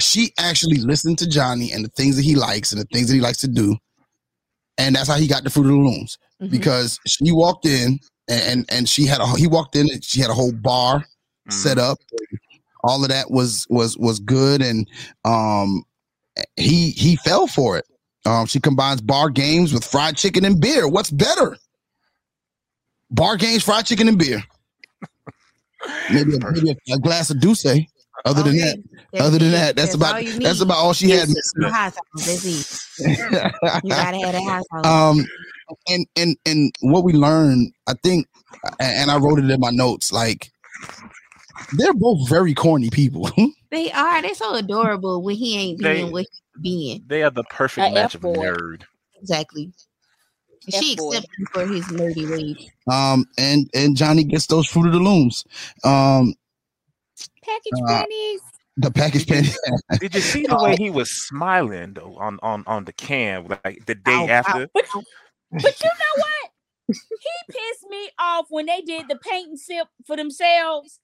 Speaker 12: she actually listened to Johnny and the things that he likes and the things that he likes to do. And that's how he got the Fruit of the Looms
Speaker 13: Mhm.
Speaker 12: because she walked in and, and and she had a he walked in and she had a whole bar set up. All of that was was was good and um he he fell for it. Um she combines bar games with fried chicken and beer. What's better? Bar games, fried chicken and beer. Maybe a, maybe a, a glass of Douce. Other than that,
Speaker 13: That's
Speaker 12: other than that, that's
Speaker 13: That's
Speaker 12: about
Speaker 13: all
Speaker 12: that's about all she had.
Speaker 13: The hot sauce. That's it. You gotta have that hot
Speaker 12: um and and and what we learned i think and i wrote it in my notes like they're both very corny people
Speaker 13: They are. They're so adorable when he ain't
Speaker 14: They-
Speaker 13: being what he's being.
Speaker 14: They are the perfect
Speaker 13: A
Speaker 14: match of a
Speaker 13: F-boy.
Speaker 14: nerd.
Speaker 13: Exactly. And She
Speaker 15: F-boy.
Speaker 13: accepts him for his nerdy ways.
Speaker 12: um and and johnny gets those fruit of the looms um
Speaker 15: Package
Speaker 12: Uh,
Speaker 15: pennies.
Speaker 12: the package penny
Speaker 14: Did you see the way he was smiling though on on on the can like the day
Speaker 15: Ow,
Speaker 14: after?
Speaker 15: ow. But, but you know what? He pissed me off when they did the paint and sip for themselves.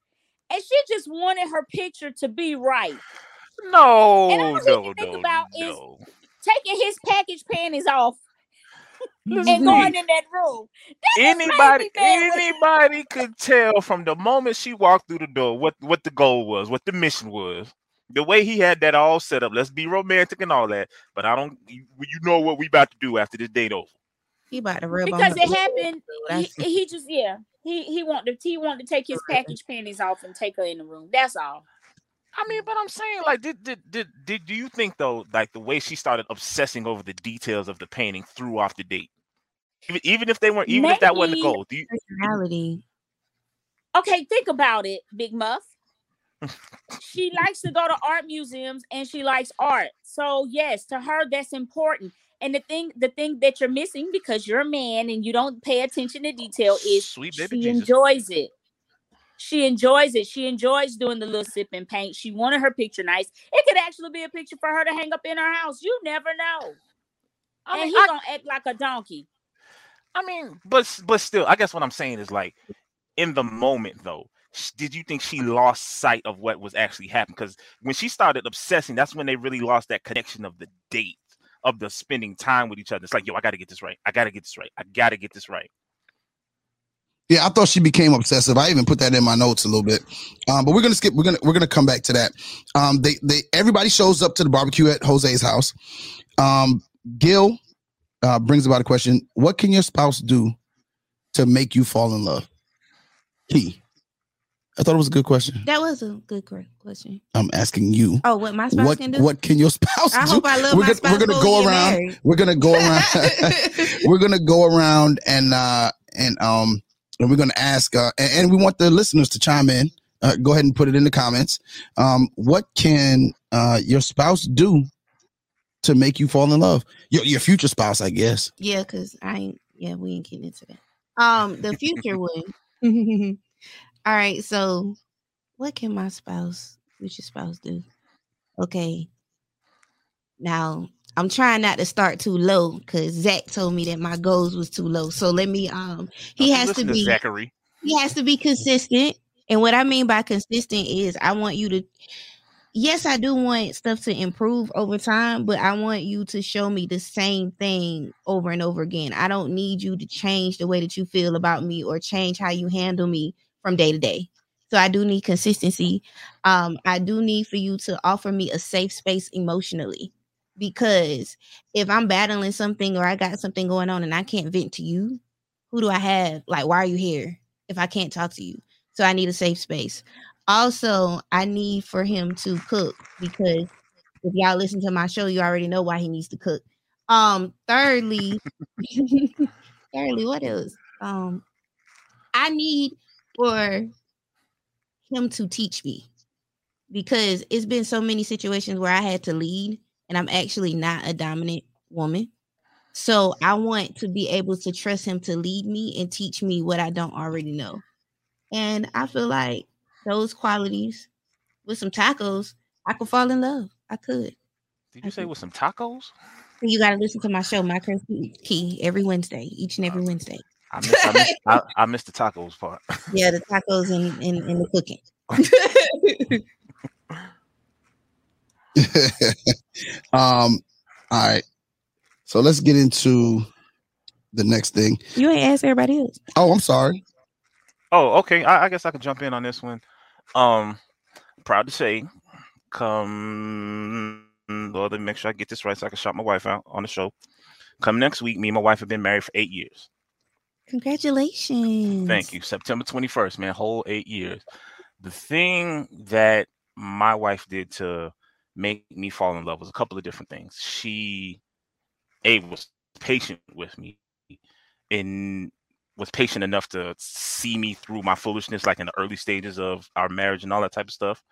Speaker 15: And she just wanted her picture to be right.
Speaker 14: No,
Speaker 15: And all
Speaker 14: no,
Speaker 15: think
Speaker 14: no,
Speaker 15: about
Speaker 14: no.
Speaker 15: is taking his package panties off
Speaker 14: Listen
Speaker 15: and going in that room. That
Speaker 14: Anybody, anybody could tell from the moment she walked through the door what what the goal was, what the mission was. The way he had that all set up. Let's be romantic and all that, but I don't. You, you know what we about to do after this date over.
Speaker 13: He about to rub
Speaker 15: because
Speaker 13: her
Speaker 15: it happened. He, he just yeah. He he wanted to he wanted to take his package panties off and take her in the room. That's all.
Speaker 14: I mean, but I'm saying, like, did did did, did do you think though, like the way she started obsessing over the details of the painting threw off the date? even, even if they weren't, even if that wasn't the goal, do you,
Speaker 13: Personality.
Speaker 15: Okay, think about it, Big Muff. she likes to go to art museums and she likes art. So yes, to her that's important. And the thing, the thing that you're missing because you're a man and you don't pay attention to detail is
Speaker 14: Sweet
Speaker 15: she
Speaker 14: baby Jesus.
Speaker 15: enjoys it. She enjoys it. She enjoys doing the little sip and paint. She wanted her picture nice. It could actually be a picture for her to hang up in her house. You never know.
Speaker 14: I
Speaker 15: and
Speaker 14: mean,
Speaker 15: he
Speaker 14: I-
Speaker 15: gonna act like a donkey.
Speaker 14: I mean, but but still, I guess what I'm saying is like, in the moment though, did you think she lost sight of what was actually happening? Because when she started obsessing, that's when they really lost that connection of the date, of the spending time with each other. It's like, yo, I got to get this right. I got to get this right. I got to get this right.
Speaker 12: Yeah, I thought she became obsessive. I even put that in my notes a little bit. Um, but we're gonna skip. We're gonna we're gonna come back to that. Um, they they everybody shows up to the barbecue at Jose's house. Um, Gil uh, brings about a question: What can your spouse do to make you fall in love? Key. I thought it was a good question.
Speaker 13: That was a good question.
Speaker 12: I'm asking you.
Speaker 13: Oh, what my spouse
Speaker 12: what
Speaker 13: can do?
Speaker 12: what can your spouse
Speaker 13: I
Speaker 12: do?
Speaker 13: hope I love
Speaker 12: we're
Speaker 13: my
Speaker 12: gonna,
Speaker 13: spouse
Speaker 12: we're gonna go around.
Speaker 13: married.
Speaker 12: We're gonna go around. we're gonna go around and uh and um and we're gonna ask uh and, and we want the listeners to chime in. Uh, go ahead and put it in the comments. Um, what can uh your spouse do to make you fall in love? Your your future spouse, I guess.
Speaker 13: Yeah, because I ain't yeah, we ain't getting into that. Um, the future one. All right, so what can my spouse, future spouse do? Okay. Now I'm trying not to start too low because Zach told me that my goals was too low. So let me um he has to be
Speaker 14: Zachary.
Speaker 13: he has to be consistent. And what I mean by consistent is I want you to yes, I do want stuff to improve over time, but I want you to show me the same thing over and over again. I don't need you to change the way that you feel about me or change how you handle me from day to day. So I do need consistency. Um, I do need for you to offer me a safe space emotionally because if I'm battling something or I got something going on and I can't vent to you, who do I have? Like, why are you here if I can't talk to you? So I need a safe space. Also, I need for him to cook because if y'all listen to my show, you already know why he needs to cook. Um, thirdly, thirdly, what else? Um, I need for him to teach me because it's been so many situations where I had to lead and I'm actually not a dominant woman. So I want to be able to trust him to lead me and teach me what I don't already know. And I feel like those qualities with some tacos, I could fall in love. I could.
Speaker 14: Did you say with some tacos?
Speaker 13: You got to listen to my show, My Crazy Key, every Wednesday, each and every Wednesday.
Speaker 14: I missed, I, missed, I, I missed the tacos part.
Speaker 13: Yeah, the tacos and, and, and the cooking.
Speaker 12: um, all right. So let's get into the next thing.
Speaker 13: You ain't asked everybody else.
Speaker 12: Oh, I'm sorry.
Speaker 14: Oh, okay. I, I guess I could jump in on this one. Um, proud to say, come. Lord, let me make sure I get this right so I can shout my wife out on the show. Come next week, me and my wife have been married for eight years.
Speaker 13: Congratulations.
Speaker 14: Thank you. September 21st, man, whole eight years. The thing that my wife did to make me fall in love was a couple of different things. She, A, was patient with me and was patient enough to see me through my foolishness, like in the early stages of our marriage and all that type of stuff.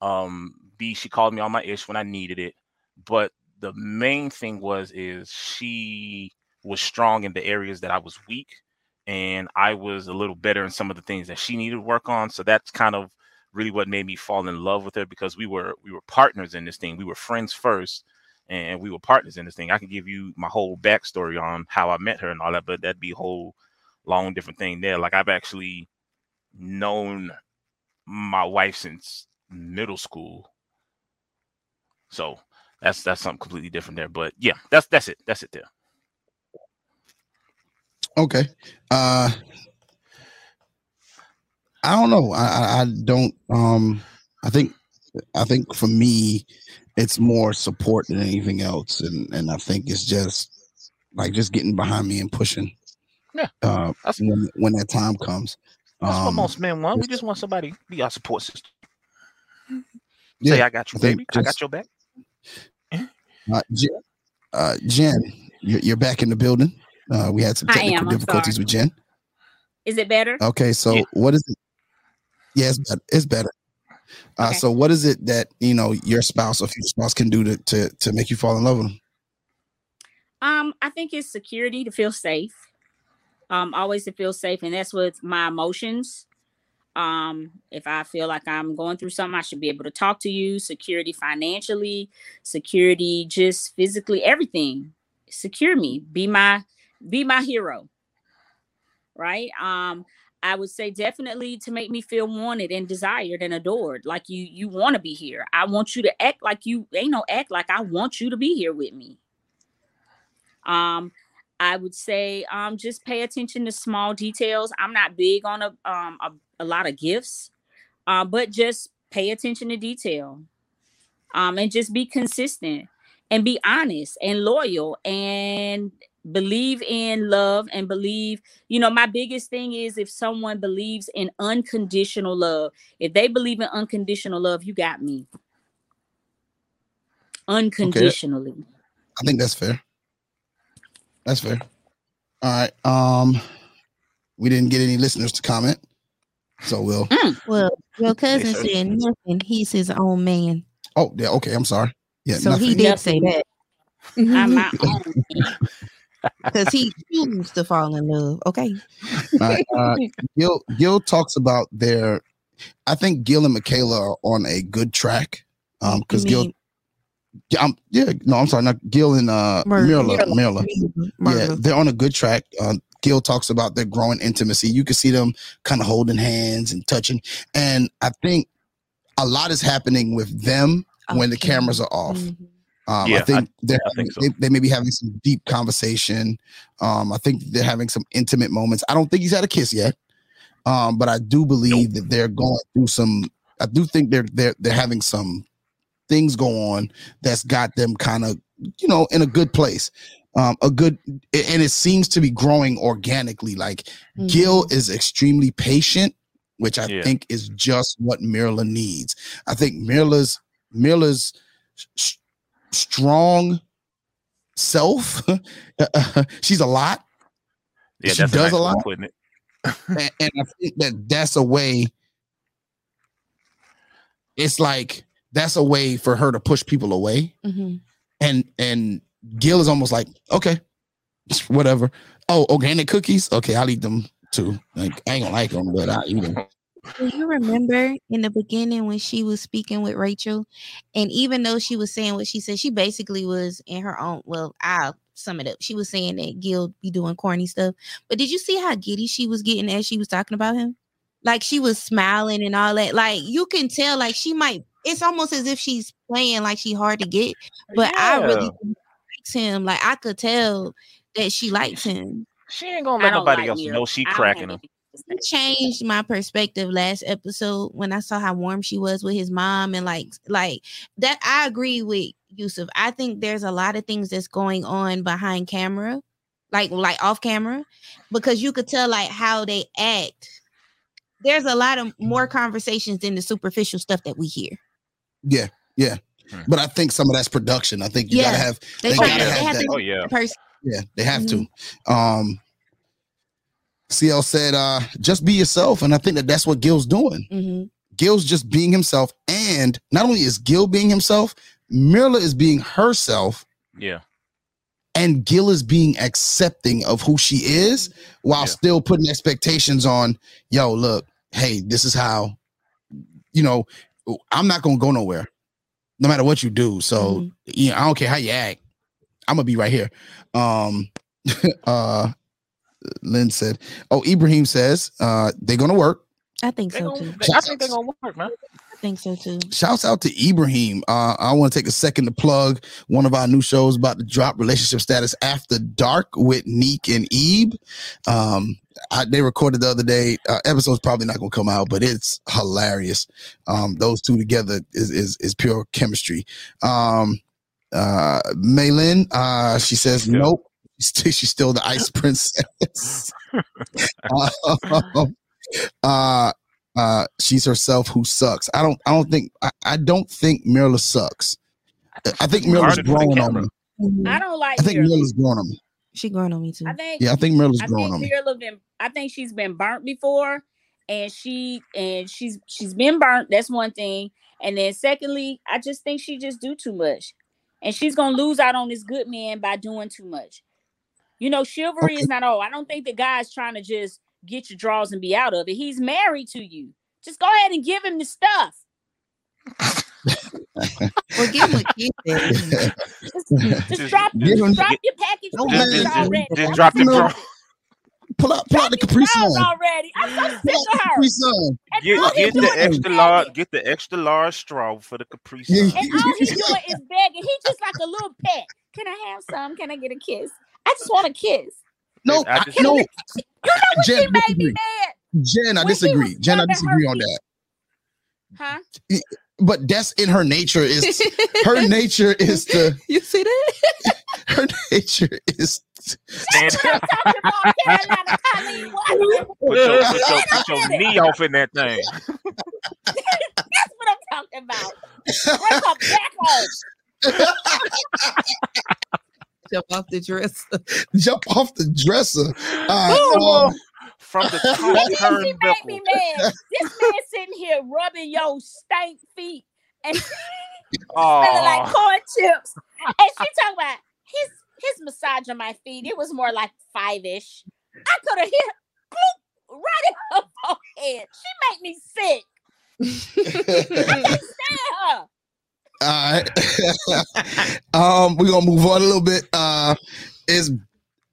Speaker 14: Um, B, she called me on my ish when I needed it. But the main thing was is she was strong in the areas that I was weak and I was a little better in some of the things that she needed to work on. So that's kind of really what made me fall in love with her because we were we were partners in this thing. We were friends first and we were partners in this thing. I can give you my whole backstory on how I met her and all that, but that'd be a whole long different thing there. Like I've actually known my wife since middle school. So that's that's something completely different there. But yeah, that's that's it. That's it there.
Speaker 12: Okay. Uh I don't know. I, I I don't um I think I think for me it's more support than anything else. And and I think it's just like just getting behind me and pushing.
Speaker 14: Yeah.
Speaker 12: Uh when when that time comes.
Speaker 14: That's what
Speaker 12: Um,
Speaker 14: most men want. We just want somebody to be our support system.
Speaker 12: yeah,
Speaker 14: Say I got you,
Speaker 12: think
Speaker 14: baby. I got your back.
Speaker 12: Uh, Jen, uh, Jen you're, you're back in the building. Uh, we had some technical
Speaker 15: am,
Speaker 12: difficulties with Jen.
Speaker 15: Is it better?
Speaker 12: Okay, so what is it? Yeah, it's better. It's better. Uh,
Speaker 15: Okay.
Speaker 12: So what is it that you know your spouse or future spouse can do to to to make you fall in love with them?
Speaker 15: Um, I think it's security to feel safe. Um, always to feel safe, and that's with my emotions. Um, if I feel like I'm going through something, I should be able to talk to you. Security financially, security just physically, everything. Secure me. Be my be my hero. Right? Um, I would say definitely to make me feel wanted and desired and adored. Like you you want to be here. I want you to act like you ain't no act like I want you to be here with me. Um, I would say um, just pay attention to small details. I'm not big on a um, a, a lot of gifts, uh, but just pay attention to detail, um, and just be consistent and be honest and loyal and believe in love and believe you know my biggest thing is if someone believes in unconditional love if they believe in unconditional love you got me unconditionally
Speaker 12: I think that's fair. That's fair. All right. Um, we didn't get any listeners to comment, so we'll.
Speaker 13: Well, your cousin said nothing. He's his own man.
Speaker 12: Oh, yeah. Okay. I'm sorry. Yeah.
Speaker 13: so he
Speaker 12: nothing.
Speaker 13: did say that.
Speaker 15: I'm my own
Speaker 13: Because he chooses to fall in love. Okay.
Speaker 12: Right, uh, Gil Gil talks about their. I think Gil and Michaela are on a good track. Um, because Gil. Yeah, I'm, yeah, no, I'm sorry, not Gil and uh
Speaker 13: Myrla.
Speaker 12: Myrla. Yeah, they're on a good track. Uh, Gil talks about their growing intimacy. You can see them kind of holding hands and touching, and I think a lot is happening with them when the cameras are off.
Speaker 13: Mm-hmm.
Speaker 12: Um,
Speaker 14: Yeah,
Speaker 12: I think
Speaker 14: I-
Speaker 12: they're
Speaker 14: I think so.
Speaker 12: they, they may be having some deep conversation. Um, I think they're having some intimate moments. I don't think he's had a kiss yet, um, but I do believe that they're going through some. I do think they're they're they're having some things go on that's got them kind of you know in a good place. Um, a good and it seems to be growing organically. Like Gil is extremely patient, which I
Speaker 14: Yeah.
Speaker 12: think is just what Myrla needs. I think Myrla's Myrla's s- strong self. she's a lot.
Speaker 14: Yeah,
Speaker 12: she
Speaker 14: that's a
Speaker 12: does
Speaker 14: nice
Speaker 12: a lot,
Speaker 14: putting it.
Speaker 12: and, and I think that that's a way. It's like that's a way for her to push people away,
Speaker 13: Mm-hmm.
Speaker 12: and and Gil is almost like okay, whatever. Oh, organic cookies. Okay, I'll eat them too. Like I ain't gonna like them, but I eat them.
Speaker 13: Do you remember in the beginning when she was speaking with Rachel, and even though she was saying what she said, she basically was in her own. Well, I'll sum it up. She was saying that Gil be doing corny stuff, but did you see how giddy she was getting as she was talking about him? Like she was smiling and all that. Like you can tell, like she might. It's almost as if she's playing like she hard to get, but I really
Speaker 14: Yeah.
Speaker 13: likes him. Like I could tell that she likes him.
Speaker 14: She ain't gonna let nobody
Speaker 15: like
Speaker 14: else
Speaker 15: Mira.
Speaker 14: know she cracking
Speaker 15: have
Speaker 14: him.
Speaker 13: It changed my perspective last episode when I saw how warm she was with his mom and like like that I agree with Yusuf. I think there's a lot of things that's going on behind camera, like like off camera, because you could tell like how they act. There's a lot of more conversations than the superficial stuff that we hear.
Speaker 12: Yeah, yeah.
Speaker 14: Hmm.
Speaker 12: But I think some of that's production. I think you
Speaker 13: Yeah.
Speaker 12: gotta have
Speaker 13: They
Speaker 12: they, gotta
Speaker 13: they
Speaker 12: have
Speaker 13: have
Speaker 12: that.
Speaker 13: to-
Speaker 14: Oh yeah.
Speaker 13: Person.
Speaker 12: Yeah, they have
Speaker 13: Mhm.
Speaker 12: to. Um CL said, uh, just be yourself. And I think that that's what Gil's doing.
Speaker 13: Mm-hmm.
Speaker 12: Gil's just being himself. And not only is Gil being himself, Myrla is being herself.
Speaker 14: Yeah.
Speaker 12: And Gil is being accepting of who she is while still putting expectations on, yo, look, hey, this is how, you know, I'm not going to go nowhere no matter what you do. So, you know, I don't care how you act. I'm going to be right here. Um, uh, Lynn said, oh, Ibrahim says, uh, they're going to work.
Speaker 13: I think
Speaker 14: They
Speaker 13: so
Speaker 14: gonna,
Speaker 13: too.
Speaker 14: I think they're gonna work, man.
Speaker 13: I think so too.
Speaker 12: Shouts out to Ibrahim. Uh, I want to take a second to plug one of our new shows about to drop relationship status after dark with Neek and Ebe. Um, I, they recorded the other day. Uh, episode's probably not gonna come out, but it's hilarious. Um, those two together is is, is pure chemistry. Um, uh, Maylin, uh, she says nope. She's she's still the ice princess. Um, uh, uh, she's herself who sucks. I don't. I don't think. I, I don't think Myrla sucks. I think Myrla's
Speaker 14: Harder
Speaker 12: growing on me.
Speaker 15: I don't like
Speaker 12: I think
Speaker 15: Mira.
Speaker 12: Myrla's growing on me.
Speaker 13: She growing on me too.
Speaker 15: I think.
Speaker 12: Yeah, I think Marilla's
Speaker 15: I
Speaker 12: growing
Speaker 15: think
Speaker 12: on me.
Speaker 15: Marilla been. I think she's been burnt before, and she and she's she's been burnt. That's one thing. And then secondly, I just think she just do too much, and she's gonna lose out on this good man by doing too much. You know, chivalry is not all. I don't think the guy's trying to just get your draws and be out of it. He's married to you. Just go ahead and give him the stuff.
Speaker 13: Or give him a kiss. then.
Speaker 15: Just, just drop,
Speaker 12: Give him-
Speaker 15: drop your package
Speaker 12: Don't
Speaker 15: food
Speaker 12: man,
Speaker 15: already.
Speaker 14: Just
Speaker 15: I'm
Speaker 14: drop the
Speaker 12: No.
Speaker 14: draw.
Speaker 12: Pull out, pull out the Capri Sun.
Speaker 15: already. I'm so sick
Speaker 12: Pull out the
Speaker 15: of her.
Speaker 12: Capri Sun.
Speaker 14: Get, get the
Speaker 15: is
Speaker 14: extra large. Get the extra large straw for the Capri Sun.
Speaker 15: And all he's doing is begging. He's just like a little pet. Can I have some? Can I get a kiss? I just want a kiss.
Speaker 12: No,
Speaker 14: I
Speaker 12: I,
Speaker 14: just-
Speaker 12: no,
Speaker 15: You know what
Speaker 12: Jen,
Speaker 15: she made me
Speaker 12: disagree.
Speaker 15: mad?
Speaker 12: Jen, I
Speaker 15: When
Speaker 12: disagree. Jen, I disagree on
Speaker 15: feet.
Speaker 12: that.
Speaker 15: Huh?
Speaker 12: But that's in her nature. Is her nature is to
Speaker 13: You see that?
Speaker 12: her nature is
Speaker 14: Stand
Speaker 15: What I'm talking about, Carolina Colleen
Speaker 14: Put your, put your, put your knee off in that thing.
Speaker 15: That's what I'm talking about. Break her back off.
Speaker 13: Jump off the dresser.
Speaker 12: jump off the dresser. All right, um,
Speaker 14: From the top
Speaker 15: And then she
Speaker 14: turn
Speaker 15: made me mad. This man sitting here rubbing your stank feet and smelling like corn chips. And she talking about his his massage on my feet. It was more like five ish. I could have hit cloop, right in her forehead. She made me sick. I can't stand her.
Speaker 12: All right. um, we're gonna move on a little bit. Uh is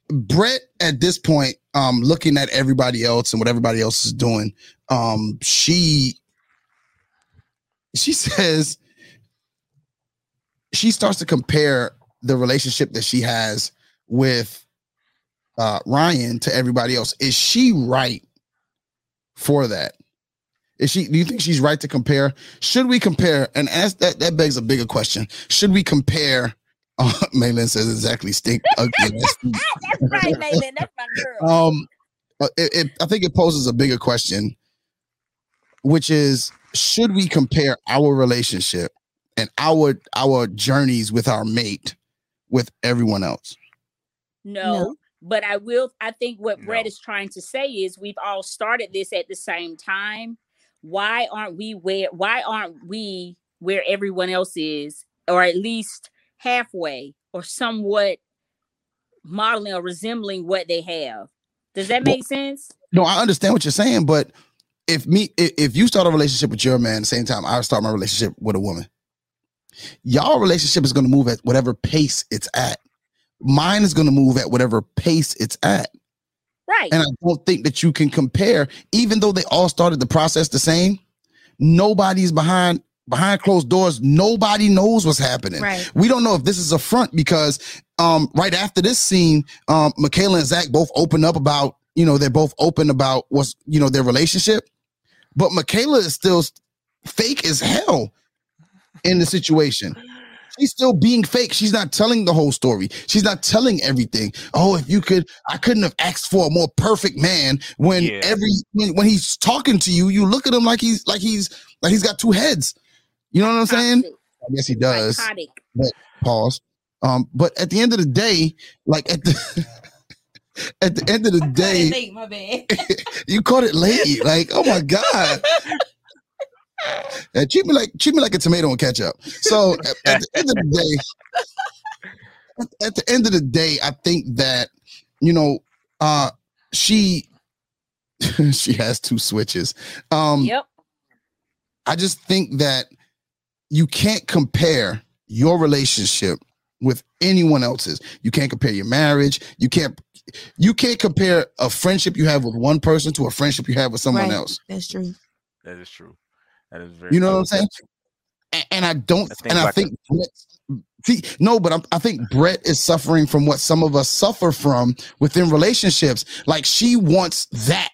Speaker 12: Brett at this point, um, looking at everybody else and what everybody else is doing, um, she she says she starts to compare the relationship that she has with uh Ryan to everybody else. Is she right for that? Is she? Do you think she's right to compare? Should we compare? And ask that that begs a bigger question. Should we compare? Uh, Maylin says exactly stink ugly.
Speaker 15: That's right, Maylin. That's my girl.
Speaker 12: um, it, it, I think it poses a bigger question, which is: Should we compare our relationship and our our journeys with our mate with everyone else?
Speaker 15: No, but I will. I think what Brett is trying to say is we've all started this at the same time. Why aren't we where? Why aren't we where everyone else is, or at least halfway, or somewhat modeling or resembling what they have? Does that make sense?
Speaker 12: No, I understand what you're saying, but if me if, if you start a relationship with your man at the same time I start my relationship with a woman, y'all relationship is gonna move at whatever pace it's at. Mine is gonna move at whatever pace it's at.
Speaker 15: Right.
Speaker 12: And I don't think that you can compare, even though they all started the process the same. Nobody's behind behind closed doors. Nobody knows what's happening.
Speaker 13: Right.
Speaker 12: We don't know if this is a front because um, right after this scene, um, Michaela and Zach both open up about you know they're both open about what's you know their relationship, but Michaela is still fake as hell in the situation. She's still being fake. She's not telling the whole story. She's not telling everything. Oh, if you could, I couldn't have asked for a more perfect man. When
Speaker 14: Yeah.
Speaker 12: every when, when he's talking to you, you look at him like he's like he's like he's got two heads. You know what I'm saying? I guess he does. But pause. Um, but at the end of the day, like at the at the end of the day,
Speaker 13: Late, my bad.
Speaker 12: you caught it late. Like, oh my god. Uh, treat me like treat me like a tomato and ketchup. So at, at the end of the day, at, at the end of the day, I think that you know, uh, she she has two switches. Um,
Speaker 15: Yep.
Speaker 12: I just think that you can't compare your relationship with anyone else's. You can't compare your marriage. You can't you can't compare a friendship you have with one person to a friendship you have with someone
Speaker 13: Right.
Speaker 12: else.
Speaker 13: That's true.
Speaker 14: that is true. That is very.
Speaker 12: You know what. I'm saying? And, and I don't
Speaker 14: I
Speaker 12: and I think Brett, see, no, but I'm, I think Brett is suffering from what some of us suffer from within relationships. Like she wants that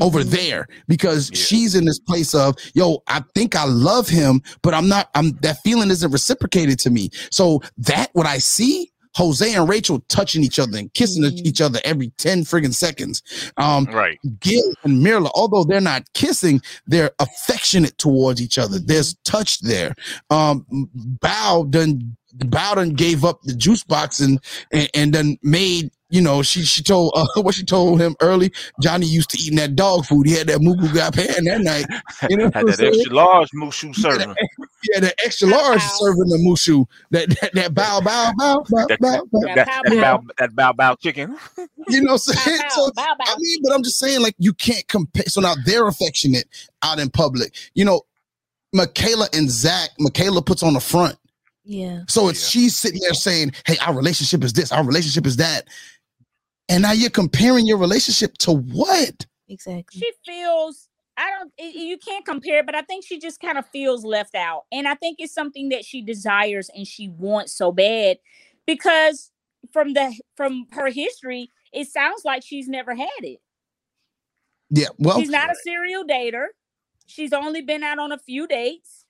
Speaker 12: over mm-hmm. there because she's in this place of yo i think i love him but i'm not i'm that feeling isn't reciprocated to me so that what i see jose and rachel touching each other and kissing each other every 10 friggin seconds. Um
Speaker 14: Right.
Speaker 12: gil and myrla although they're not kissing they're affectionate towards each other. There's touch there. Um Bao done Bao done gave up the juice box and and, and then made you know, she she told uh, what she told him early. Johnny used to eating that dog food. He had that Moo Goo Gai Pan that night. You know,
Speaker 14: Had that extra large mushu serving.
Speaker 12: yeah, that extra large serving the mushu. That that, that bow bow bow bow
Speaker 14: That,
Speaker 12: bow. bow.
Speaker 14: that, that, bow, that bow bow chicken.
Speaker 12: You know what I'm saying? So, I mean, but I'm just saying, like, you can't compare. So now they're affectionate out in public. You know, Michaela and Zach, Michaela puts on the front.
Speaker 13: Yeah.
Speaker 12: So it's she's sitting there saying, Hey, our relationship is this, our relationship is that. And now you're comparing your relationship to what?
Speaker 13: Exactly.
Speaker 15: She feels I don't you can't compare, but I think she just kind of feels left out. And I think it's something that she desires and she wants so bad because from the from her history, it sounds like she's never had it.
Speaker 12: Yeah. Well,
Speaker 15: she's not a serial dater. She's only been out on a few dates.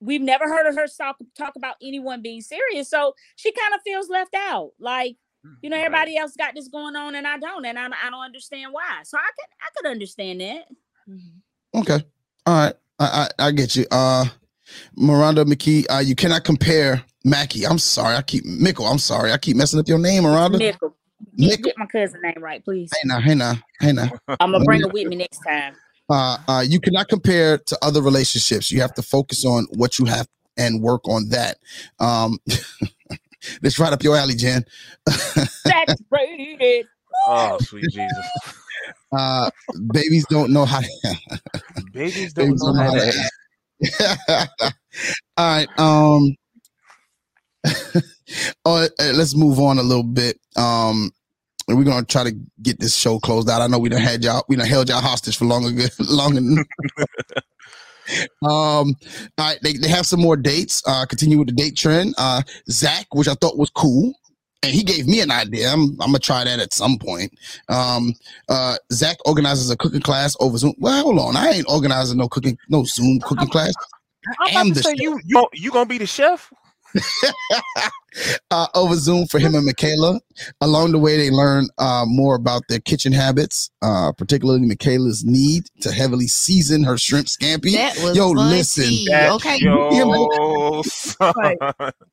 Speaker 15: We've never heard of her talk, talk about anyone being serious. So she kind of feels left out. Like, you know, everybody else got this going on and I don't. And I, I don't understand why. So I could I could understand that.
Speaker 12: okay. All right. I I, I get you. Uh Miranda McKee, uh, you cannot compare Mackie. I'm sorry. I keep Mickle. I'm sorry. I keep messing up your name, Miranda.
Speaker 15: Nickel. Get, get my cousin name right, please.
Speaker 12: Hey now, hey now, hey now.
Speaker 15: I'm gonna bring her with me next time.
Speaker 12: uh, uh, you cannot compare to other relationships. You have to focus on what you have and work on that. Um, this right up your alley, Jen.
Speaker 15: Saturated.
Speaker 14: Oh, sweet Jesus.
Speaker 12: Uh, babies don't know how.
Speaker 14: Babies don't know how to
Speaker 12: act. All right. Um. oh, uh, let's move on a little bit. Um, we're gonna try to get this show closed out. I know we done had y'all, we done held y'all hostage for longer, longer. Than, um, all right, they, they have some more dates. Uh, continue with the date trend. Uh, Zach, which I thought was cool, and he gave me an idea. I'm, I'm gonna try that at some point. Um, uh, Zach organizes a cooking class over Zoom. Well, hold on, I ain't organizing no cooking, no Zoom cooking class.
Speaker 14: I'm about to say you you you gonna be the chef?
Speaker 12: uh, over Zoom for him and Michaela. Along the way, they learn uh, more about their kitchen habits, uh, particularly Michaela's need to heavily season her shrimp scampi.
Speaker 13: That was
Speaker 12: Yo,
Speaker 13: fun
Speaker 12: listen.
Speaker 13: tea. Okay.
Speaker 14: Yo, son.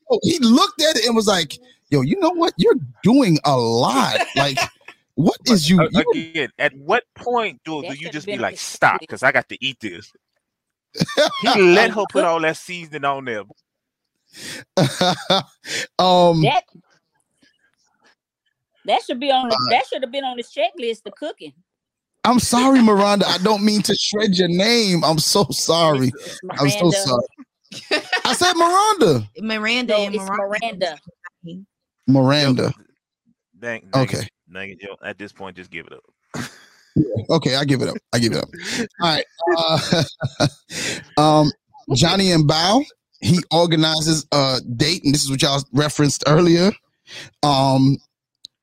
Speaker 12: Oh, he looked at it and was like, "Yo, you know what? You're doing a lot. Like, what is you?" You-
Speaker 14: Again, at what point do, do you just be like, stop, because I got to eat this? He let her put all that seasoning on there.
Speaker 12: um,
Speaker 15: That that should be on the, that should have been on the checklist. The cooking.
Speaker 12: I'm sorry, Miranda. I don't mean to shred your name. I'm so sorry. I'm so sorry. I said Miranda.
Speaker 13: Miranda
Speaker 15: No,
Speaker 13: and
Speaker 15: it's
Speaker 13: Miranda.
Speaker 15: Miranda.
Speaker 12: Miranda.
Speaker 14: Dang, dang
Speaker 12: Okay.
Speaker 14: It, dang it, yo, at this point, just give it up.
Speaker 12: Okay, I give it up. I give it up. All right. Uh, um, Johnny and Bao, he organizes a date, and this is what y'all referenced earlier. Um,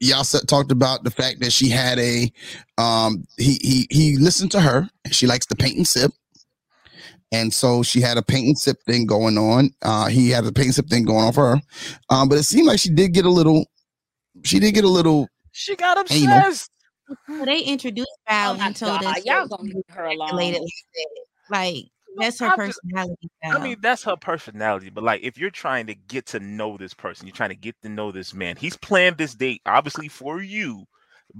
Speaker 12: y'all said, talked about the fact that she had a um he he he listened to her and she likes to paint and sip. And so she had a paint and sip thing going on. Uh he had a paint and sip thing going on for her. Um, but it seemed like she did get a little she did get a little
Speaker 14: She got
Speaker 12: Anal.
Speaker 14: obsessed.
Speaker 13: So they introduced Val
Speaker 15: Oh my
Speaker 13: and told
Speaker 15: God,
Speaker 13: us
Speaker 15: y'all gonna leave her alone.
Speaker 13: related. Like that's her
Speaker 14: I'm just-
Speaker 13: personality.
Speaker 14: I mean, that's her personality. But like, if you're trying to get to know this person, you're trying to get to know this man. He's planned this date obviously for you.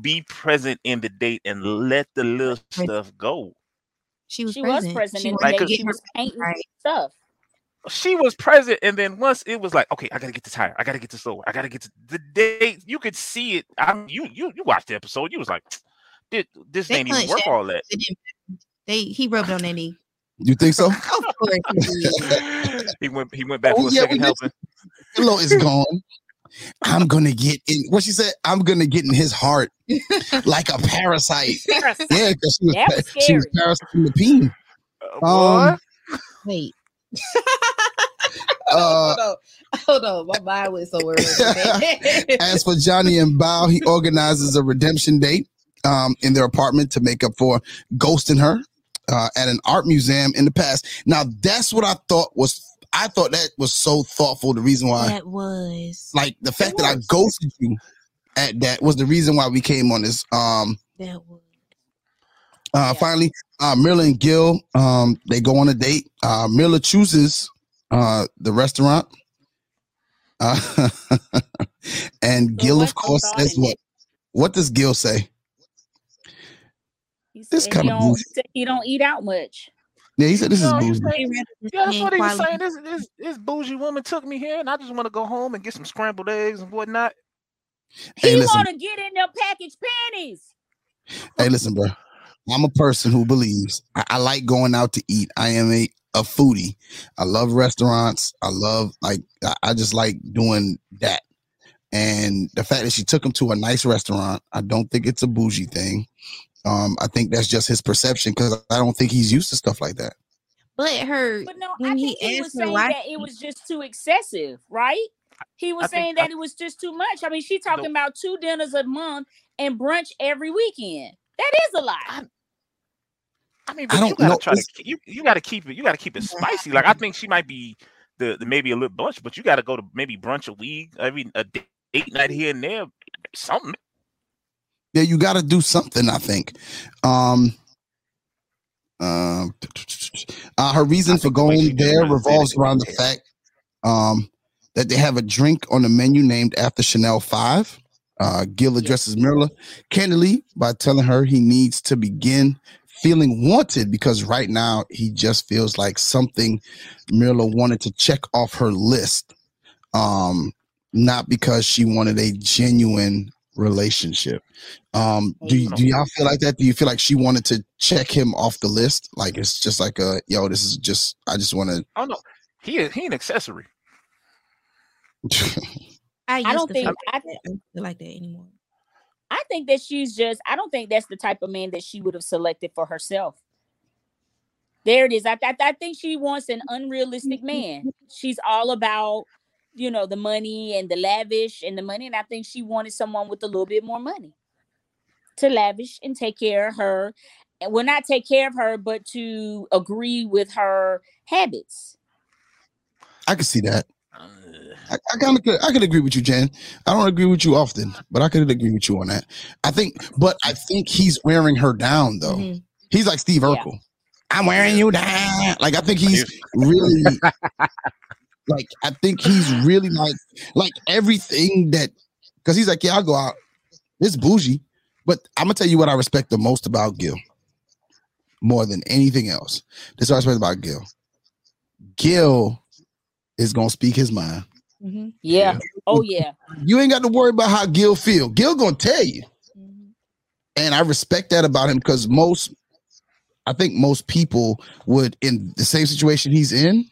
Speaker 14: Be present in the date and let the little stuff go.
Speaker 13: she was
Speaker 15: She
Speaker 13: present.
Speaker 15: was present
Speaker 13: She
Speaker 15: in
Speaker 13: was
Speaker 15: the
Speaker 14: Like,
Speaker 15: She was painting
Speaker 13: Right.
Speaker 15: stuff.
Speaker 14: She was present, and then once it was like, okay, I gotta get this higher. I gotta get this lower. I gotta get to the date. You could see it. I mean, you you you watched the episode. You was like, this, this
Speaker 13: They
Speaker 14: ain't even
Speaker 13: punched
Speaker 14: worth all that.
Speaker 13: They, he rubbed on their knee.
Speaker 12: You think so?
Speaker 13: He
Speaker 14: went he went back
Speaker 12: Oh,
Speaker 14: for a
Speaker 12: yeah,
Speaker 14: second
Speaker 12: did.
Speaker 14: helping.
Speaker 12: Pillow is gone. I'm gonna get in. What she said? I'm gonna get in his heart like a parasite.
Speaker 15: Parasite.
Speaker 12: Yeah, because she was,
Speaker 15: That was
Speaker 12: pa- she was
Speaker 15: scary.
Speaker 12: parasiting the peen.
Speaker 14: Uh,
Speaker 12: Um,
Speaker 13: Wait.
Speaker 12: uh,
Speaker 13: hold on. Hold on. My mind went somewhere.
Speaker 12: as for Johnny and Bao, he organizes a redemption date um, in their apartment to make up for ghosting her uh, at an art museum in the past. Now, that's what I thought was. I thought that was so thoughtful. The reason why,
Speaker 13: that was
Speaker 12: like the fact that I ghosted you at that was the reason why we came on this. Um,
Speaker 13: that was
Speaker 12: Uh, Finally, uh, Myrla and Gil, um, they go on a date. Uh, Myrla chooses uh, the restaurant. Uh, and Gil, of course, says what? What does Gil say? This kind
Speaker 15: he
Speaker 12: of
Speaker 15: don't,
Speaker 12: bougie.
Speaker 15: he don't eat out much.
Speaker 12: Yeah, he said this is
Speaker 14: No, he
Speaker 12: bougie.
Speaker 14: said- yeah, that's what he was saying. This, this this bougie woman took me here, and I just want to go home and get some scrambled eggs and whatnot.
Speaker 12: Hey,
Speaker 15: he want to get in their packaged panties.
Speaker 12: hey, listen, bro. I'm a person who believes I, I like going out to eat. I am a a foodie. I love restaurants. I love like I, I just like doing that. And the fact that she took him to a nice restaurant, I don't think it's a bougie thing. Um, I think that's just his perception because I don't think he's used to stuff like that.
Speaker 13: But her
Speaker 15: But no,
Speaker 13: when
Speaker 15: I
Speaker 13: he
Speaker 15: think he was saying
Speaker 13: why
Speaker 15: that it was just too excessive, right? He was
Speaker 14: I think-
Speaker 15: saying
Speaker 14: I-
Speaker 15: that it was just too much. I mean, she talking about two dinners a month and brunch every weekend. That is a lot.
Speaker 14: I mean,
Speaker 12: I
Speaker 14: but you
Speaker 12: don't
Speaker 14: gotta
Speaker 12: know.
Speaker 14: try to you you gotta keep it. You gotta keep it spicy. Like I think she might be the, the maybe a little bunch, but you gotta go to maybe brunch a week, every a date night here and there, something.
Speaker 12: Yeah, you got to do something. I think. Um, um, uh, her reason for going there revolves around the fact um, that they have a drink on the menu named after Chanel Five. Uh, Gil addresses Myrla candidly by telling her he needs to begin feeling wanted because right now he just feels like something Myrla wanted to check off her list, um, not because she wanted a genuine relationship. Um, do do y'all feel like that? Do you feel like she wanted to check him off the list? Like it's just like a yo, this is just I just want to.
Speaker 14: Oh no, he is- he an accessory.
Speaker 13: I,
Speaker 15: I don't think
Speaker 13: feel
Speaker 15: I,
Speaker 13: like. I don't feel like that anymore.
Speaker 15: I think that she's just. I don't think that's the type of man that she would have selected for herself. There it is. I, I, I think she wants an unrealistic man. She's all about, you know, the money and the lavish and the money. And I think she wanted someone with a little bit more money to lavish and take care of her. And well, not take care of her, but to agree with her habits.
Speaker 12: I can see that. Uh, I, I kind of could, I could agree with you, Jan. I don't agree with you often, but I could agree with you on that. I think, but I think he's wearing her down though. Mm-hmm. He's like Steve Urkel. I'm wearing you down. Like I think he's really like I think he's really like like everything that because he's like, yeah, I'll go out. It's bougie. But I'm gonna tell you what I respect the most about Gil. More than anything else. This is what I respect about Gil. Gil is gonna speak his mind. Mm-hmm.
Speaker 15: Yeah. Oh yeah.
Speaker 12: You ain't got to worry about how Gil feel. Gil gonna tell you. Mm-hmm. And I respect that about him because most I think most people would in the same situation he's in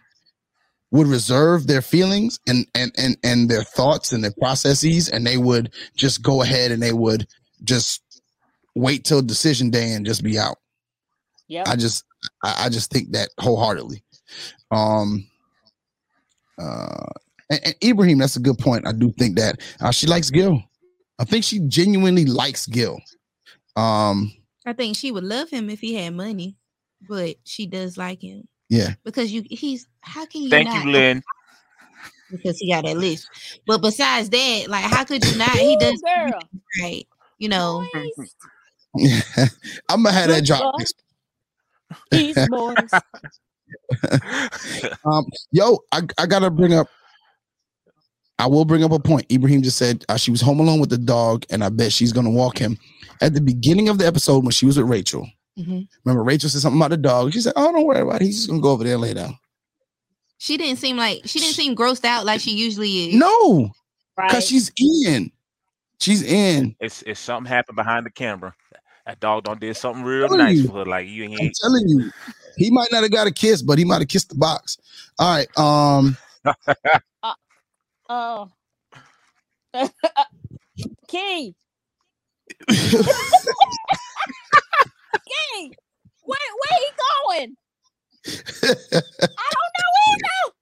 Speaker 12: would reserve their feelings and and and and their thoughts and their processes and they would just go ahead and they would just wait till decision day and just be out.
Speaker 15: Yeah.
Speaker 12: I just I, I just think that wholeheartedly. Um uh and, and Ibrahim, that's a good point. I do think that uh, she likes Gil. I think she genuinely likes Gil. Um
Speaker 13: I think she would love him if he had money, but she does like him
Speaker 12: yeah.
Speaker 13: because you he's how can you
Speaker 14: Thank
Speaker 13: not
Speaker 14: you, Lynn.
Speaker 13: because he got that list. But besides that, like how could you not? He does
Speaker 15: girl.
Speaker 13: right. You know,
Speaker 12: I'm gonna have that drop. next-
Speaker 15: He's moist.
Speaker 12: um, yo, I, I gotta bring up. I will bring up a point. Ibrahim just said uh, she was home alone with the dog, and I bet she's gonna walk him. At the beginning of the episode, when she was with Rachel,
Speaker 13: Mhm.
Speaker 12: remember Rachel said something about the dog. She said, "Oh, don't worry about it. He's just gonna go over there and lay down."
Speaker 13: she didn't seem like she didn't seem grossed out like she usually is.
Speaker 12: No, because
Speaker 15: Right.
Speaker 12: she's in. She's in.
Speaker 14: It's it's something happened behind the camera. That dog done did something real nice
Speaker 12: you.
Speaker 14: for her. Like you
Speaker 12: I'm telling you, he might not have got a kiss, but he might have kissed the box. All right. Um.
Speaker 15: Oh. Key. Key. Where where he going? I don't know either.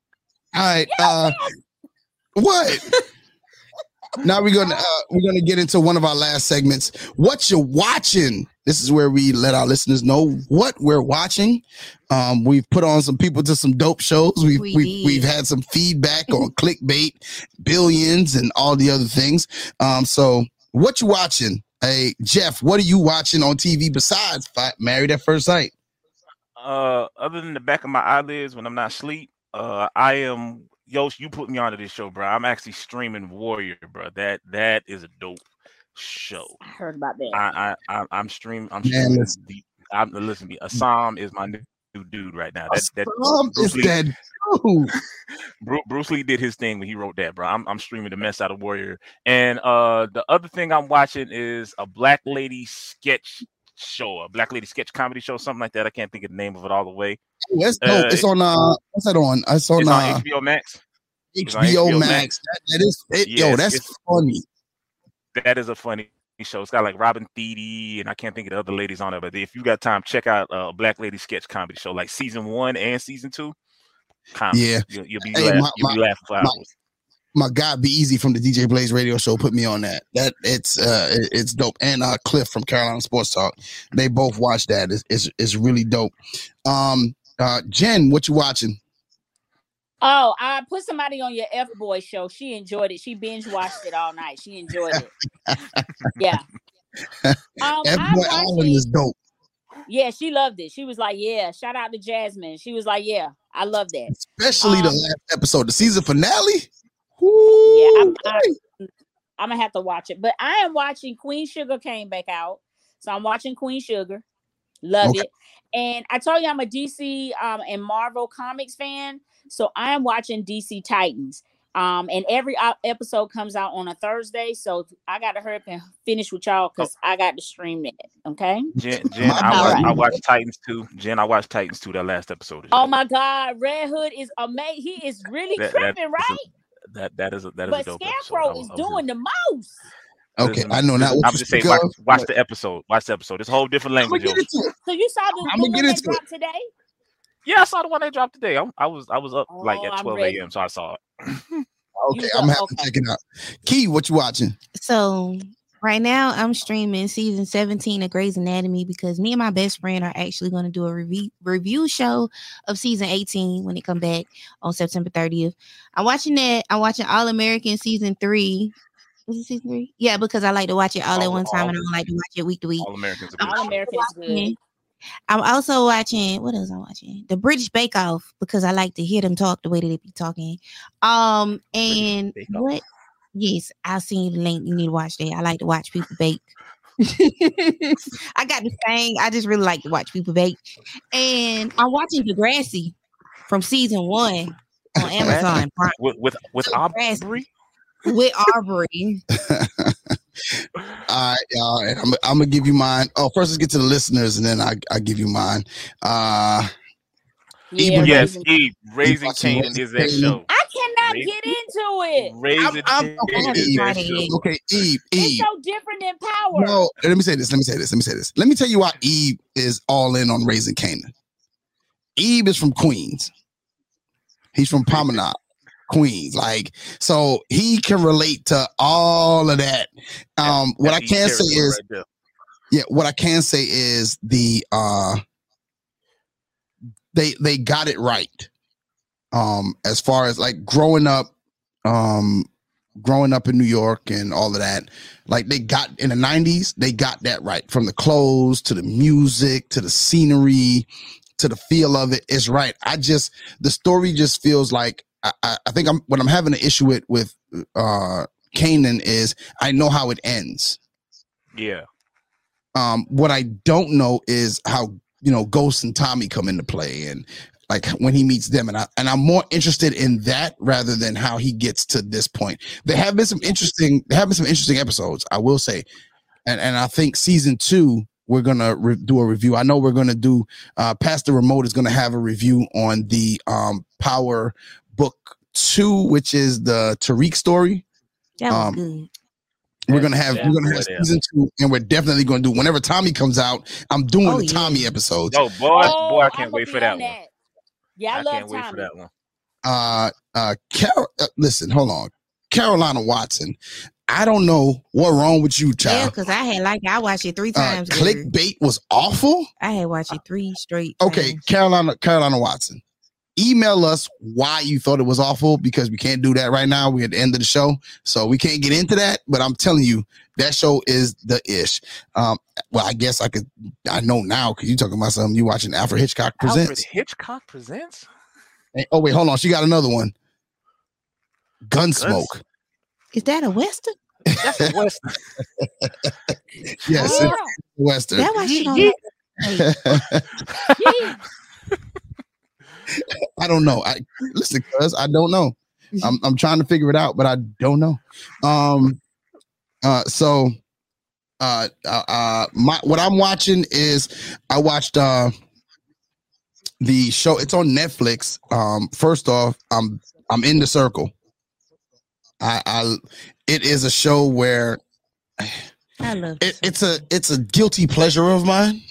Speaker 12: All right. Uh, what? now we're gonna uh, we're gonna get into one of our last segments. What you're watching? This is where we let our listeners know what we're watching. Um, we've put on some people to some dope shows. We've
Speaker 13: We
Speaker 12: we've, we've had some feedback on clickbait, billions, and all the other things. Um, so what you watching? Hey Jeff, what are you watching on TV besides Married at First Sight?
Speaker 14: Uh, other than the back of my eyelids when I'm not asleep, uh, I am Yosh, you put me onto this show, bro. I'm actually streaming Warrior, bro. That that is a dope show.
Speaker 15: I heard about that.
Speaker 14: I I, I I'm streaming. I'm
Speaker 12: Man,
Speaker 14: streaming.
Speaker 12: listen.
Speaker 14: The, I'm listen to me. Assam is my new new dude right now. That that Bruce
Speaker 12: is
Speaker 14: Lee-
Speaker 12: that dude.
Speaker 14: Bruce, Lee did his thing when he wrote that, bro. I'm, I'm streaming the mess out of Warrior. And uh the other thing I'm watching is a black lady sketch show, a black lady sketch comedy show, something like that. I can't think of the name of it all the way.
Speaker 12: Oh, that's dope.
Speaker 14: Uh,
Speaker 12: it's on uh what's that on? It's on,
Speaker 14: It's
Speaker 12: uh,
Speaker 14: on HBO Max. On
Speaker 12: HBO, Max. That, that is it, yo, that's funny.
Speaker 14: That is a funny show. It's got like Robin Thede and I can't think of the other ladies on it. But if you got time, check out uh, Black Lady Sketch Comedy Show, like season one and season two. Comedy.
Speaker 12: Yeah.
Speaker 14: you'll, you'll be
Speaker 12: Hey,
Speaker 14: laugh-
Speaker 12: my-
Speaker 14: you'll be
Speaker 12: my-
Speaker 14: laughing for
Speaker 12: my-
Speaker 14: hours.
Speaker 12: My guy Be Easy from the DJ Blaze radio show put me on that. That it's uh it- it's dope. And uh Cliff from Carolina Sports Talk. They both watch that. It's it's, it's really dope. Um uh Jen, what you watching?
Speaker 15: Oh, I put somebody on your F boy show. She enjoyed it. She binge watched it all night. She enjoyed it. Yeah. Um,
Speaker 12: F
Speaker 15: I'm
Speaker 12: Boy Island is dope.
Speaker 15: Yeah, she loved it. She was like, "Yeah." Shout out to Jasmine. She was like, "Yeah, I love that."
Speaker 12: Especially the
Speaker 15: Um,
Speaker 12: last episode, the season finale.
Speaker 15: Yeah, I'm, I, I'm gonna have to watch it. But I am watching Queen Sugar came back out, so I'm watching Queen Sugar. Love
Speaker 12: Okay.
Speaker 15: it. And I told you I'm a DC um, and Marvel comics fan, so I am watching DC Titans. Um, and every uh, episode comes out on a Thursday, so I got to hurry up and finish with y'all because I got to stream it. Okay.
Speaker 14: Jen, Jen I,
Speaker 15: All
Speaker 14: watched,
Speaker 15: right.
Speaker 14: I watched Titans too. Jen, I watched Titans too. That last episode.
Speaker 15: Oh my God, Red Hood is amazing. He is really
Speaker 14: That- that
Speaker 15: tripping,
Speaker 14: a-
Speaker 15: right?
Speaker 14: That that is a, that is a
Speaker 15: But
Speaker 14: dope episode.
Speaker 15: Scarecrow
Speaker 14: was-
Speaker 15: is doing the most.
Speaker 12: Okay, I know now
Speaker 14: listen,
Speaker 12: what
Speaker 14: I'm just saying, watch, watch the episode. Watch the episode. It's a whole different language. yo.
Speaker 15: So you saw the,
Speaker 12: I'ma
Speaker 15: the
Speaker 12: get
Speaker 15: one that
Speaker 12: into it.
Speaker 15: today?
Speaker 14: Yeah, I saw the one they dropped today. I, I was I was up like
Speaker 15: Oh,
Speaker 14: at 12 a.m. So I saw it.
Speaker 12: Okay, I'm having to check it out. Key, what you watching?
Speaker 13: So right now I'm streaming season 17 of Grey's Anatomy because me and my best friend are actually going to do a review review show of season 18 when it come back on September 30th. I'm watching that. I'm watching All American season three. Is it season three? Yeah, because I like to watch it all at one time
Speaker 14: all-
Speaker 13: and I don't like to watch it week to week.
Speaker 14: All Americans.
Speaker 15: All Americans good.
Speaker 13: I'm also watching what else I'm watching? The British Bake Off because I like to hear them talk the way that they be talking. Um and what yes, I'll send you the link. You need to watch that. I like to watch people bake. I got the thing. I just really like to watch people bake. And I'm watching Degrassi from season one on Amazon
Speaker 14: with with with Aubrey.
Speaker 13: with Aubrey.
Speaker 12: All right, y'all. And I'm, I'm gonna give you mine. Oh, first let's get to the listeners, and then I I give you mine. Uh,
Speaker 15: Yeah,
Speaker 14: yes,
Speaker 15: Raising-
Speaker 14: Eve, Raising
Speaker 12: watching
Speaker 14: Kanan is that
Speaker 12: Raising
Speaker 14: show.
Speaker 15: I cannot
Speaker 14: Raising-
Speaker 15: get into it.
Speaker 14: Raising
Speaker 12: I'm,
Speaker 14: Kanan
Speaker 12: okay,
Speaker 14: is
Speaker 12: Eve.
Speaker 14: that show.
Speaker 12: Okay, Eve. Eve.
Speaker 15: It's so different than Power.
Speaker 12: No, let me say this. Let me say this. Let me say this. Let me tell you why Eve is all in on raising Kanan. Eve is from Queens. He's from Promenade, Queens. Like, so he can relate to all of that. Um, what I can say is,
Speaker 14: right
Speaker 12: yeah, what I can say is the uh they they got it right. Um, as far as like growing up, um, growing up in New York and all of that, like they got in the 90s, they got that right. From the clothes to the music to the scenery to the feel of it. it is right. I just the story just feels like I, I, think I'm what I'm having an issue with with uh Kanan is I know how it ends.
Speaker 14: Yeah.
Speaker 12: Um, what I don't know is how you know Ghost and Tommy come into play and like when he meets them, and I and I'm more interested in that rather than how he gets to this point. There have been some interesting, there have been some interesting episodes, I will say, and and I think season two we're gonna re- do a review. I know we're gonna do. Uh, Pastor Remote is gonna have a review on the um Power Book Two, which is the Tariq story.
Speaker 13: That was
Speaker 12: Um,
Speaker 13: good.
Speaker 12: We're gonna have
Speaker 14: Yeah,
Speaker 12: we're gonna have
Speaker 14: yeah.
Speaker 12: season two, and we're definitely gonna do whenever Tommy comes out. I'm doing
Speaker 13: Oh,
Speaker 12: the
Speaker 13: yeah.
Speaker 12: Tommy episodes.
Speaker 14: Oh boy,
Speaker 15: Oh,
Speaker 14: boy, I can't
Speaker 15: I'ma
Speaker 14: wait for that
Speaker 15: on
Speaker 14: one.
Speaker 15: Yeah, I,
Speaker 14: I
Speaker 15: love
Speaker 14: can't wait
Speaker 15: Tommy.
Speaker 14: for that one.
Speaker 12: Uh, uh, Carol, uh, listen, hold on, Carolina Watson. I don't know what wrong with you, child.
Speaker 13: Yeah, because I had like I watched it three
Speaker 12: Uh,
Speaker 13: times. Gary.
Speaker 12: clickbait was awful.
Speaker 13: I had watched it three straight.
Speaker 12: Okay,
Speaker 13: times.
Speaker 12: Carolina, Carolina Watson. Email us why you thought it was awful because we can't do that right now. We're at the end of the show, so we can't get into that. But I'm telling you, that show is the ish. Um, well, I guess I could. I know now because you're talking about something. You're watching Alfred Hitchcock Presents.
Speaker 14: Alfred
Speaker 12: presents.
Speaker 14: Hitchcock presents.
Speaker 12: Hey, oh wait, hold on. She got another one. Gunsmoke.
Speaker 13: Is that a western?
Speaker 14: That's a western.
Speaker 12: yes,
Speaker 13: Oh.
Speaker 12: it's a western.
Speaker 13: That why she don't
Speaker 14: Yeah.
Speaker 12: I don't know. I listen, cuz I don't know. I'm I'm trying to figure it out, but I don't know. Um uh so uh uh, uh my what I'm watching is I watched uh the show it's on Netflix. Um first off, I'm I'm in the circle. I I it is a show where
Speaker 13: I love
Speaker 12: it, it's a it's a guilty pleasure of mine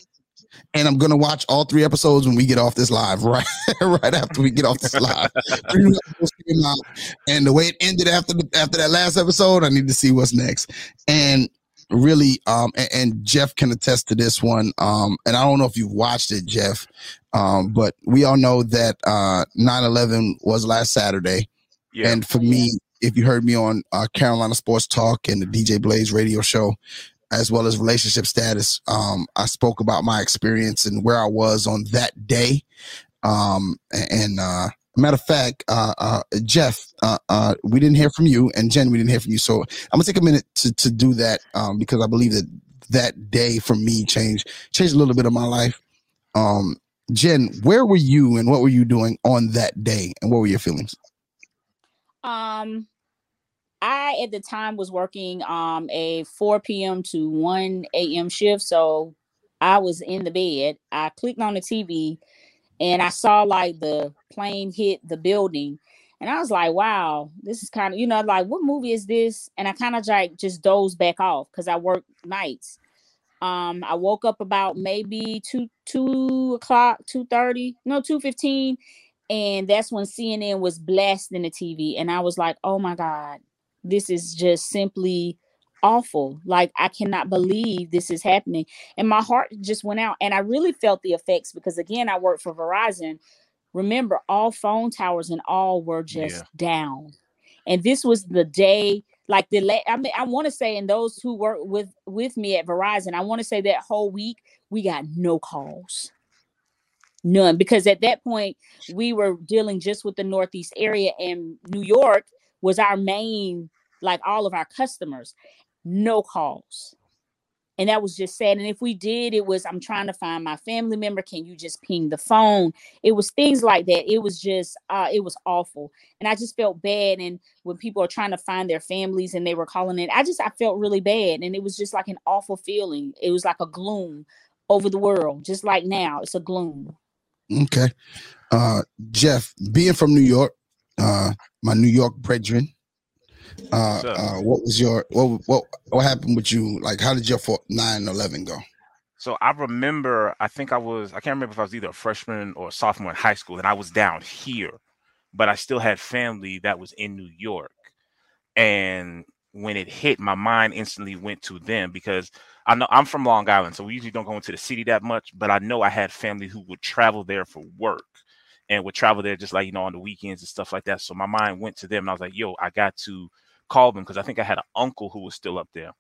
Speaker 12: and i'm gonna watch all three episodes when we get off this live right right after we get off this live. Three new episodes came out, and the way it ended after the, after that last episode i need to see what's next. And really um and, and jeff can attest to this one. Um and i don't know if you've watched it jeff um but we all know that uh 9-11 was last saturday.
Speaker 14: Yeah.
Speaker 12: and for me, if you heard me on uh, Carolina Sports Talk and the DJ Blaze radio show, as well as relationship status, um, I spoke about my experience and where I was on that day. Um, and uh, matter of fact, uh, uh, Jeff, uh, uh, we didn't hear from you, and Jen, we didn't hear from you. So I'm gonna take a minute to to do that um, because I believe that that day for me changed changed a little bit of my life. Um, Jen, where were you and what were you doing on that day, and what were your feelings?
Speaker 15: Um, At the time was working um a 4 p.m. to 1 a.m. shift, so I was in the bed. I clicked on the TV and I saw like the plane hit the building. And I was like, wow, this is kind of, you know, like what movie is this? And I kind of like just dozed back off because I work nights. Um, I woke up about maybe two two o'clock, two thirty, no, two fifteen, and that's when CNN was blasting the TV, and I was like, oh my god, this is just simply awful. Like I cannot believe this is happening, and my heart just went out, and I really felt the effects because again, I work for Verizon. Remember, all phone towers and all were just
Speaker 14: Yeah.
Speaker 15: down, and this was the day like the la- I mean I want to say and those who work with with me at Verizon I want to say that whole week we got no calls none because at that point we were dealing just with the northeast area and New York was our main like all of our customers no calls. And that was just sad. And if we did it was i'm trying to find my family member. Can you just ping the phone? It was things like that. It was just uh it was awful. And i just felt bad. And when people are trying to find their families and they were calling it i just i felt really bad. And it was just like an awful feeling. It was like a gloom over the world just like now. It's a gloom.
Speaker 12: Okay. Uh Jeff, being from New York, uh my New York brethren, uh,
Speaker 14: Sir.
Speaker 12: uh what was your what what what happened with you? Like how did your 9-11 go?
Speaker 14: So I remember, I think I was, I can't remember if I was either a freshman or a sophomore in high school, and I was down here, but I still had family that was in New York. And when it hit, my mind instantly went to them because I know I'm from Long Island, so we usually don't go into the city that much, but I know I had family who would travel there for work and would travel there just like, you know, on the weekends and stuff like that. So my mind went to them and I was like, yo, I got to call them because I think I had an uncle who was still up there.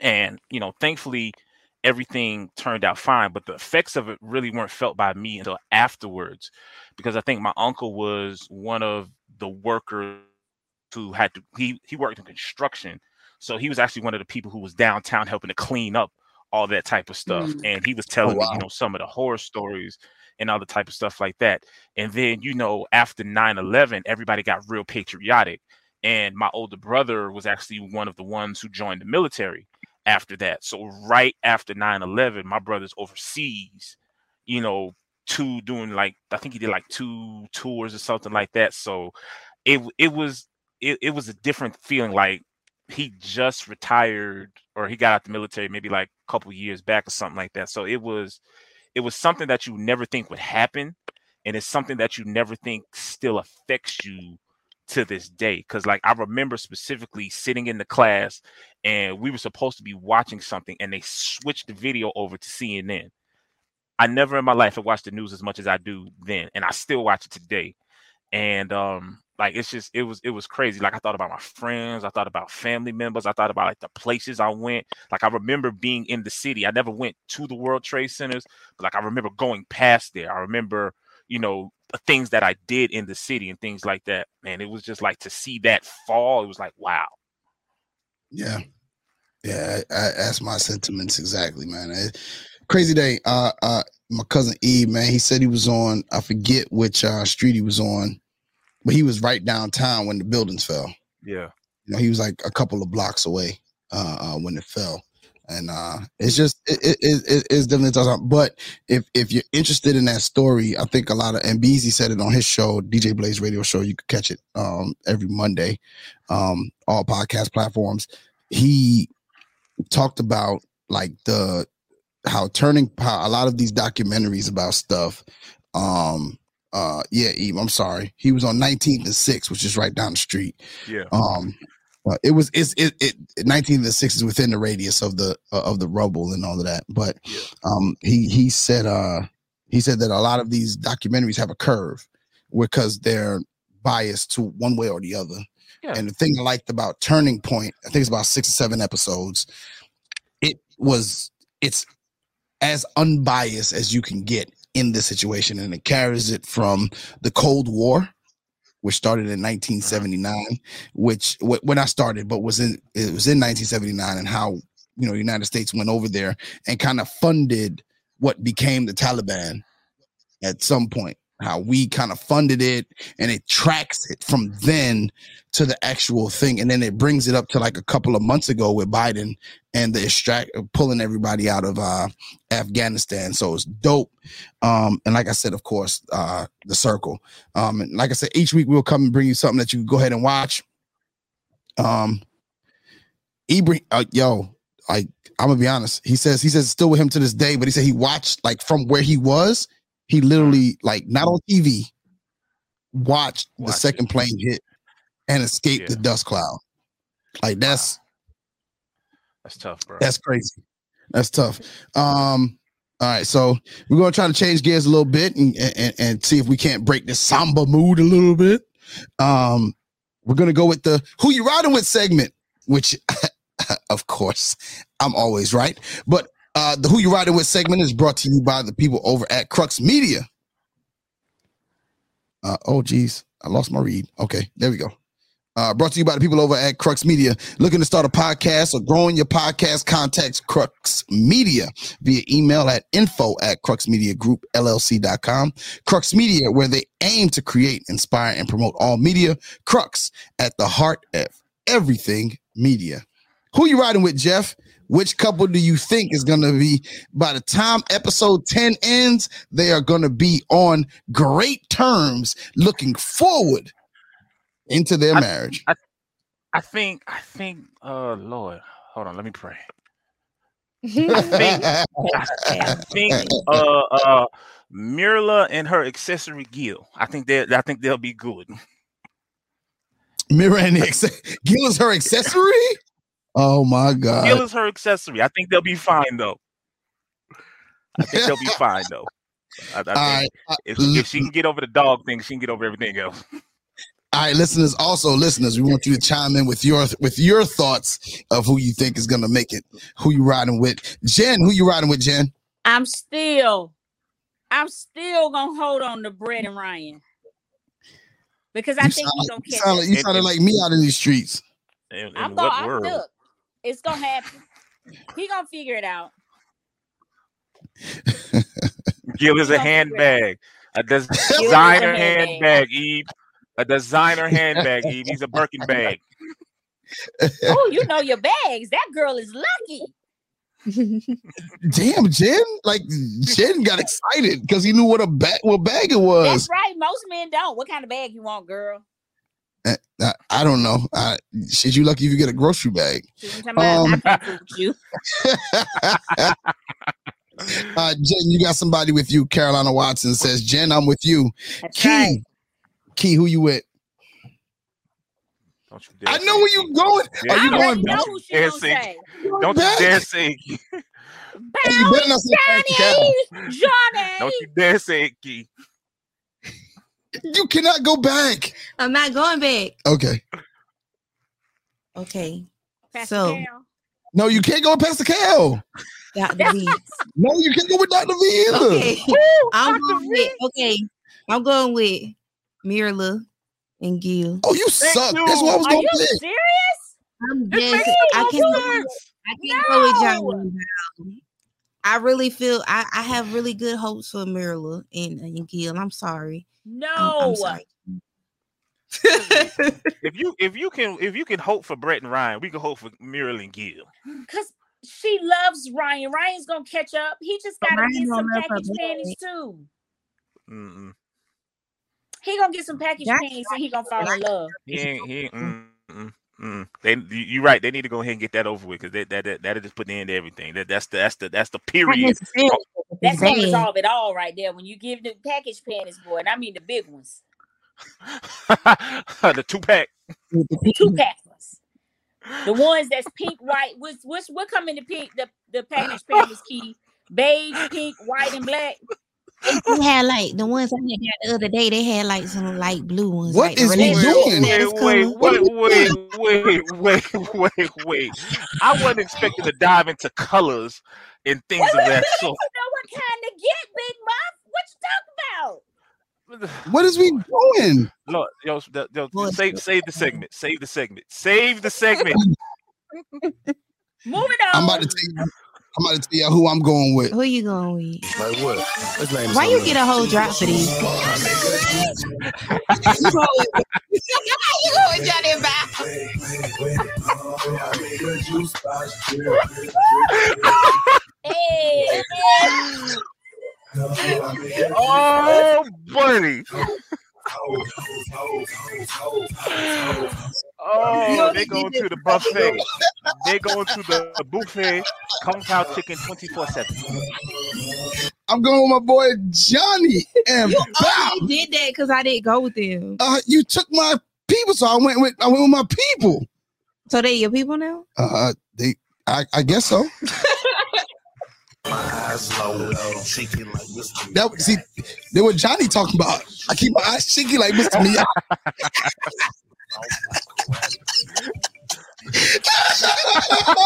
Speaker 14: And, you know, thankfully, everything turned out fine, but the effects of it really weren't felt by me until afterwards, because I think my uncle was one of the workers who had to he he worked in construction, so he was actually one of the people who was downtown helping to clean up all that type of stuff,
Speaker 18: Mm.
Speaker 14: and he was telling me
Speaker 12: wow.
Speaker 14: you know some of the horror stories and all the type of stuff like that. And then you know after 9-11, everybody got real patriotic, and my older brother was actually one of the ones who joined the military after that. So right after 9-11, my brother's overseas, you know, two doing like I think he did like two tours or something like that. So it it was it, it was a different feeling like he just retired or he got out the military maybe like a couple years back or something like that. So it was it was something that you never think would happen and it's something that you never think still affects you to this day because like i remember specifically sitting in the class and we were supposed to be watching something and they switched the video over to cnn i never in my life have watched the news as much as i do then and i still watch it today. And um like it's just it was it was crazy like i thought about my friends i thought about family members i thought about like the places i went like i remember being in the city i never went to the world trade centers but like i remember going past there i remember you know, things that I did in the city and things like that. Man, it was just like to see that fall. It was like, wow.
Speaker 12: Yeah. Yeah, I, I, that's my sentiments exactly, man. Eh, crazy day. Uh, uh, my cousin Eve, man, he said he was on. I forget which uh, street he was on, but he was right downtown when the buildings fell.
Speaker 14: Yeah.
Speaker 12: You know, he was like a couple of blocks away uh, uh when it fell, and uh, it's just it, it, it, it's definitely tough. But if if you're interested in that story, I think a lot of and Beezy said it on his show, DJ Blaze Radio Show. You could catch it um, every Monday, um, all podcast platforms. He talked about like the how turning how a lot of these documentaries about stuff um uh yeah Eve, i'm sorry he was on 19th and 6 which is right down the street
Speaker 14: Yeah.
Speaker 12: um but it was it's it, it 19th and 6th is within the radius of the uh, of the rubble and all of that but um he he said uh he said that a lot of these documentaries have a curve because they're biased to one way or the other
Speaker 14: Yeah.
Speaker 12: and the thing I liked about Turning Point, I think it's about six or seven episodes. It was it's as unbiased as you can get in this situation, and it carries it from the Cold War, which started in uh-huh. 1979, which wh- when I started, but was in it was in 1979, and how you know the United States went over there and kind of funded what became the Taliban at some point how we kind of funded it and it tracks it from then to the actual thing and then it brings it up to like a couple of months ago with biden and the extract pulling everybody out of uh afghanistan so it's dope um and like i said of course uh the circle um and like i said each week we'll come and bring you something that you go ahead and watch um Ibra, uh, yo, like I'm gonna be honest. He says he says still with him to this day, but he said he watched like from where he was. He literally like not on TV, watched the second plane hit and escaped the dust cloud. Like that's
Speaker 14: That's tough, bro.
Speaker 12: that's crazy. That's tough. Um. All right, so we're gonna try to change gears a little bit and and, and see if we can't break the somber mood a little bit. Um, we're gonna go with the "Who You Riding With" segment, which, of course, I'm always right. But uh, the "Who You Riding With" segment is brought to you by the people over at Crux Media. Uh, oh, geez, I lost my read. Okay, there we go. Uh, brought to you by the people over at Crux Media. Looking to start a podcast or growing your podcast? Contact Crux Media via email at info at cruxmediagroupllc.com. Crux Media, where they aim to create, inspire, and promote all media. Crux at the heart of everything media. Who you riding with, Jeff? Which couple do you think is going to be, by the time episode 10 ends, they are going to be on great terms, looking forward into their marriage?
Speaker 14: I, I think I think uh Lord, hold on, let me pray. I think I, I think uh uh Myrla and her accessory Gil. I think they I think they'll be good.
Speaker 12: Myrla and the acce- Gil is her accessory? Oh my God.
Speaker 14: Gil is her accessory. I think they'll be fine though. I think they'll be fine though. I, I think
Speaker 12: right, uh,
Speaker 14: if, if she can get over the dog thing, she can get over everything else.
Speaker 12: All right, listeners. Also, listeners, we want you to chime in with your with your thoughts of who you think is going to make it. Who you riding with, Jen? Who you riding with, Jen?
Speaker 15: I'm still, I'm still gonna hold on to Brett and Ryan because I
Speaker 12: You
Speaker 15: think
Speaker 12: sound
Speaker 15: he's
Speaker 12: like-
Speaker 15: gonna
Speaker 12: you
Speaker 15: catch.
Speaker 12: sound like, you sounded like me out in these streets.
Speaker 14: In, in
Speaker 15: I'm
Speaker 14: what
Speaker 15: gonna. I'm,
Speaker 14: world?
Speaker 15: Look, it's gonna happen. He gonna figure it out.
Speaker 14: Give us a
Speaker 15: Don't figure it
Speaker 14: handbag. A des-
Speaker 15: is a
Speaker 14: designer
Speaker 15: handbag.
Speaker 14: handbag, Eve. A designer handbag, Eve. He's a Birkin bag.
Speaker 15: Oh, you know your bags. That girl is lucky.
Speaker 12: Damn, Jen! Like Jen got excited because he knew what a bag what bag it was.
Speaker 15: That's right. Most men don't. What kind of bag you want, girl?
Speaker 12: Uh, I, I don't know. I, shit, you lucky if you get a grocery bag.
Speaker 15: See what I'm talking
Speaker 12: Um,
Speaker 15: about? I can't fool with you.
Speaker 12: uh, Jen, you got somebody with you. Carolina Watson says, Jen, I'm with you.
Speaker 15: That's
Speaker 12: Key,
Speaker 15: right.
Speaker 12: Key, who you with?
Speaker 14: Don't you dare
Speaker 12: I know where you going.
Speaker 14: Yeah,
Speaker 12: Are you
Speaker 15: I
Speaker 12: going
Speaker 15: know
Speaker 12: back?
Speaker 15: who she
Speaker 14: Dare
Speaker 15: gonna
Speaker 14: say-
Speaker 15: say.
Speaker 14: Don't you
Speaker 12: back?
Speaker 14: dare say it.
Speaker 12: Hey, you not say Pastor
Speaker 15: Johnny.
Speaker 14: Don't you dare say it, Key.
Speaker 12: You cannot go back.
Speaker 13: I'm not going back.
Speaker 12: Okay.
Speaker 13: Okay.
Speaker 15: Pastor
Speaker 13: So-
Speaker 15: Cal.
Speaker 12: No, you can't go with Pastor Cal.
Speaker 13: Dr. V.
Speaker 12: No, you can't go with Dr. V either.
Speaker 13: Okay. I'm going with okay. I'm going with Myrla and Gil.
Speaker 12: Oh, you suck. That's what I was gonna
Speaker 15: you
Speaker 12: pick.
Speaker 15: serious?
Speaker 13: I'm
Speaker 15: This
Speaker 13: just, I can't,
Speaker 15: sense.
Speaker 13: I can't go with
Speaker 15: No.
Speaker 13: Johnny. and Val. I really feel I, I have really good hopes for Myrla and, and Gil. I'm sorry. I'm,
Speaker 15: No.
Speaker 13: I'm sorry.
Speaker 14: if you if you can if you can hope for Brett and Ryan, we can hope for Muriel and Gil.
Speaker 15: Because she loves Ryan. Ryan's gonna catch up. He just gotta
Speaker 13: Ryan
Speaker 15: get some
Speaker 13: love her
Speaker 15: package
Speaker 13: back.
Speaker 15: panties too.
Speaker 14: Mm-mm.
Speaker 15: He gonna get some package
Speaker 13: That's
Speaker 15: panties and he gonna fall in love.
Speaker 14: He ain't. He ain't. Mm, mm. They, you- you're right. They need to go ahead and get that over with because that that that that'll just put the end to everything. That that's the that's the that's the period.
Speaker 15: That's gonna
Speaker 13: bad.
Speaker 15: resolve it all right there. When you give the package panties, boy, and I mean the big ones,
Speaker 14: the two pack.
Speaker 15: the two pack ones, the ones that's pink, white. What's what's what come in the pink? The the package panties key, beige, pink, white, and black.
Speaker 13: They had like the ones I had the other day. They had like some light blue ones.
Speaker 12: What
Speaker 13: like
Speaker 12: is we doing?
Speaker 14: Wait, wait, wait, wait, wait, wait, wait, wait. I wasn't expecting to dive into colors and things of that
Speaker 15: You
Speaker 14: sort.
Speaker 15: know what kind to get, Big Muff? What you talking about?
Speaker 12: What is we doing?
Speaker 14: Look, yo, the- yo, save, save the segment. Save the segment. Save the segment.
Speaker 15: Moving on.
Speaker 12: I'm about to tell you. I'm about to tell y'all who I'm going with.
Speaker 13: Who you going with?
Speaker 10: Like what? Let's name
Speaker 13: Why you get a whole drop for these? you go with, you go with Johnny and Val.
Speaker 15: Hey,
Speaker 14: Oh, buddy. Oh, they go to the buffet. They go to the buffet. Kung Pao chicken 24 7.
Speaker 12: I'm going with my boy Johnny and
Speaker 13: You
Speaker 12: Bao.
Speaker 13: only did that because I didn't go with them.
Speaker 12: Uh, you took my people, so I went with I went with my people.
Speaker 13: So they your people now?
Speaker 12: Uh, they, I, I guess so. That see, they were Johnny talking about. I keep my eyes cheeky like Mr. Miyagi.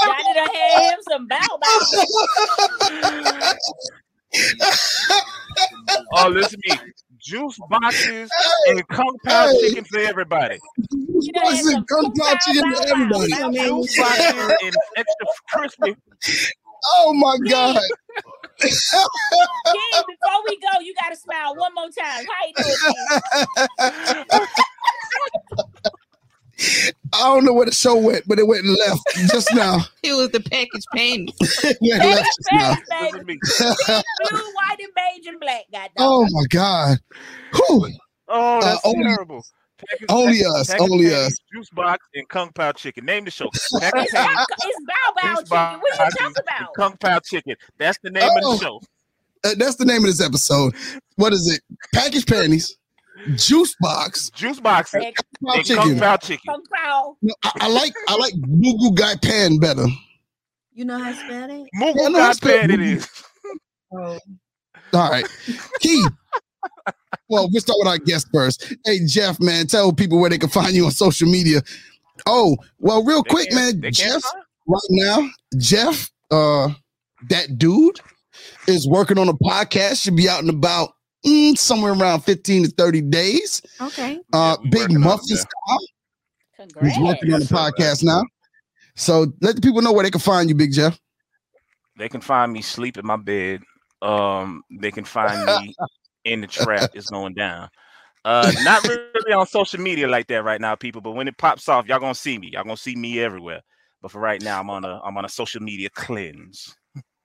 Speaker 15: Johnny done had him some bow bow.
Speaker 14: Oh, listen to me. Juice boxes and Kung Pao
Speaker 12: Hey.
Speaker 14: chicken for everybody.
Speaker 15: You done had
Speaker 12: Listen,
Speaker 15: some
Speaker 12: Kung Pao chicken to everybody.
Speaker 14: Juice boxes and extra crispy.
Speaker 12: Oh my God.
Speaker 15: King, before we go, you gotta smile one more time. How you doing?
Speaker 12: I don't know where the show went, but it went left just now.
Speaker 13: It was the package panties.
Speaker 12: it went left just now.
Speaker 15: Baby. Blue, white, and beige and black. Goddamn.
Speaker 12: Oh my God. Whew.
Speaker 14: Oh, that's
Speaker 12: Uh, only-
Speaker 14: terrible. Package-
Speaker 12: only
Speaker 14: package-
Speaker 12: us,
Speaker 14: package
Speaker 12: only
Speaker 14: patties,
Speaker 12: us.
Speaker 14: Juice box and Kung Pao chicken. Name the show. Package
Speaker 15: It's, bow bow chicken.
Speaker 14: box,
Speaker 15: What are you talking about?
Speaker 14: Kung Pao chicken. That's the name of
Speaker 12: Oh.
Speaker 14: the show.
Speaker 12: Uh, that's the name of this episode. What is it? Package panties, juice box,
Speaker 14: Juice box and
Speaker 15: Egg,
Speaker 12: Pao
Speaker 14: Kung
Speaker 12: chicken.
Speaker 14: Pao chicken.
Speaker 15: Kung Pao.
Speaker 12: No, I, I like I like Moo Goo Gai Pan better.
Speaker 13: You know how to spell that?
Speaker 14: Mugu
Speaker 12: Yeah, no,
Speaker 14: God pan it is.
Speaker 13: Oh.
Speaker 12: All right, Key. Well, we'll start with our guest first. Hey, Jeff, man, tell people where they can find you on social media. Oh, well, real
Speaker 14: They
Speaker 12: quick,
Speaker 14: can't-
Speaker 12: man. Jeff, right now, Jeff, uh, that dude is working on a podcast. Should be out in about mm, somewhere around 15 to 30 days.
Speaker 13: Okay.
Speaker 12: Uh,
Speaker 14: we
Speaker 12: Big
Speaker 14: working on
Speaker 12: Muffin
Speaker 14: yeah.
Speaker 12: style.
Speaker 15: Congrats.
Speaker 12: He's working on the podcast now. So let the people know where they can find you, Big Jeff.
Speaker 14: They can find me sleep in my bed. Um, they can find me in the trap. It's going down. Uh, not really on social media like that right now, people. But when it pops off, y'all gonna see me. Y'all gonna see me everywhere. But for right now, I'm on a I'm on a social media cleanse.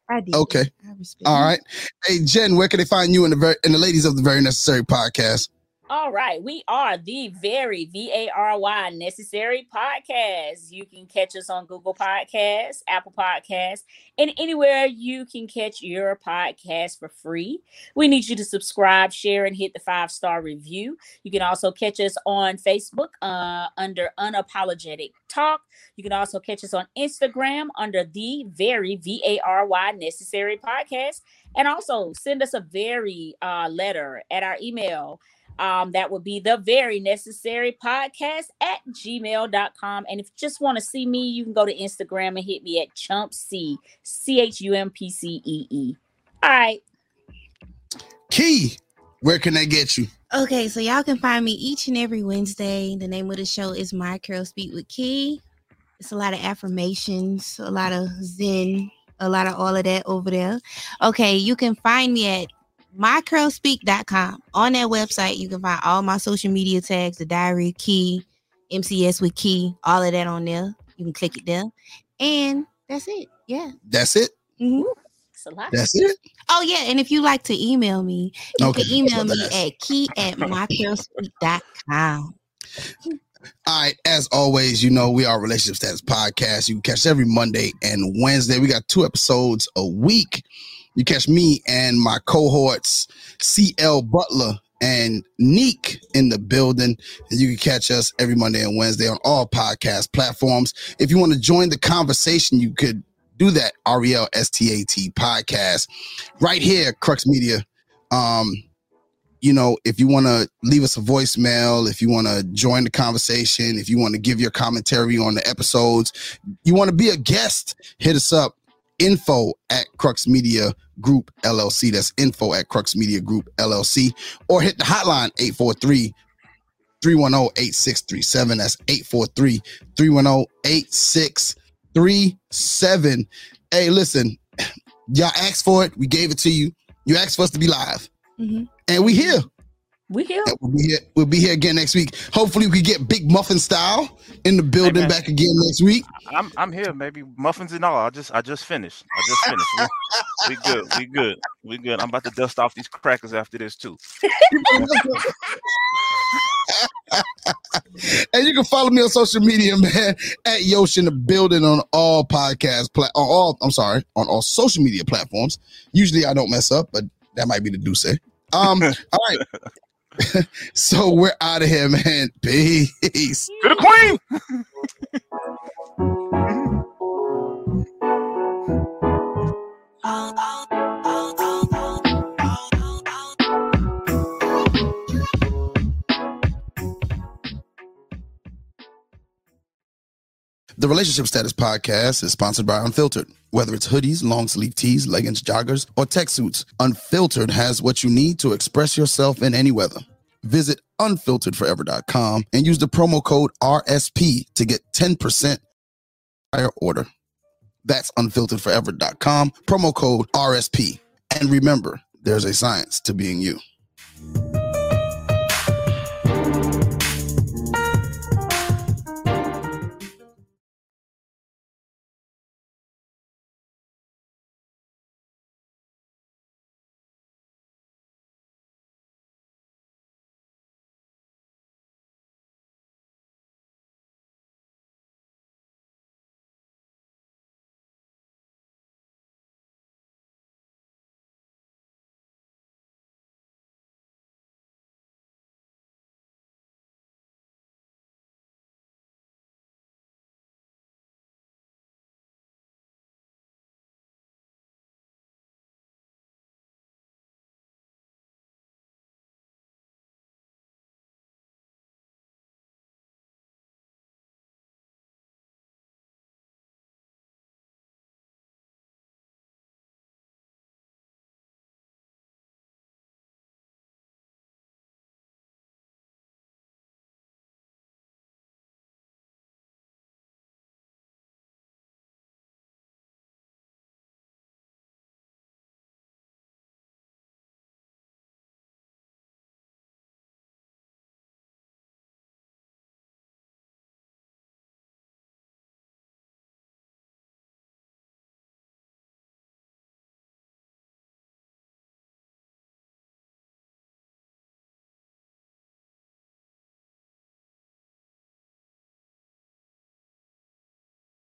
Speaker 13: I did.
Speaker 12: Okay.
Speaker 13: I respect
Speaker 12: All
Speaker 13: it.
Speaker 12: right. Hey, Jen, where can they find you in the very in the ladies of the very necessary podcast?
Speaker 15: All right, we are the very V A R Y necessary podcast. You can catch us on Google Podcasts, Apple Podcasts, and anywhere you can catch your podcast for free. We need you to subscribe, share, and hit the five star review. You can also catch us on Facebook uh, under Unapologetic Talk. You can also catch us on Instagram under the very V A R Y necessary podcast, and also send us a very uh, letter at our email. Um, that would be the very necessary podcast at gmail.com. And if you just want to see me, you can go to Instagram and hit me at chump C C H U M P C E E. All right.
Speaker 12: Key, Where can they get you?
Speaker 13: Okay, so y'all can find me each and every Wednesday. The name of the show is My Curl Speak with Key. It's a lot of affirmations, a lot of Zen, a lot of all of that over there. Okay, you can find me at mycurlspeak.com. On that website, you can find all my social media tags, the diary, Key, MCS with Key, all of that on there. You can click it there. And that's it. Yeah.
Speaker 12: That's it.
Speaker 13: Mhm.
Speaker 12: That's it.
Speaker 13: Oh yeah, and if you like to email me, you
Speaker 12: Okay,
Speaker 13: can email me
Speaker 12: what I
Speaker 13: at key at mycurlspeak.com.
Speaker 12: All right, as always, you know we are Relationship Status Podcast. You can catch every Monday and Wednesday. We got two episodes a week. You catch me and my cohorts, CL Butler and Neek in the building. And you can catch us every Monday and Wednesday on all podcast platforms. If you want to join the conversation, you could do that. R E L S T A T podcast right here, Crux Media. Um, you know, if you want to leave us a voicemail, if you want to join the conversation, if you want to give your commentary on the episodes, you want to be a guest, hit us up. Info at Crux Media Group LLC. That's info at Crux Media Group LLC. Or hit the hotline 843 310 8637. That's 843 310 8637. Hey, listen, y'all asked for it. We gave it to you. You asked for us to be live.
Speaker 13: Mhm.
Speaker 12: And we here.
Speaker 15: We here.
Speaker 12: And We'll be here. We'll be here again next week. Hopefully, we get Big Muffin style in the building
Speaker 14: man.
Speaker 12: back again next week.
Speaker 14: I'm I'm here, maybe muffins and all. I just I just finished. I just finished. We, we good. We good. We good. I'm about to dust off these crackers after this too.
Speaker 12: and you can follow me on social media, man, at Yosh in the building on all podcast pla- on all. I'm sorry, on all social media platforms. Usually, I don't mess up, but that might be the do say. Um, all right. so we're out of here, man. Peace.
Speaker 14: To the queen.
Speaker 12: The Relationship Status Podcast is sponsored by Unfiltered. Whether it's hoodies, long sleeve tees, leggings, joggers, or tech suits, Unfiltered has what you need to express yourself in any weather. Visit unfilteredforever.com and use the promo code RSP to get 10% higher order. That's unfilteredforever.com, promo code RSP. And remember, there's a science to being you.